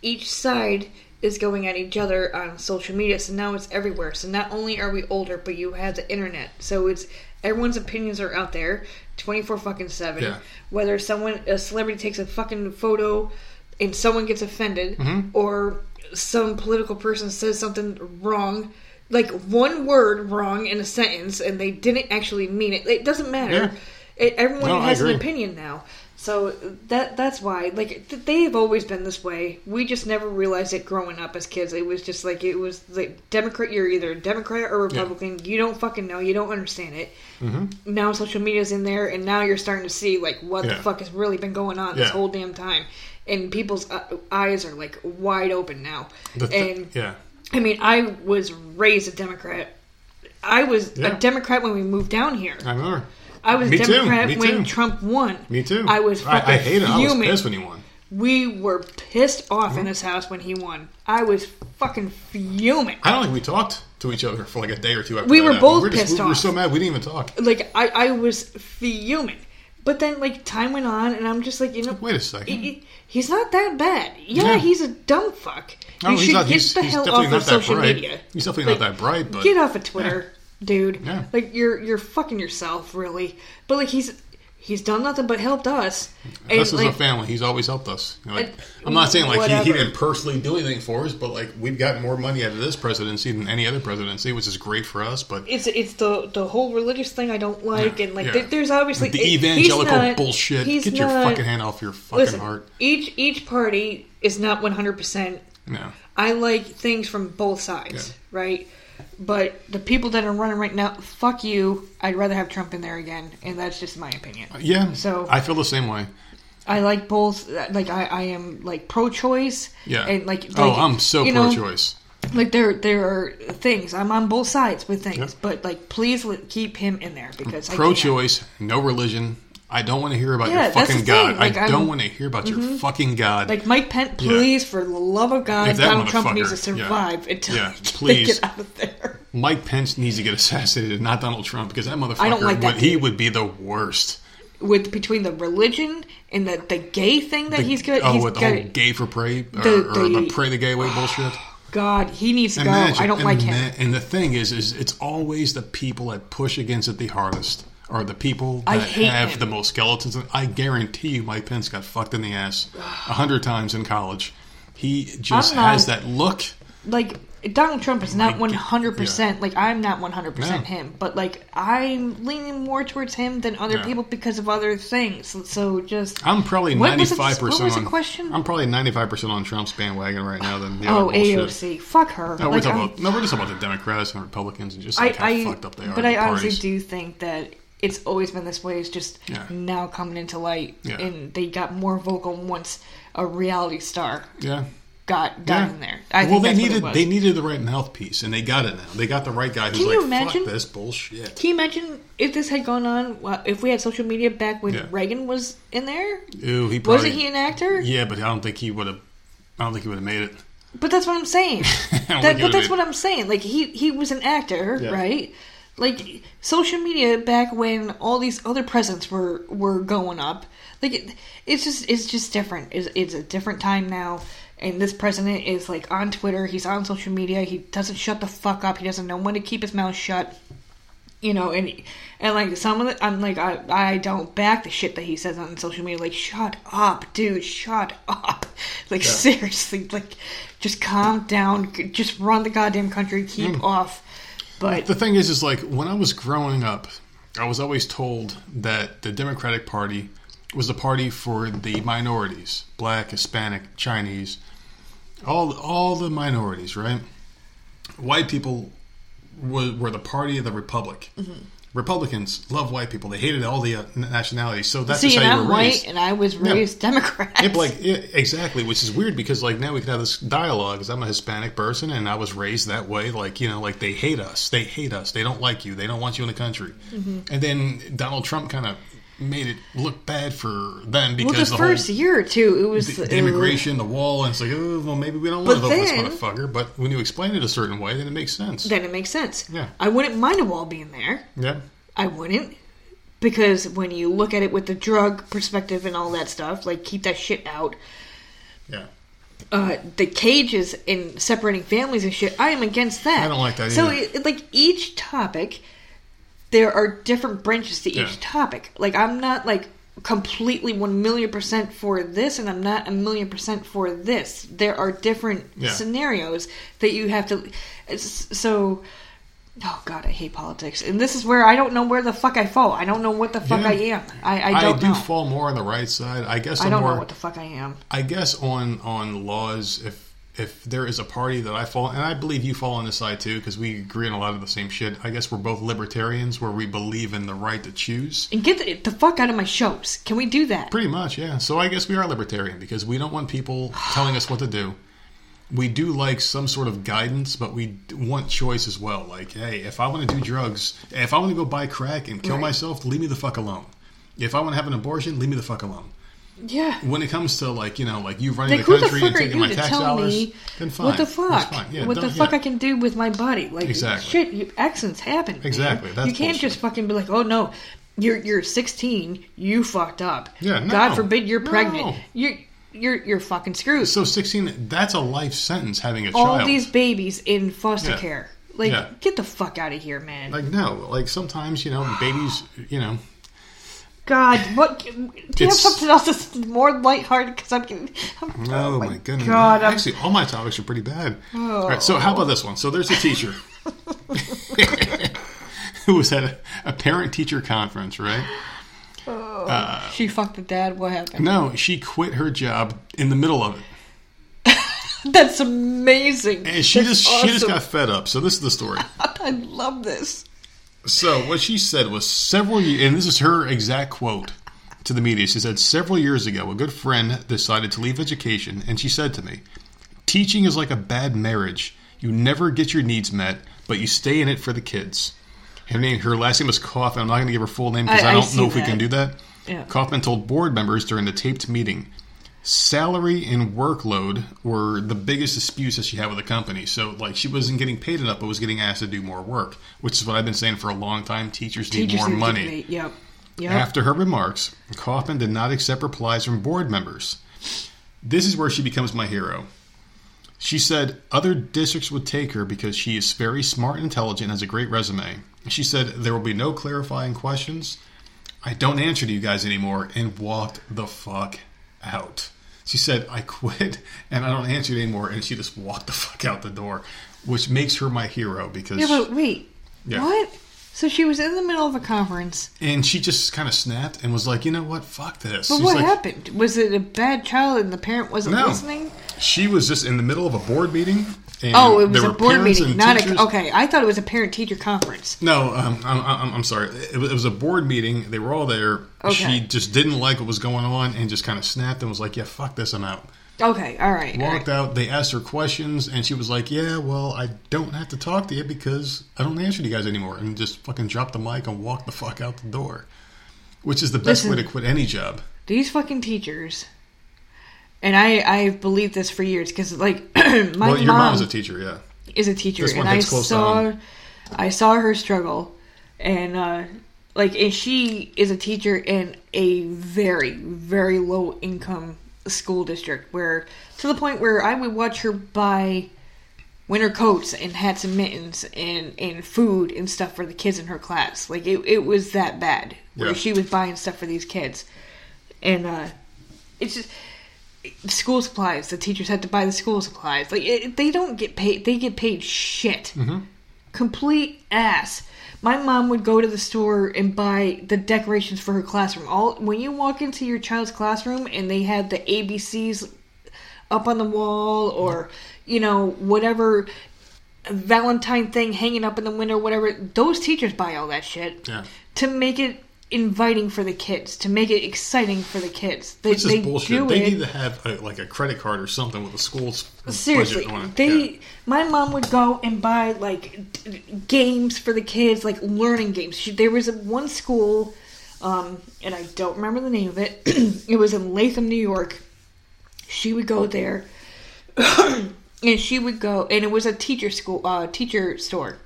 each side is going at each other on social media. So now it's everywhere. So not only are we older, but you have the internet. So it's everyone's opinions are out there, twenty four fucking seven. Yeah. Whether someone a celebrity takes a fucking photo and someone gets offended, Mm-hmm. or some political person says something wrong. Like one word wrong in a sentence, and they didn't actually mean it. It doesn't matter. Yeah. It, everyone No, has an opinion now. So that that's why like th- they've always been this way. We just never realized it growing up as kids. It was just like it was like Democrat. You're either Democrat or Republican. You don't fucking know. You don't understand it. Mm-hmm. Now social media's in there, and now you're starting to see like what Yeah. the fuck has really been going on this whole damn time. And people's uh, eyes are like wide open now. Th- and yeah, I mean, I was raised a Democrat. I was Yeah. a Democrat when we moved down here. I remember. I was Me too, Democrat me when too. Trump won. Me too. I was I, fucking I hated. it. I was fuming. pissed when he won. We were pissed off Mm-hmm. in this house when he won. I was fucking fuming. I don't think we talked to each other for like a day or two after We that were both we were just- pissed we were off. so mad we didn't even talk. Like I, I was fuming. But then like time went on, and I'm just like, you know, Wait a second. he- he- he's not that bad. Yeah, Yeah. he's a dumb fuck. No, you he's should not- get he's- the he's hell off of that social bright. media. He's definitely not that bright, but- get off of Twitter, dude. Yeah. Like you're you're fucking yourself, really. But like he's he's done nothing but helped us. And, This is a family. He's always helped us. You know, like, I'm not saying like he, he didn't personally do anything for us, but like we've got more money out of this presidency than any other presidency, which is great for us. But it's it's the the whole religious thing I don't like, Yeah, and like yeah. there- there's obviously the it- evangelical not- bullshit. Get your not- fucking hand off your fucking listen, heart. Each each party is not 100. percent No. I like things from both sides, right? But the people that are running right now, fuck you. I'd rather have Trump in there again, and that's just my opinion. Uh, yeah. So- I feel the same way. I like both. Like I, I am like pro-choice. Yeah. And like, oh, I'm so you know, pro-choice. Like there, there are things. I'm on both sides with things, but like, please keep him in there because. Pro-choice, no religion. I don't want to hear about Yeah, your fucking God. like, I don't I'm- Mm-hmm. want to hear about your fucking God. Like Mike Pence, please, for the love of God, Donald Trump needs to yeah. survive until Yeah, please. get out of there. Mike Pence needs to get assassinated, not Donald Trump, because that motherfucker, I don't like that would, he would be the worst. With between the religion and the, the gay thing that The- he's got, oh, he's with the got whole gay for pray or, The- or the, the- pray the gay way bullshit. God, he needs to go. I don't like him. And the thing is, is it's always the people that push against it the hardest, or the people that have him. the most skeletons. I guarantee you, Mike Pence got fucked in the ass a hundred times in college. He just not- has that look. like Donald Trump is not one hundred percent. Like I'm not one hundred percent him, but like I'm leaning more towards him than other Yeah. people because of other things. So, so just I'm probably What ninety five what percent was the question? I'm probably ninety five percent on Trump's bandwagon right now. Than the oh. AOC, fuck her. No, we're talking I'm- about no, we're just talking about the Democrats and Republicans and just I, how I fucked up they are. but the I honestly parties. do think that it's always been this way. It's just Yeah. now coming into light, Yeah. and they got more vocal once a reality star Yeah. got got in there. I well, think they needed what it was. they needed the right mouthpiece, and they got it now. They got the right guy who's Can like, you imagine? "Fuck this bullshit." Can you imagine if this had gone on? well, If we had social media back when. Reagan was in there, Ew, he probably, wasn't he an actor? Yeah, but I don't think he would have. I don't think he would have made it. But that's what I'm saying. that, but that's what I'm saying. Like he he was an actor, Yeah. right? Like social media back when all these other presidents were were going up. Like it, it's just it's just different. It's, it's a different time now. And this president is like on Twitter. He's on social media. He doesn't shut the fuck up. He doesn't know when to keep his mouth shut. You know, and and like some of the, I'm like I I don't back the shit that he says on social media. Like, shut up, dude, shut up. Like seriously, like just calm down. Just run the goddamn country. Keep Mm. off. But The thing is, is like when I was growing up, I was always told that the Democratic Party was the party for the minorities, black, Hispanic, Chinese, all all the minorities, right? White people were, were the party of the republic. Mm-hmm. Republicans love white people. They hated all the uh, nationalities. So that's see, just how you I'm were raised. and I was raised Democrat. Yeah, like yeah, exactly, which is weird because like now we can have this dialogue. Because I'm a Hispanic person and I was raised that way. Like you know, like they hate us, they hate us, they don't like you, they don't want you in the country. Mm-hmm. And then Donald Trump kind of made it look bad for them well, because the, the, first whole year or two, it was the, the immigration, the wall, and it's like, oh, well, maybe we don't want to vote this motherfucker. But when you explain it a certain way, then it makes sense. Then it makes sense. Yeah. I wouldn't mind a wall being there. yeah, I wouldn't. Because when you look at it with the drug perspective and all that stuff, like keep that shit out. yeah. Uh, the cages and separating families and shit, I am against that. I don't like that So, either. it, like each topic, there are different branches to each Yeah. topic. Like I'm not like completely one million percent for this, and I'm not a million percent for this. There are different Yeah. scenarios that you have to. So. Oh God, I hate politics, and this is where I don't know where the fuck I fall. I don't know what the fuck Yeah. I am. I, I don't do know. fall more on the right side. I guess I I'm don't more, know what the fuck I am. I guess on on laws, if if there is a party that I fall, and I believe you fall on this side too, because we agree on a lot of the same shit. I guess we're both libertarians, where we believe in the right to choose. And get the, the fuck out of my shows. Can we do that? Pretty much, yeah. So I guess we are libertarian because we don't want people telling us what to do. We do like some sort of guidance, but we want choice as well. Like, hey, if I want to do drugs, if I want to go buy crack and kill Right. myself, leave me the fuck alone. If I want to have an abortion, leave me the fuck alone. Yeah. when it comes to like you know like you running Like, the the country fuck and taking my tax dollars, me then fine. what the fuck? Yeah, what the fuck yeah. I can do with my body? Like Exactly. shit, you, accidents happen. Exactly, that's you can't bullshit. just fucking be like, oh no, you're you're 16, you fucked up. Yeah, no. God forbid you're No. pregnant. You're you're you're fucking screwed. So sixteen, that's a life sentence having a All child. these babies in foster Yeah. care. Like, Yeah. get the fuck out of here, man. like no, like sometimes you know babies, you know, God, what? Do you have It's- something else that's more lighthearted? Because I'm, getting- I'm. oh, oh my, goodness, God, I'm- actually all my topics are pretty bad. All right, so how about this one? So there's a teacher who was at a, a parent teacher conference, right? Oh, uh, she fucked the dad. What happened? No, she quit her job in the middle of it. That's amazing. And she That's just she just awesome. got fed up. So this is the story. I love this. So what she said was several years, and this is her exact quote to the media. She said, "Several years ago, a good friend decided to leave education, and she said to me, "Teaching is like a bad marriage. You never get your needs met, but you stay in it for the kids. Her name, her last name was Kaufman. I'm not going to give her full name because I- I, I don't see know if we can do that. Yeah. Kaufman told board members during the taped meeting, salary and workload were the biggest disputes that she had with the company. So, like, she wasn't getting paid enough, but was getting asked to do more work, which is what I've been saying for a long time. Teachers need Teachers more need to money. Yep. Yep. After her remarks, Kaufman did not accept replies from board members. This is where she becomes my hero. She said other districts would take her because she is very smart and intelligent and has a great resume. She said there will be no clarifying questions. I don't answer to you guys anymore and walked the fuck out. She said, I quit and I don't answer you anymore. And she just walked the fuck out the door, which makes her my hero because. yeah, but wait. Yeah. What? So she was in the middle of a conference. and she just kind of snapped and was like, you know what? Fuck this. But She's what like, happened? Was it a bad child and the parent wasn't No. listening? She was just in the middle of a board meeting. And Oh, it was a board meeting, not a. Okay, I thought it was a parent-teacher conference. No, um, I'm, I'm, I'm sorry. It was, it was a board meeting. They were all there. Okay. She just didn't like what was going on and just kind of snapped and was like, "Yeah, fuck this, I'm out." Okay, all right. Walked right. out. They asked her questions, and she was like, "Yeah, well, I don't have to talk to you because I don't answer to you guys anymore," and just fucking dropped the mic and walked the fuck out the door. Which is the best way to quit any job. These fucking teachers, and I I've believed this for years because like my well, your mom mom's a teacher, yeah. is a teacher, and I saw. I saw her struggle, and uh, like and she is a teacher in a very very low income school district where to the point where I would watch her buy winter coats and hats and mittens and and food and stuff for the kids in her class. Like it it was that bad where Yeah. she was buying stuff for these kids, and uh, it's just school supplies. The teachers had to buy the school supplies. Like it, they don't get paid. They get paid shit. Mm-hmm. Complete ass. My mom would go to the store and buy the decorations for her classroom. All when you walk into your child's classroom and they had the ABCs up on the wall or you know whatever Valentine thing hanging up in the window, whatever. Those teachers buy all that shit Yeah. to make it inviting for the kids, to make it exciting for the kids. They, Which is they bullshit. They it. need to have a, like a credit card or something with the school's Seriously, budget on it. they. Yeah. My mom would go and buy like d- games for the kids, like learning games. She, there was a, one school, um, and I don't remember the name of it. it was in Latham, New York. She would go there, and she would go, and it was a teacher school, uh, teacher store.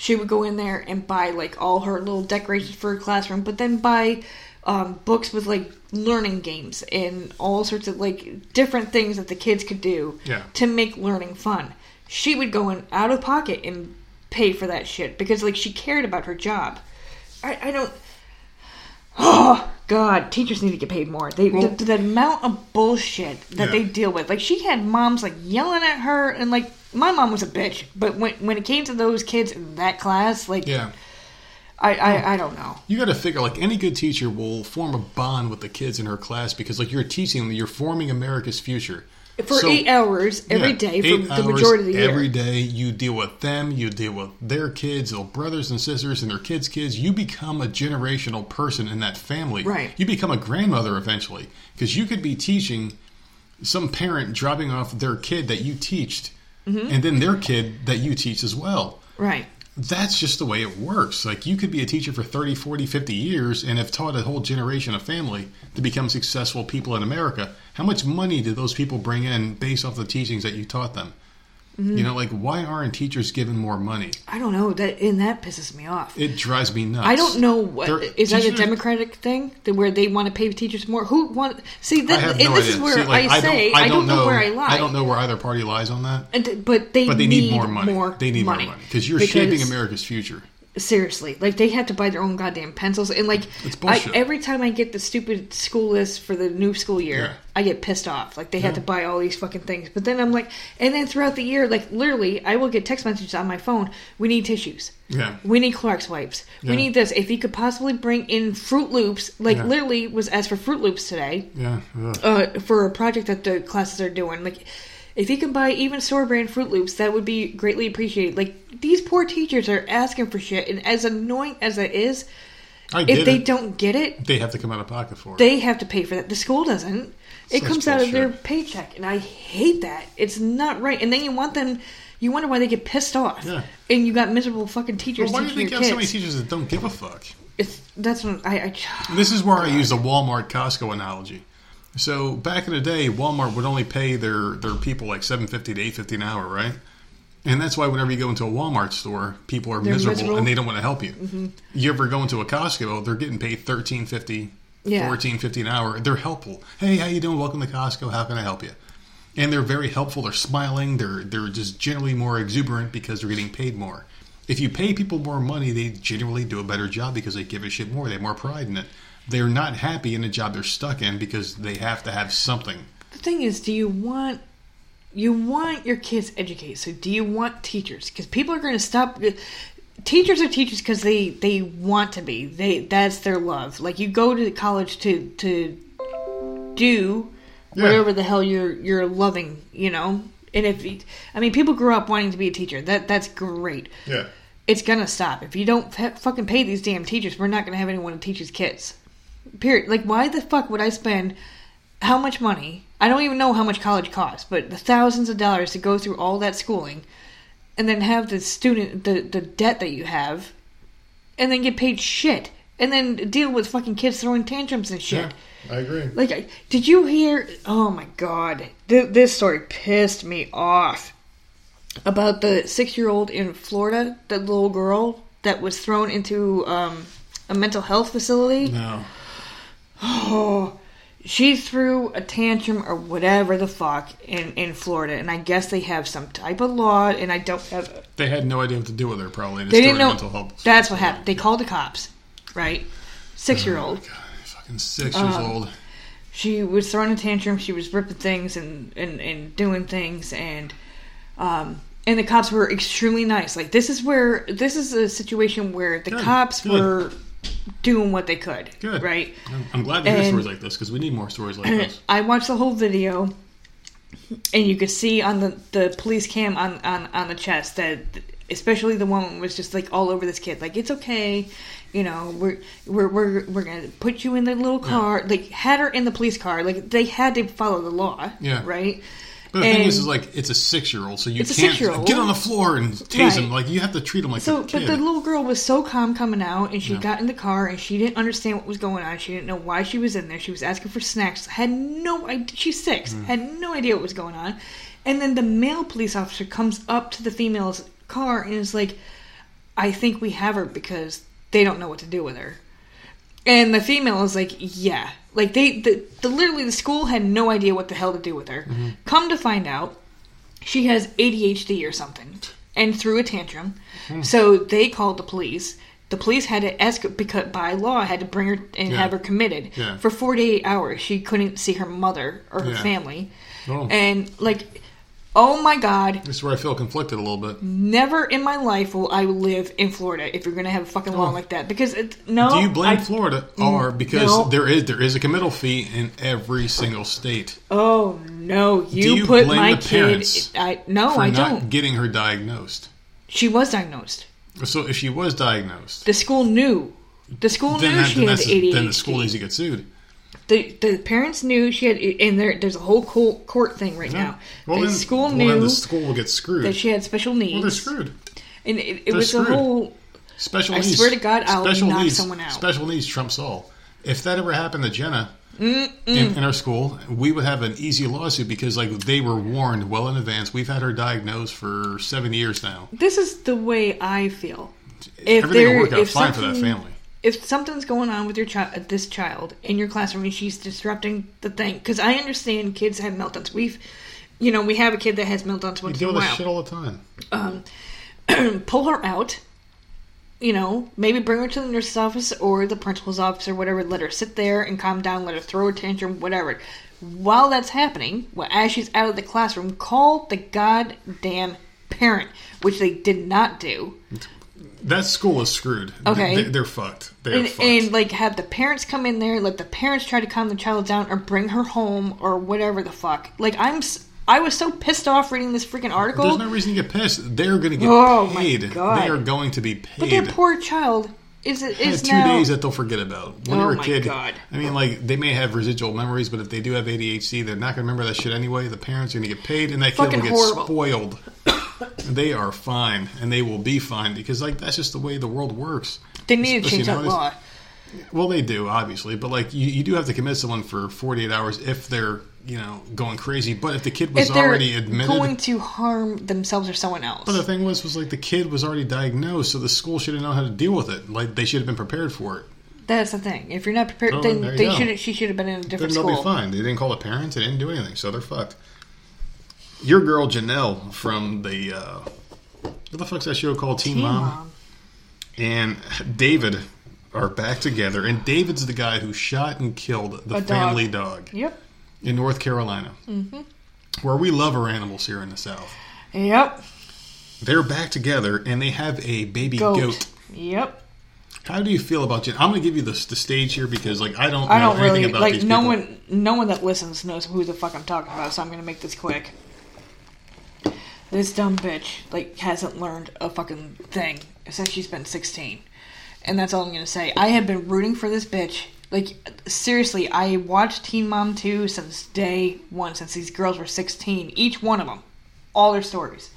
She would go in there and buy like all her little decorations for her classroom, but then buy um, books with like learning games and all sorts of like different things that the kids could do Yeah. to make learning fun. She would go in out of pocket and pay for that shit because like she cared about her job. I, I don't. Oh God, teachers need to get paid more. They Well- the, the amount of bullshit that Yeah. they deal with. Like she had moms like yelling at her, and like my mom was a bitch. But when when it came to those kids in that class, like Yeah. I, I I don't know. You got to figure like any good teacher will form a bond with the kids in her class because like you're teaching them, you're forming America's future. For So- eight hours every Yeah, day for the majority of the year. Every day you deal with them, you deal with their kids, their brothers and sisters, and their kids' kids. You become a generational person in that family. Right. You become a grandmother eventually because you could be teaching some parent dropping off their kid that you teached, Mm-hmm. and then their kid that you teach as well Right. that's just the way it works. Like you could be a teacher for 30, 40, 50 years and have taught a whole generation of family to become successful people in America. How much money did those people bring in based off the teachings that you taught them? Mm-hmm. You know, like why aren't teachers given more money? I don't know that, and that pisses me off. It drives me nuts. I don't know what They're- is that a Democratic thing that where they want to pay teachers more? Who want see? I and no this idea. is where See, like, I say I don't, know, where I lie. I don't know where either party lies on that. And but they But they need, more money. More they need money more money because you're shaping America's future. Seriously, like they have to buy their own goddamn pencils, and like It's I, every time I get the stupid school list for the new school year, Yeah. I get pissed off. Like they Yeah. to buy all these fucking things, but then I'm like, and then throughout the year, like literally, I will get text messages on my phone. We need tissues. Yeah. We need Clorox wipes. Yeah. We need this. If you could possibly bring in Froot Loops, like Yeah. literally was asked for Froot Loops today Yeah. uh, for a project that the classes are doing. Like, if you can buy even store brand Froot Loops, that would be greatly appreciated. Like, these poor teachers are asking for shit, and as annoying as it is, I if they it. don't get it, they have to come out of pocket for it. they have to pay for that. The school doesn't. It Such comes out of their paycheck, and I hate that. It's not right. And then you want them You wonder why they get pissed off. Yeah. And you got miserable fucking teachers Well, why do you think you have so many teachers that don't give a fuck? it's that's what I, I This is where I use the Walmart Costco analogy. So back in the day, Walmart would only pay their, their people like seven fifty to eight fifty an hour, right? And that's why whenever you go into a Walmart store, people are miserable, miserable. Mm-hmm. and they don't want to help you. You ever go into a Costco, they're getting paid thirteen fifty, Yeah. fourteen fifty an hour. They're helpful. Hey, how you doing? Welcome to Costco. How can I help you? And they're very helpful. They're smiling. They're they're just generally more exuberant because they're getting paid more. If you pay people more money, they generally do a better job because they give a shit more. They have more pride in it. They're not happy in the job they're stuck in because they have to have something. the thing is, do you want you want your kids educated? So do you want teachers? Because people are going to stop. Teachers are teachers because they they want to be. They that's their love. Like you go to college to to do Yeah. whatever the hell you're you're loving, you know. And if you, I mean, people grew up wanting to be a teacher. That that's great. Yeah. It's gonna stop if you don't f- fucking pay these damn teachers. We're not gonna have anyone to teach these kids. Period. Like, why the fuck would I spend how much money? I don't even know how much college costs, but the thousands of dollars to go through all that schooling, and then have the student the the debt that you have, and then get paid shit, and then deal with fucking kids throwing tantrums and shit. I agree. Like, I- did you hear? Oh my god, Th- this story pissed me off about the six-year-old in Florida, that little girl that was thrown into um, a mental health facility. No. Oh, she threw a tantrum or whatever the fuck in in Florida, and I guess they have some type of law, and I don't have. They had no idea what to do with her, probably. They didn't know. Mental health. That's what happened. They called the cops, right? Six-year-old. Fucking six years Uh, old. she was throwing a tantrum. She was ripping things and, and, and doing things, and um, and the cops were extremely nice. Like this is where this is a situation where the Good, cops good. were doing what they could. Good. right? I'm, I'm glad to hear And- stories like this because we need more stories like this. I watched the whole video, and you could see on the, the police cam on, on, on the chest that, especially the woman was just like all over this kid. Like it's okay, you know, we're we're we're, we're gonna put you in the little car. Like had her in the police car. Like they had to follow the law. Yeah. Right. But the thing is, is like it's a six year old, so you can't get on the floor and tase him. Like you have to treat him like So, a but the little girl was so calm coming out, and she Yeah. got in the car, and she didn't understand what was going on. She didn't know why she was in there. She was asking for snacks. Had no idea. She's six. Mm. Had no idea what was going on. And then the male police officer comes up to the female's car and is like, "I think we have her because they don't know what to do with her." And the female is like, "Yeah." Like they, the, the literally the school had no idea what the hell to do with her. Mm-hmm. Come to find out, she has ADHD or something and threw a tantrum. Hmm. So they called the police. The police had to ask because by law had to bring her and Yeah. have her committed Yeah. for 48 hours. She couldn't see her mother or her Yeah. family. Oh. And like oh my god, this is where I feel conflicted a little bit. never in my life will I live in Florida if you're going to have a fucking law Oh. like that because it, no Do you blame I- Florida mm, or because no. there is there is a committal fee in every single state Oh no, you, you put blame my the kid parents I no, I not don't. getting her diagnosed? She was diagnosed. So if she was diagnosed, The school knew. The school then, knew that, she had ADHD. then the school needs to get sued. The the parents knew she had, and there there's a whole court court thing right Yeah. now. Well, the then, school well, knew the school will get screwed. that she had special needs. well, they're screwed. And it, it was a screwed. whole. Special I needs. swear to God, I'll special knock needs, someone out. Special needs trumps all. If that ever happened to Jenna in, in our school, we would have an easy lawsuit because like they were warned well in advance. We've had her diagnosed for seven years now. This is the way I feel. If Everything will work out if fine for that family. If something's going on with your child, this child in your classroom, and she's disrupting the thing, because I understand kids have meltdowns. We've, you know, we have a kid that has meltdowns We once deal in a with this while. shit all the time. Um, pull her out. You know, maybe bring her to the nurse's office or the principal's office or whatever. Let her sit there and calm down. Let her throw a tantrum, whatever. While that's happening, well, as she's out of the classroom, call the goddamn parent, which they did not do, That school is screwed. Okay. they, are fucked. They're and, fucked. and like have the parents come in there, let the parents try to calm the child down or bring her home or whatever the fuck. Like I'm, I was so pissed off reading this freaking article. There's no reason to get pissed. They're going to get Oh, my paid. God. They are going to be paid. but their poor child is Had is two now. days that they'll forget about. When Oh you're a my kid, God. I mean, like they may have residual memories, but if they do have ADHD, they're not going to remember that shit anyway. The parents are going to get paid, and that kid will get horrible. spoiled. they are fine, and they will be fine because like that's just the way the world works. They need to change that law. Well, they do obviously, but like you, you do have to commit someone for 48 hours if they're you know going crazy. But if the kid was already admitted, going to harm themselves or someone else. But the thing was, was like the kid was already diagnosed, so the school should have known how to deal with it. Like they should have been prepared for it. That's the thing. If you're not prepared, Oh, then they should. She should have been in a Then different they'll school. be fine. They didn't call the parents. They didn't do anything, so they're fucked. Your girl Jenelle from the uh, what the fuck's that show called Teen, Teen Mom? Mom. and David are back together. And David's the guy who shot and killed the A dog. family dog Yep. In North Carolina, mm-hmm. where we love our animals here in the South. Yep. They're back together, and they have a baby Goat. goat. Yep. How do you feel about Jan? I'm going to give you the, the stage here because, like, I don't I know don't anything really about like. these No people. one, no one that listens knows who the fuck I'm talking about. So I'm gonna make this quick. This dumb bitch like hasn't learned a fucking thing since she's been 16, and that's all I'm gonna say. I have been rooting for this bitch. Like seriously, I watched Teen Mom 2 since day one, since these girls were 16, each one of them, all their stories.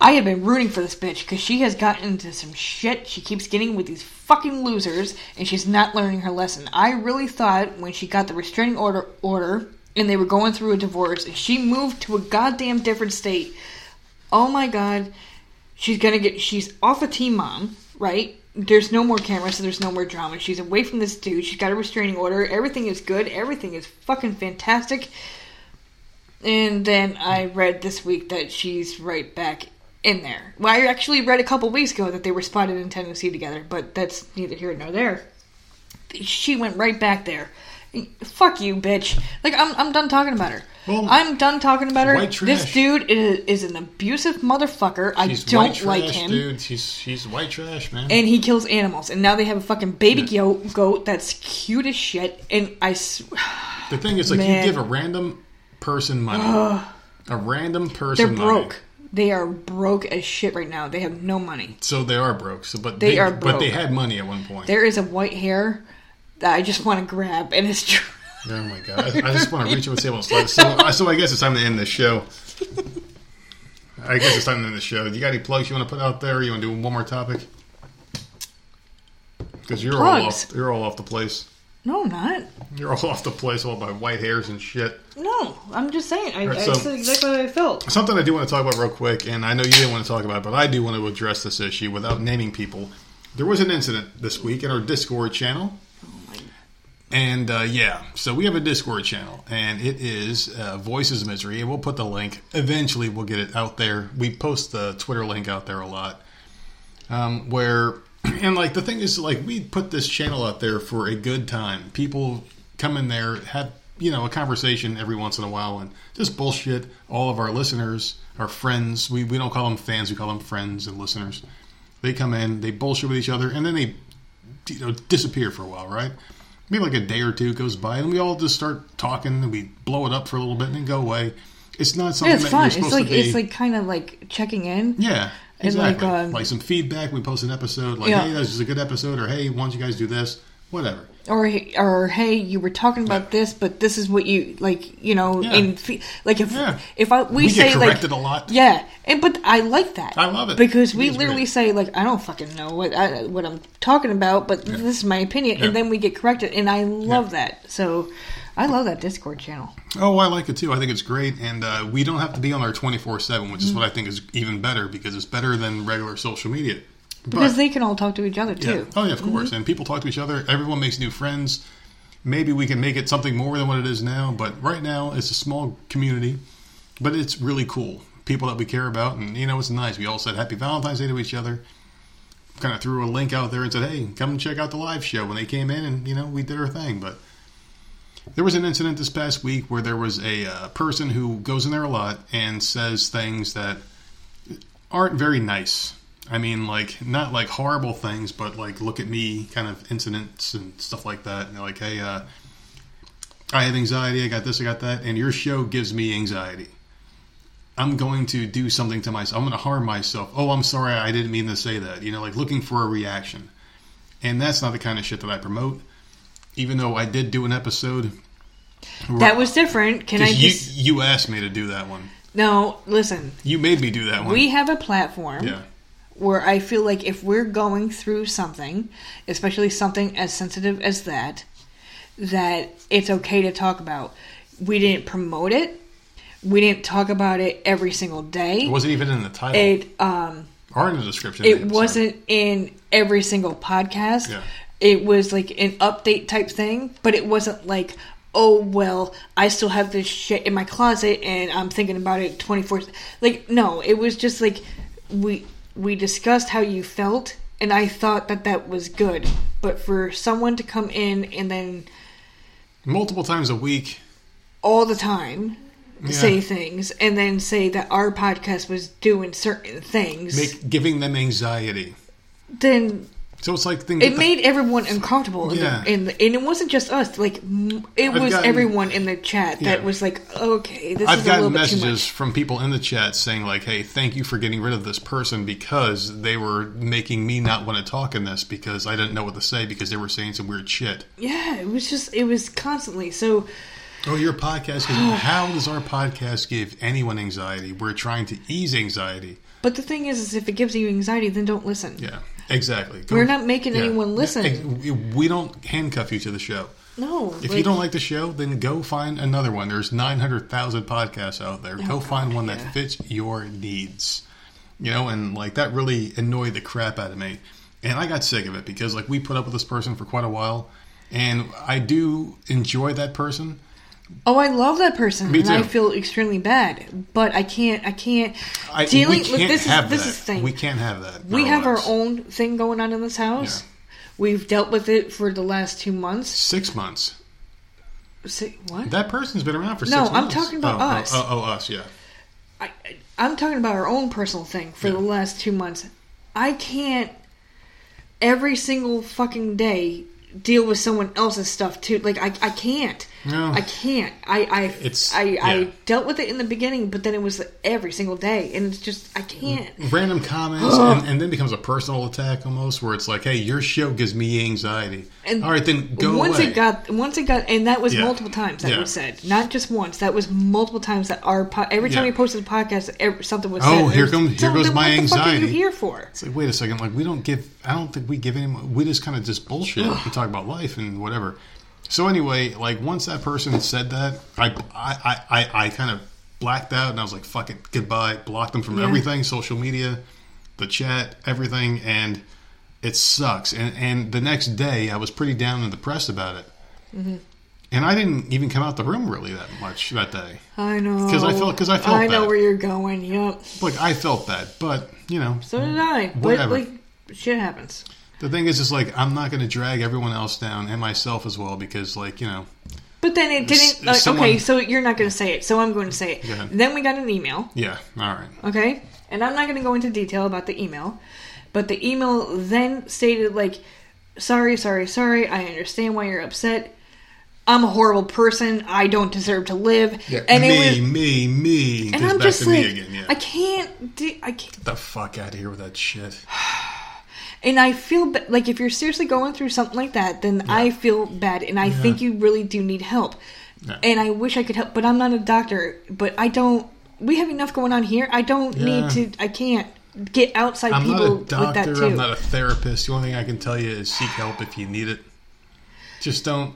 I have been rooting for this bitch because she has gotten into some shit. She keeps getting with these fucking losers, and she's not learning her lesson. I really thought when she got the restraining order order and they were going through a divorce, and she moved to a goddamn different state. Oh my god, she's gonna get. She's off a Teen Mom, right? There's no more cameras, so there's no more drama. She's away from this dude. She's got a restraining order. Everything is good. Everything is fucking fantastic. And then I read this week that she's right back in there. Well, I actually read a couple weeks ago that they were spotted in Tennessee together, but that's neither here nor there. She went right back there. Fuck you, bitch. Like I'm, I'm done talking about her. Well, I'm done talking about her. This dude is, is an abusive motherfucker. I She's don't white trash, like him. dude. She's she's white trash, man. And he kills animals. And now they have a fucking baby Yeah. goat, that's cute as shit. And I, the thing is, like, Man. you give a random person money, a random person, they're money. broke. They are broke as shit right now. They have no money. So they are broke. So, but They are But they had money at one point. There is a white hair that I just want to grab, and it's true. Oh my god! I, I just want to reach over and slide. So, uh, so I guess it's time to end the show. I guess it's time to end the show. Do you got any plugs you want to put out there? You want to do one more topic? Because you're all off. You're all off the place. No, I'm not. You're all off the place, all by white hairs and shit. No, I'm just saying. I, Alright, I said exactly what I felt. Something I do want to talk about real quick, and I know you didn't want to talk about it, but I do want to address this issue without naming people. There was an incident this week in our Discord channel. And uh, yeah, so we have a Discord channel, and it is uh, Voices Misery, and we'll put the link. Eventually, we'll get it out there. We post the Twitter link out there a lot. Um, where, and like the thing is, like we put this channel out there for a good time. People come in there, have you know a conversation every once in a while, and just bullshit. All of our listeners, our friends, we we don't call them fans, we call them friends and listeners. They come in, they bullshit with each other, and then they you know disappear for a while, right? Maybe like a day or two goes by, and we all just start talking, and we blow it up for a little bit, and then go away. It's not something Yeah, it's that fun. you're It's supposed like to be. it's like kind of like checking in. Yeah, And, like, exactly. Like, um, some feedback. We post an episode like, Yeah. "Hey, this is a good episode," or "Hey, why don't you guys do this?" Whatever. Or or hey, you were talking about this, but this is what you like. You know, Yeah. in like if Yeah. if I we, We say get like a lot. Yeah, and but I like that. I love it. because It we literally great. say like I don't fucking know what I, what I'm talking about, but this is my opinion, Yeah. and then we get corrected, and I love that. So I love that Discord channel. Oh, I like it too. I think it's great, and uh, we don't have to be on our twenty four seven, which is Mm-hmm. what I think is even better because it's better than regular social media. Because But- they can all talk to each other Yeah. too. Oh yeah, of course. And people talk to each other. Everyone makes new friends. Maybe we can make it something more than what it is now. But right now, it's a small community, but it's really cool. People that we care about, and you know, it's nice. We all said Happy Valentine's Day to each other. Kind of threw a link out there and said, "Hey, come check out the live show." When they came in, and you know, we did our thing. But there was an incident this past week where there was a uh, person who goes in there a lot and says things that aren't very nice. I mean, like not like horrible things, but like look at me kind of incidents and stuff like that. And they're like, hey, uh, I have anxiety. I got this. I got that. And your show gives me anxiety. I'm going to do something to myself. I'm going to harm myself. Oh, I'm sorry. I didn't mean to say that. You know, like looking for a reaction. And that's not the kind of shit that I promote. Even though I did do an episode. That was different. Can I Because you, just? you asked me to do that one. No, listen. You made me do that one. We have a platform yeah. Where I feel like if we're going through something, especially something as sensitive as that, that it's okay to talk about. We didn't promote it. We didn't talk about it every single day. It wasn't even in the title It um or in the description. of the it wasn't in every single podcast. Yeah. It was like an update type thing, but it wasn't like, oh well, I still have this shit in my closet and I'm thinking about it twenty four. Like no, it was just like we we discussed how you felt, and I thought that that was good. But for someone to come in and then multiple times a week. all the time Yeah. say things and then say that our podcast was doing certain things, Make giving them anxiety. then So it's like things it made everyone uncomfortable in Yeah. the, in the, and it wasn't just us like it I've was gotten- everyone in the chat that Yeah. was like okay this I've is a little bit too messages much from people in the chat saying like, "Hey, thank you for getting rid of this person because they were making me not want to talk in this because I didn't know what to say because they were saying some weird shit." yeah it was just it was constantly so Oh, your podcast. How does our podcast give anyone anxiety? We're trying to ease anxiety. but the thing is is if it gives you anxiety then don't listen Yeah, exactly. Go- We're not making yeah. anyone listen. We don't handcuff you to the show. no If you don't like the show, then go find another one. There's 900,000 podcasts out there. go oh, find one that fits your needs. You know, and like that really annoyed the crap out of me. And I got sick of it because like we put up with this person for quite a while. And I do enjoy that person. Oh i love that person Me and i feel extremely bad but i can't i can't I, dealing we can't with this have is this that. is the thing We can't have that. in we have our lives. own thing going on in this house Yeah. we've dealt with it for the last two months Six months. Say, what That person's been around for No, six I'm months. talking about oh, oh, us. Oh, oh, us, yeah. I, I- I'm talking about our own personal thing for the Yeah. last two months. I can't every single fucking day deal with someone else's stuff too. Like I, I can't. No. I can't. I, I, It's- I, yeah. I dealt with it in the beginning, but then it was every single day, and it's just I can't. Random comments, and, and then becomes a personal attack almost, where it's like, "Hey, your show gives me anxiety." And All right, then go once away. it got, once it got, and that was Yeah. multiple times that Yeah. was said, not just once. That was multiple times that our po- every time we posted a podcast, every, something was Oh, said. here comes- here goes my what the fuck are you here for? It's like, wait a second, like we don't give. I don't think we give any. We just kind of just bullshit. we talk about life and whatever. So anyway, like once that person said that, I I I, I, kind of blacked out and I was like, fuck it, goodbye. Blocked them from Yeah. everything, social media, the chat, everything, and it sucks. And and the next day, I was pretty down and depressed about it. Mm-hmm. And I didn't even come out the room really that much that day. I know because I felt- 'cause I felt I know bad. where you're going. Yep. Like I felt bad, but you know, So did I. But Whatever. like, shit happens. The thing is, is like I'm not going to drag everyone else down and myself as well because, like, you know, But then it didn't. Like, someone- okay, so you're not going to say it. So I'm going to say it. Go. Then we got an email. yeah, all right, Okay, and I'm not going to go into detail about the email, but the email then stated like, "Sorry, sorry, sorry. I understand why you're upset. I'm a horrible person. I don't deserve to live." and me, it was, me, me. and I'm just like, me again. Yeah, I can't. Do, I can't. get the fuck out of here with that shit. And I feel ba- like if you're seriously going through something like that, then I feel bad, and I think you really do need help. Yeah. And I wish I could help, but I'm not a doctor. But I don't. We have enough going on here. I don't Yeah. need to. I can't get outside I'm not people a with that too. I'm not a therapist. The only thing I can tell you is seek help if you need it. Just don't.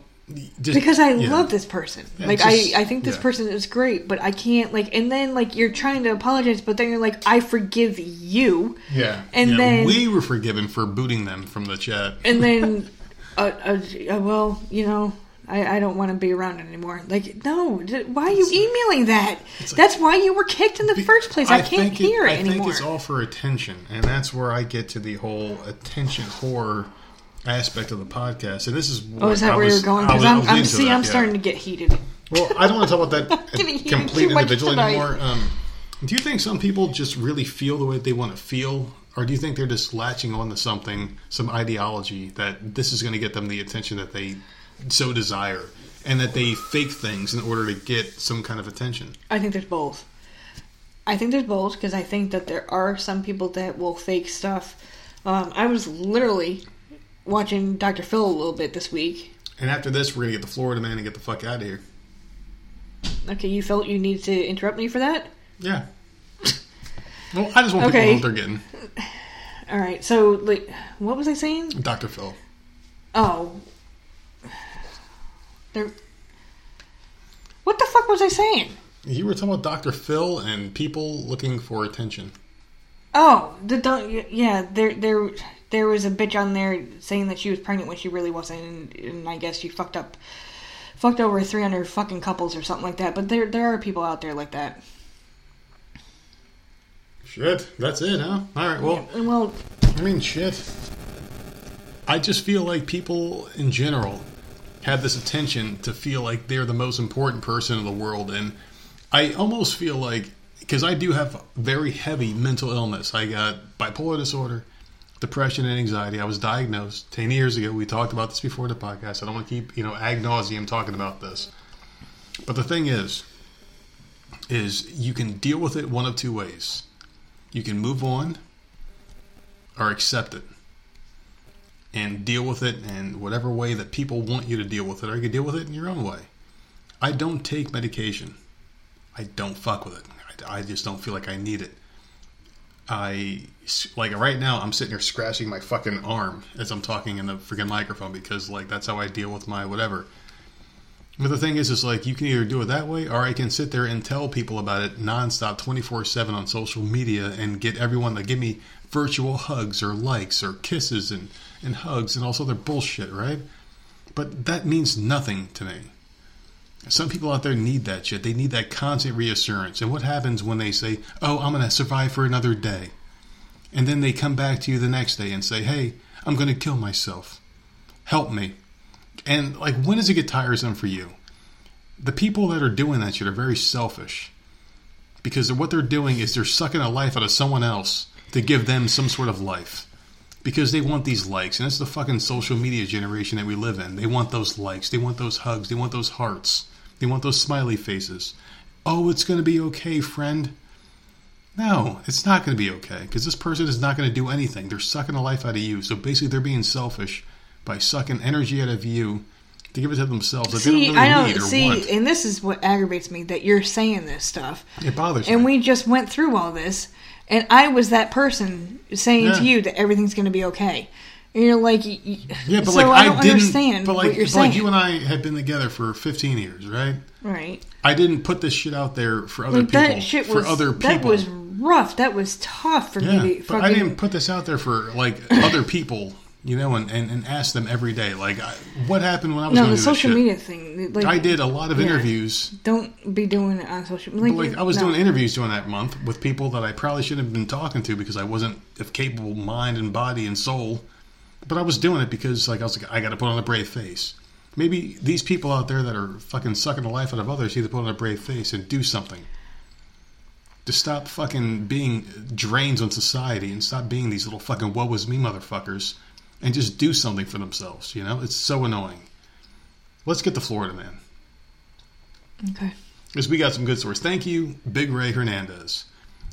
Just, because I yeah. love this person. Yeah, like just- I, I think this yeah. person is great, but I can't like. And then like you're trying to apologize, but then you're like, I forgive you. Yeah, And then- we were forgiven for booting them from the chat. And then, uh, uh, well, you know, I, I don't want to be around anymore. Like, no, why are you emailing that? That's why you were kicked in the first place. I, can't hear it, I anymore. think it's all for attention, and that's where I get to the whole attention horror aspect of the podcast. And this is oh, is that I where was- you're going? Because I'm, I'm see, that, I'm yeah. starting to get heated. Well, I don't want to talk about that complete individual anymore. Um, do you think some people just really feel the way they want to feel, or do you think they're just latching on to something, some ideology that this is going to get them the attention that they so desire, and that they fake things in order to get some kind of attention? I think there's both. I think there's both because I think that there are some people that will fake stuff. Um, I was literally watching Dr. Phil a little bit this week. And after this, we're going to get the Florida man and get the fuck out of here. Okay, you felt you needed to interrupt me for that? Yeah. well, I just want people to Okay. know what they're getting. All right. So, like, what was I saying? Dr. Phil. Oh, there. What the fuck was I saying? You were talking about Dr. Phil and people looking for attention. Oh, the don't. Yeah, there, there, there was a bitch on there saying that she was pregnant when she really wasn't, and, and I guess she fucked up, fucked over three hundred fucking couples or something like that. But there, there are people out there like that. Shit, that's it, huh? All right, well, And well, I mean, shit. I just feel like people in general have this attention to feel like they're the most important person in the world. And I almost feel like, because I do have very heavy mental illness, I got bipolar disorder, depression, and anxiety. I was diagnosed 10 years ago. We talked about this before the podcast. I don't want to keep, you know, ag nauseum talking about this. But the thing is, is you can deal with it one of two ways. You can move on or accept it and deal with it in whatever way that people want you to deal with it, or you can deal with it in your own way. I don't take medication. I don't fuck with it. I, I just don't feel like I need it. I like right now. I'm sitting here scratching my fucking arm as I'm talking in the freaking microphone because like that's how I deal with my whatever. But the thing is, is like you can either do it that way, or I can sit there and tell people about it nonstop, twenty four seven on social media, and get everyone to give me virtual hugs or likes or kisses and and hugs and all this other bullshit, right? But that means nothing to me. Some people out there need that shit. They need that constant reassurance. And what happens when they say, "Oh, I'm going to survive for another day," and then they come back to you the next day and say, "Hey, I'm going to kill myself. Help me." And like, when does it get tiresome for you? The people that are doing that shit are very selfish because what they're doing is they're sucking a life out of someone else to give them some sort of life because they want these likes and it's the fucking social media generation that we live in they want those likes they want those hugs they want those hearts they want those smiley faces. Oh it's going to be okay friend. No it's not going to be okay because this person is not going to do anything. They're sucking the life out of you. So basically they're being selfish by sucking energy out of you to give it to themselves that see, they don't I don't see, want. and this is what aggravates me that you're saying this stuff, it bothers and me. And we just went through all this, and I was that person saying Yeah. to you that everything's going to be okay. And you're like, yeah but so like I don't didn't understand but like, what you're but like you and i had been together for 15 years right right? I didn't put this shit out there for other Like people. that shit for was other people. that was rough. That was tough for yeah, me. To but I didn't put this out there for like other people, you know, and, and, and ask them every day. Like, I, what happened when I was no the social media thing. Like I did a lot of Yeah. interviews. Don't be doing it on social. Like, Like I was no. doing interviews during that month with people that I probably shouldn't have been talking to because I wasn't of capable mind and body and soul. But I was doing it because like I was like I got to put on a brave face. Maybe these people out there that are fucking sucking the life out of others need to put on a brave face and do something. To stop fucking being drains on society and stop being these little fucking woe was me motherfuckers and just do something for themselves, you know? It's so annoying. Let's get to Florida, man. Okay. Because we got some good stories. Thank you, Big Ray Hernandez.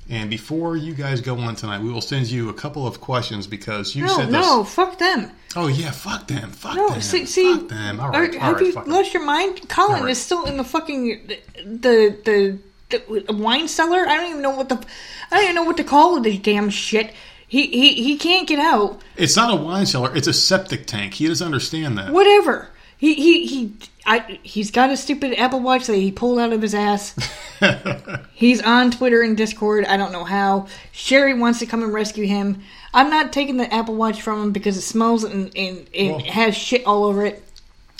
And before you guys go on tonight, we will send you a couple of questions because you No, said no, this. fuck them. Oh yeah, fuck them, fuck No, them, see, see fuck them. All are- all have right, you fuck them. lost your mind? Colin right. is still in the fucking the the, the wine cellar. I don't even know what the I don't even know what to call this damn shit. He he he can't get out. It's not a wine cellar; it's a septic tank. He doesn't understand that. Whatever. He he he. I, he's got a stupid Apple Watch that he pulled out of his ass. he's on Twitter and Discord. I don't know how. Sherry wants to come and rescue him. I'm not taking the Apple Watch from him because it smells and, and, and Well- has shit all over it.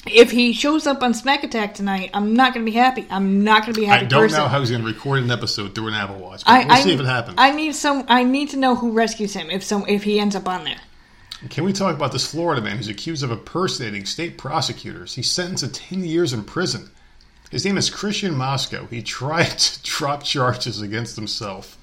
If he shows up on Smack Attack tonight, I'm not going to be happy. I'm not going to be happy. I don't person. know how he's going to record an episode through an Apple Watch, but I, we'll I, see if it happens. I need some. I need to know who rescues him if some if he ends up on there. Can we talk about this Florida man who's accused of impersonating state prosecutors? He's sentenced to 10 years in prison. His name is Christian Moscow. He tried to drop charges against himself.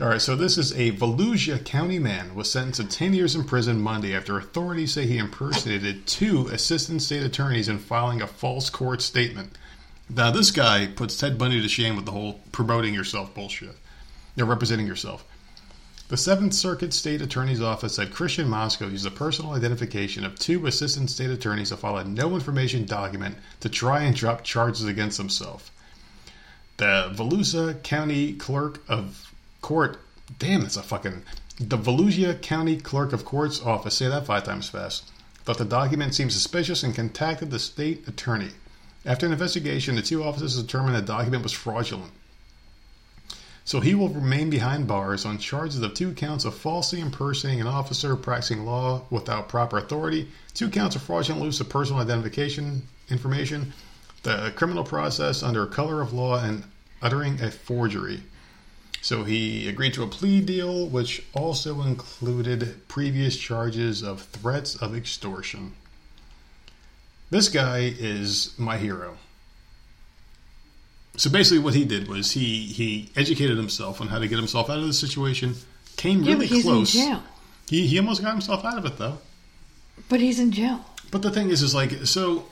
All right, so this is a Volusia County man was sentenced to 10 years in prison Monday after authorities say he impersonated two assistant state attorneys in filing a false court statement. Now, this guy puts Ted Bundy to shame with the whole promoting yourself bullshit. You're representing yourself. The Seventh Circuit State Attorney's Office said Christian Moscow used the personal identification of two assistant state attorneys to file a no information document to try and drop charges against himself. The Volusia County Clerk of Court. Damn, that's a fucking. The Volusia County Clerk of Court's office. Say that five times fast. Thought the document seemed suspicious and contacted the state attorney. After an investigation, the two offices determined the document was fraudulent. So he will remain behind bars on charges of two counts of falsely impersonating an officer practicing law without proper authority, two counts of fraudulent use of personal identification information, the criminal process under color of law, and uttering a forgery. So he agreed to a plea deal, which also included previous charges of threats of extortion. This guy is my hero. So basically, what he did was he he educated himself on how to get himself out of the situation. Came Yeah, really but he's close. in jail. He he almost got himself out of it though. But he's in jail. But the thing is, is like, so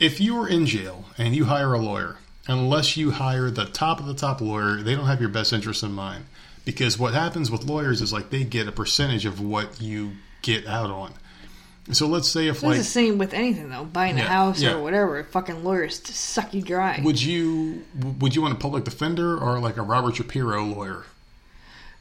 if you're in jail and you hire a lawyer, unless you hire the top of the top lawyer, they don't have your best interest in mind. Because what happens with lawyers is like they get a percentage of what you get out on. So let's say if That's like the same with anything though. Buying a house yeah. or whatever. Fucking lawyers to suck you dry. would you would you want a public defender or like a Robert Shapiro lawyer?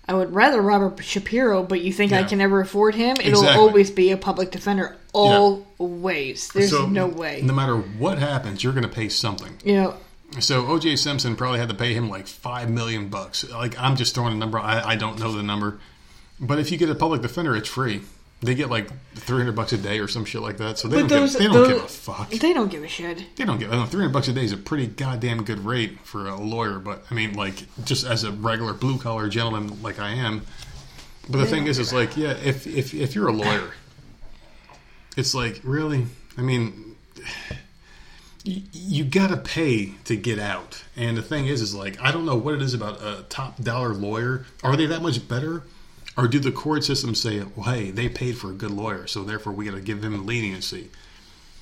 I would rather Robert Shapiro, but you think I can ever afford him? It'll Exactly. always be a public defender. Always. There's So no way. No matter what happens, you're going to pay something. you know, So O.J. Simpson probably had to pay him like five million bucks. Like I'm just throwing a number. I, I don't know the number, but if you get a public defender, it's free. They get like three hundred bucks a day or some shit like that. So they but don't those, give, they don't those- give a fuck. They don't give a shit. They don't give. Three hundred bucks a day is a pretty goddamn good rate for a lawyer. But I mean, like just as a regular blue collar gentleman like I am. But the thing is, is like yeah, if if if you're a lawyer, it's like really. I mean, you, you gotta pay to get out. And the thing is, is like I don't know what it is about a top dollar lawyer. Are they that much better, or do the court systems say, well, hey, they paid for a good lawyer, so therefore we got to give them leniency?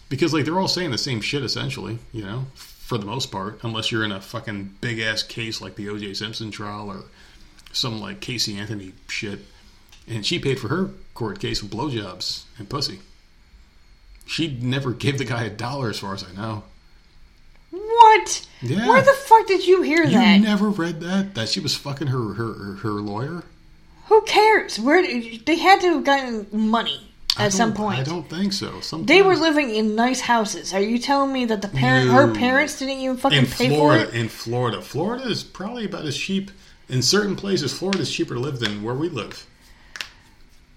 Because like they're all saying the same shit essentially, you know, for the most part, unless you're in a fucking big ass case like the O.J. Simpson trial or some like Casey Anthony shit. And she paid for her court case with blowjobs and pussy. She never gave the guy a dollar, as far as I know. What? Yeah. Where the fuck did you hear You that? You never read that? That she was fucking her her, her, her lawyer? Who cares? Where they had to have gotten money at some point. I don't think so. Sometimes, They were living in nice houses. Are you telling me that the parent, her parents, didn't even fucking in pay Florida. for it? In Florida, Florida is probably about as cheap. In certain places, Florida is cheaper to live than where we live.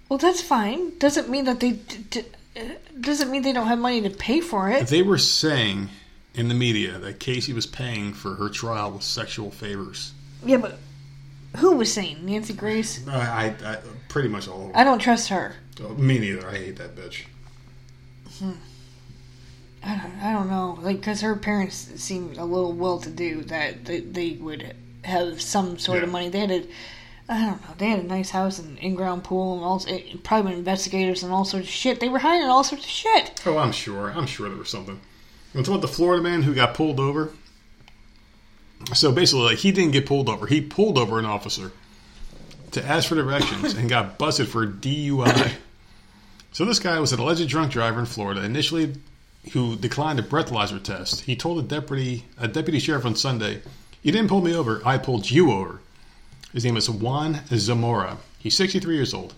Well, that's fine. Doesn't mean that they d- d- uh, doesn't mean they don't have money to pay for it. They were saying in the media that Casey was paying for her trial with sexual favors. Yeah, but who was saying Nancy Grace? I, I, I pretty much all. I don't trust her. Oh, me neither. I hate that bitch. Hmm. I don't, I don't know, like because her parents seemed a little well-to-do that they, they would have some sort of money. They had a, I don't know, they had a nice house and in-ground pool and all eh, private investigators and all sorts of shit. They were hiding all sorts of shit. Oh, I'm sure. I'm sure there was something. You talk about the Florida man who got pulled over? So basically, like he didn't get pulled over. He pulled over an officer to ask for directions and got busted for DUI. So this guy was an alleged drunk driver in Florida. Initially, who declined a breathalyzer test. He told a deputy, a deputy sheriff on Sunday, "You didn't pull me over. I pulled you over." His name is Juan Zamora. He's 63 years old.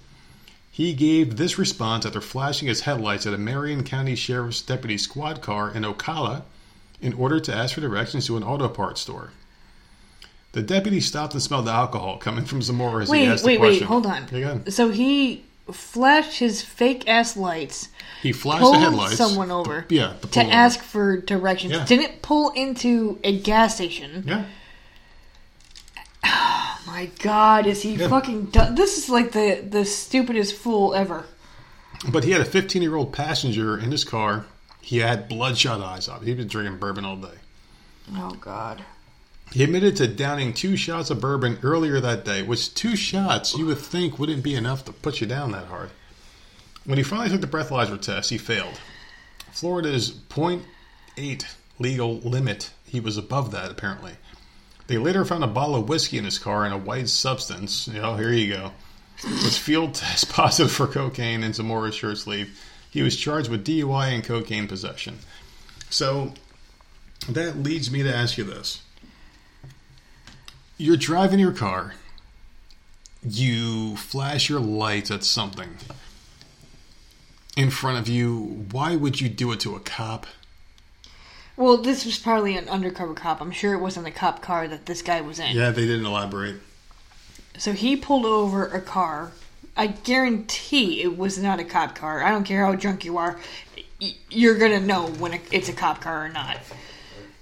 He gave this response after flashing his headlights at a Marion County Sheriff's deputy squad car in Ocala in order to ask for directions to an auto parts store. The deputy stopped and smelled the alcohol coming from Zamora as he Wait, asked wait, the wait, question. hold on. Go. So he flashed his fake-ass lights, He flashed the headlights. someone over Yeah, to over. ask for directions. Yeah. Didn't pull into a gas station. Yeah. My God, is he Yeah. fucking done? This is like the the stupidest fool ever. But he had a 15 year old passenger in his car. He had bloodshot eyes. Up. He'd been drinking bourbon all day. Oh God. He admitted to downing two shots of bourbon earlier that day, which two shots you would think wouldn't be enough to put you down that hard. When he finally took the breathalyzer test, he failed. Florida's 0.8 legal limit, he was above that apparently. They later found a bottle of whiskey in his car and a white substance. Oh, here you go. Was field test positive for cocaine and some more shirt sleeve. He was charged with DUI and cocaine possession. So that leads me to ask you this you're driving your car, you flash your lights at something in front of you. Why would you do it to a cop? Well, this was probably an undercover cop. I'm sure it wasn't the cop car that this guy was in. Yeah, they didn't elaborate. So he pulled over a car. I guarantee it was not a cop car. I don't care how drunk you are. You're gonna know when it's a cop car or not.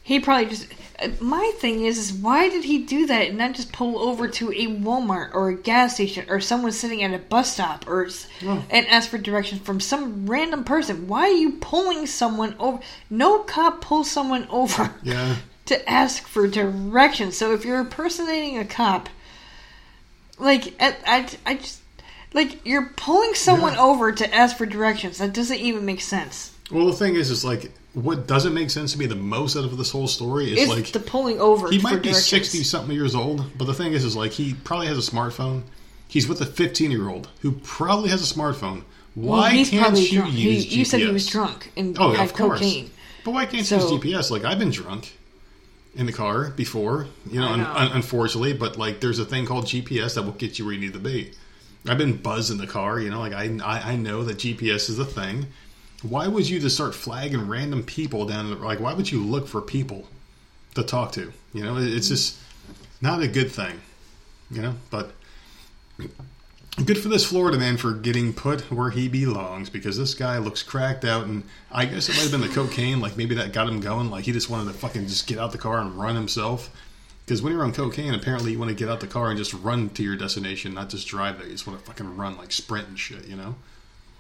He probably just. uh, My thing is, is why did he do that and not just pull over to a Walmart or a gas station or someone sitting at a bus stop or s- and ask for directions from some random person? Why are you pulling someone over? No cop pulls someone over Yeah. to ask for directions. So if you're impersonating a cop, like I, I, I just like you're pulling someone Yeah. over to ask for directions. That doesn't even make sense. Well, the thing is, is like what doesn't make sense to me the most out of this whole story is like the pulling over. he might be sixty something years old, but the thing is, is like he probably has a smartphone. He's with a fifteen year old who probably has a smartphone. Well, Why he's can't you drunk. He- use you said he was drunk and Oh, yeah, had course. cocaine. But why can't So- you use GPS? Like I've been drunk in the car before, you know, un- know. un- unfortunately. But like, there's a thing called GPS that will get you where you need to be. I've been buzzed in the car, you know, like I I, I know that GPS is a thing. Why would you just start flagging random people down? The, like, why would you look for people to talk to? You know, it's just not a good thing. You know, but good for this Florida man for getting put where he belongs because this guy looks cracked out, and I guess it might have been the cocaine. Like maybe that got him going. Like he just wanted to fucking just get out the car and run himself. Because when you're on cocaine, apparently you want to get out the car and just run to your destination, not just drive there. You just want to fucking run, like sprint and shit. You know?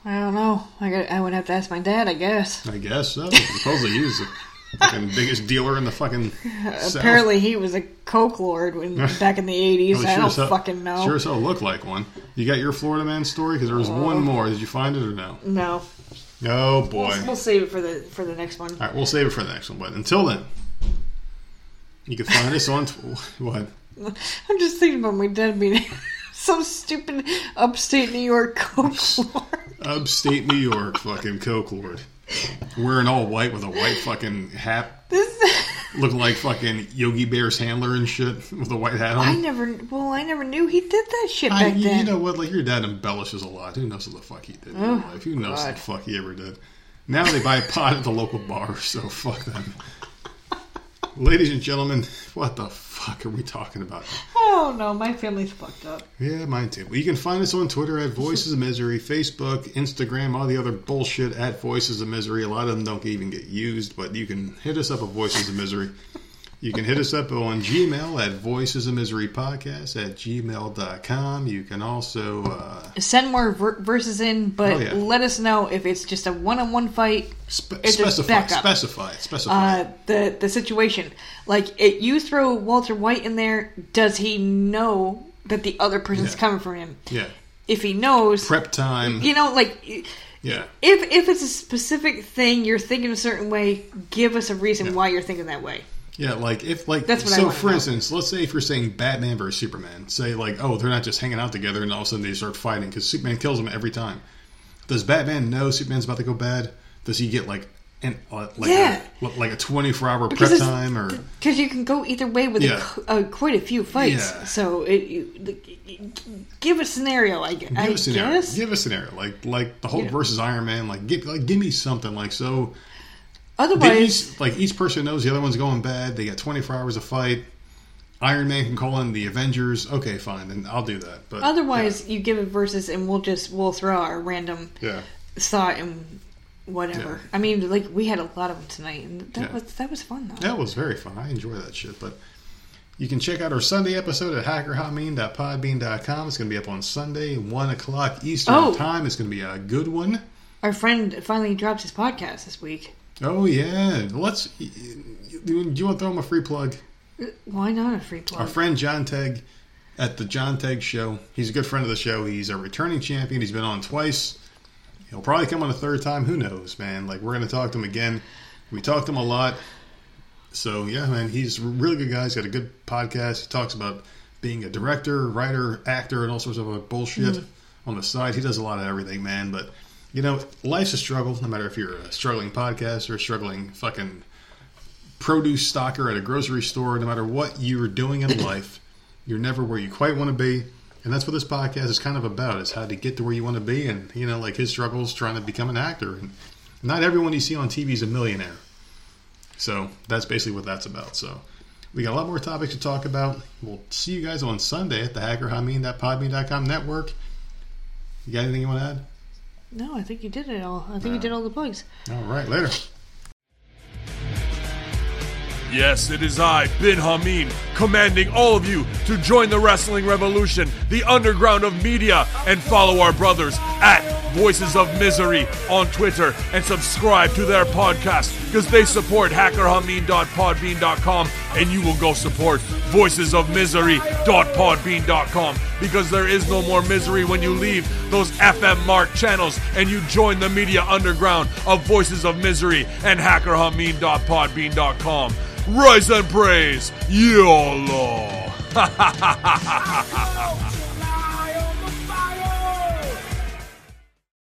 I don't know. I got. I would have to ask my dad. I guess. I guess so. Supposedly he was the fucking biggest dealer in the fucking. South. Apparently, he was a coke lord when back in the eighties. Well, I sure don't hell- fucking know. Sure as hell looked like one. You got your Florida man story? Because there was uh, one more. Did you find it or no? no. Oh boy. We'll, we'll save it for the for the next one. All right, we'll save it for the next one. But until then, you can find us on what? I'm just thinking about my dad being some stupid upstate New York coke lord. Upstate New York, fucking coke lord, wearing all white with a white fucking hat, This, looking like fucking Yogi Bear's handler and shit with a white hat on. I never. Well, I never knew he did that shit I- back you then. You know what? Like your dad embellishes a lot. Who knows what the fuck he did in Oh, life? Who knows what the fuck he ever did? Now they buy a pot at the local bar, so fuck them. Ladies and gentlemen, what the fuck are we talking about? Oh no, my family's fucked up. Yeah, mine too. Well, you can find us on Twitter at Voices of Misery, Facebook, Instagram, all the other bullshit at Voices of Misery. A lot of them don't even get used, but you can hit us up at Voices of Misery. You can hit us up on Gmail at Voices of Misery Podcast at gmail.com. You can also, uh, Send more ver- verses in, but Oh, yeah. let us know if it's just a one-on-one fight. spe- It's just specify, specify, specify. Uh, the the situation, like it, you throw Walter White in there. Does he know that the other person's Yeah. coming for him? yeah. If he knows, Prep time. you know, like Yeah. if if it's a specific thing you're thinking a certain way, give us a reason why you're thinking that way. Yeah, like if like That's what I so. wanna For know. instance, let's say if you're saying Batman versus Superman, say like, oh, they're not just hanging out together, and all of a sudden they start fighting because Superman kills them every time. Does Batman know Superman's about to go bad? Does he get like an uh, like Yeah. a, like a 24 hour prep it's- time or Because you can go either way with Yeah. a uh, quite a few fights. Yeah. So it, you, the- give a scenario. I give a scenario? guess. Give a scenario like like the Hulk Yeah. versus Iron Man. Like give like give me something like so. Otherwise, each, like each person knows the other one's going bad. They got 24 hours to fight. Iron Man can call in the Avengers. Okay, fine, then I'll do that. But otherwise you give it versus, and we'll just we'll throw our random yeah. thought and whatever. Yeah. I mean, like we had a lot of them tonight, and that Yeah. was that was fun though. That was very fun. I enjoy that shit. But you can check out our Sunday episode at hackerhameen.podbean.com. It's going to be up on Sunday, 1 o'clock Eastern Oh. time. It's going to be a good one. Our friend finally dropped his podcast this week. Oh, yeah. Let's. Do you want to throw him a free plug? Why not a free plug? Our friend John Tegg at the John Tegg Show. He's a good friend of the show. He's a returning champion. He's been on twice. He'll probably come on a third time. Who knows, man? Like, we're going to talk to him again. We talked to him a lot. So, yeah, man, he's a really good guy. He's got a good podcast. He talks about being a director, writer, actor, and all sorts of other bullshit mm-hmm. on the side. He does a lot of everything, man. But, you know, life's a struggle, no matter if you're a struggling podcast or a struggling fucking produce stocker at a grocery store, no matter what you're doing in life, you're never where you quite want to be. And that's what this podcast is kind of about: is how to get to where you want to be, and you know, like his struggles trying to become an actor. And not everyone you see on TV is a millionaire. So that's basically what that's about. So we got a lot more topics to talk about. We'll see you guys on Sunday at the hackerhameen.podbean.com network. You got anything you want to add? No, I think you did it all. I think you did all the plugs. All right, later. Yes, it is I, Bin Hameen, commanding all of you to join the wrestling revolution, the underground of media, and follow our brothers at Voices of Misery on Twitter and subscribe to their podcast because they support hackerhameen.podbean.com and you will go support voicesofmisery.podbean.com because there is no more misery when you leave those FM mark channels and you join the media underground of Voices of Misery and hackerhameen.podbean.com. Rise and praise, YOLO!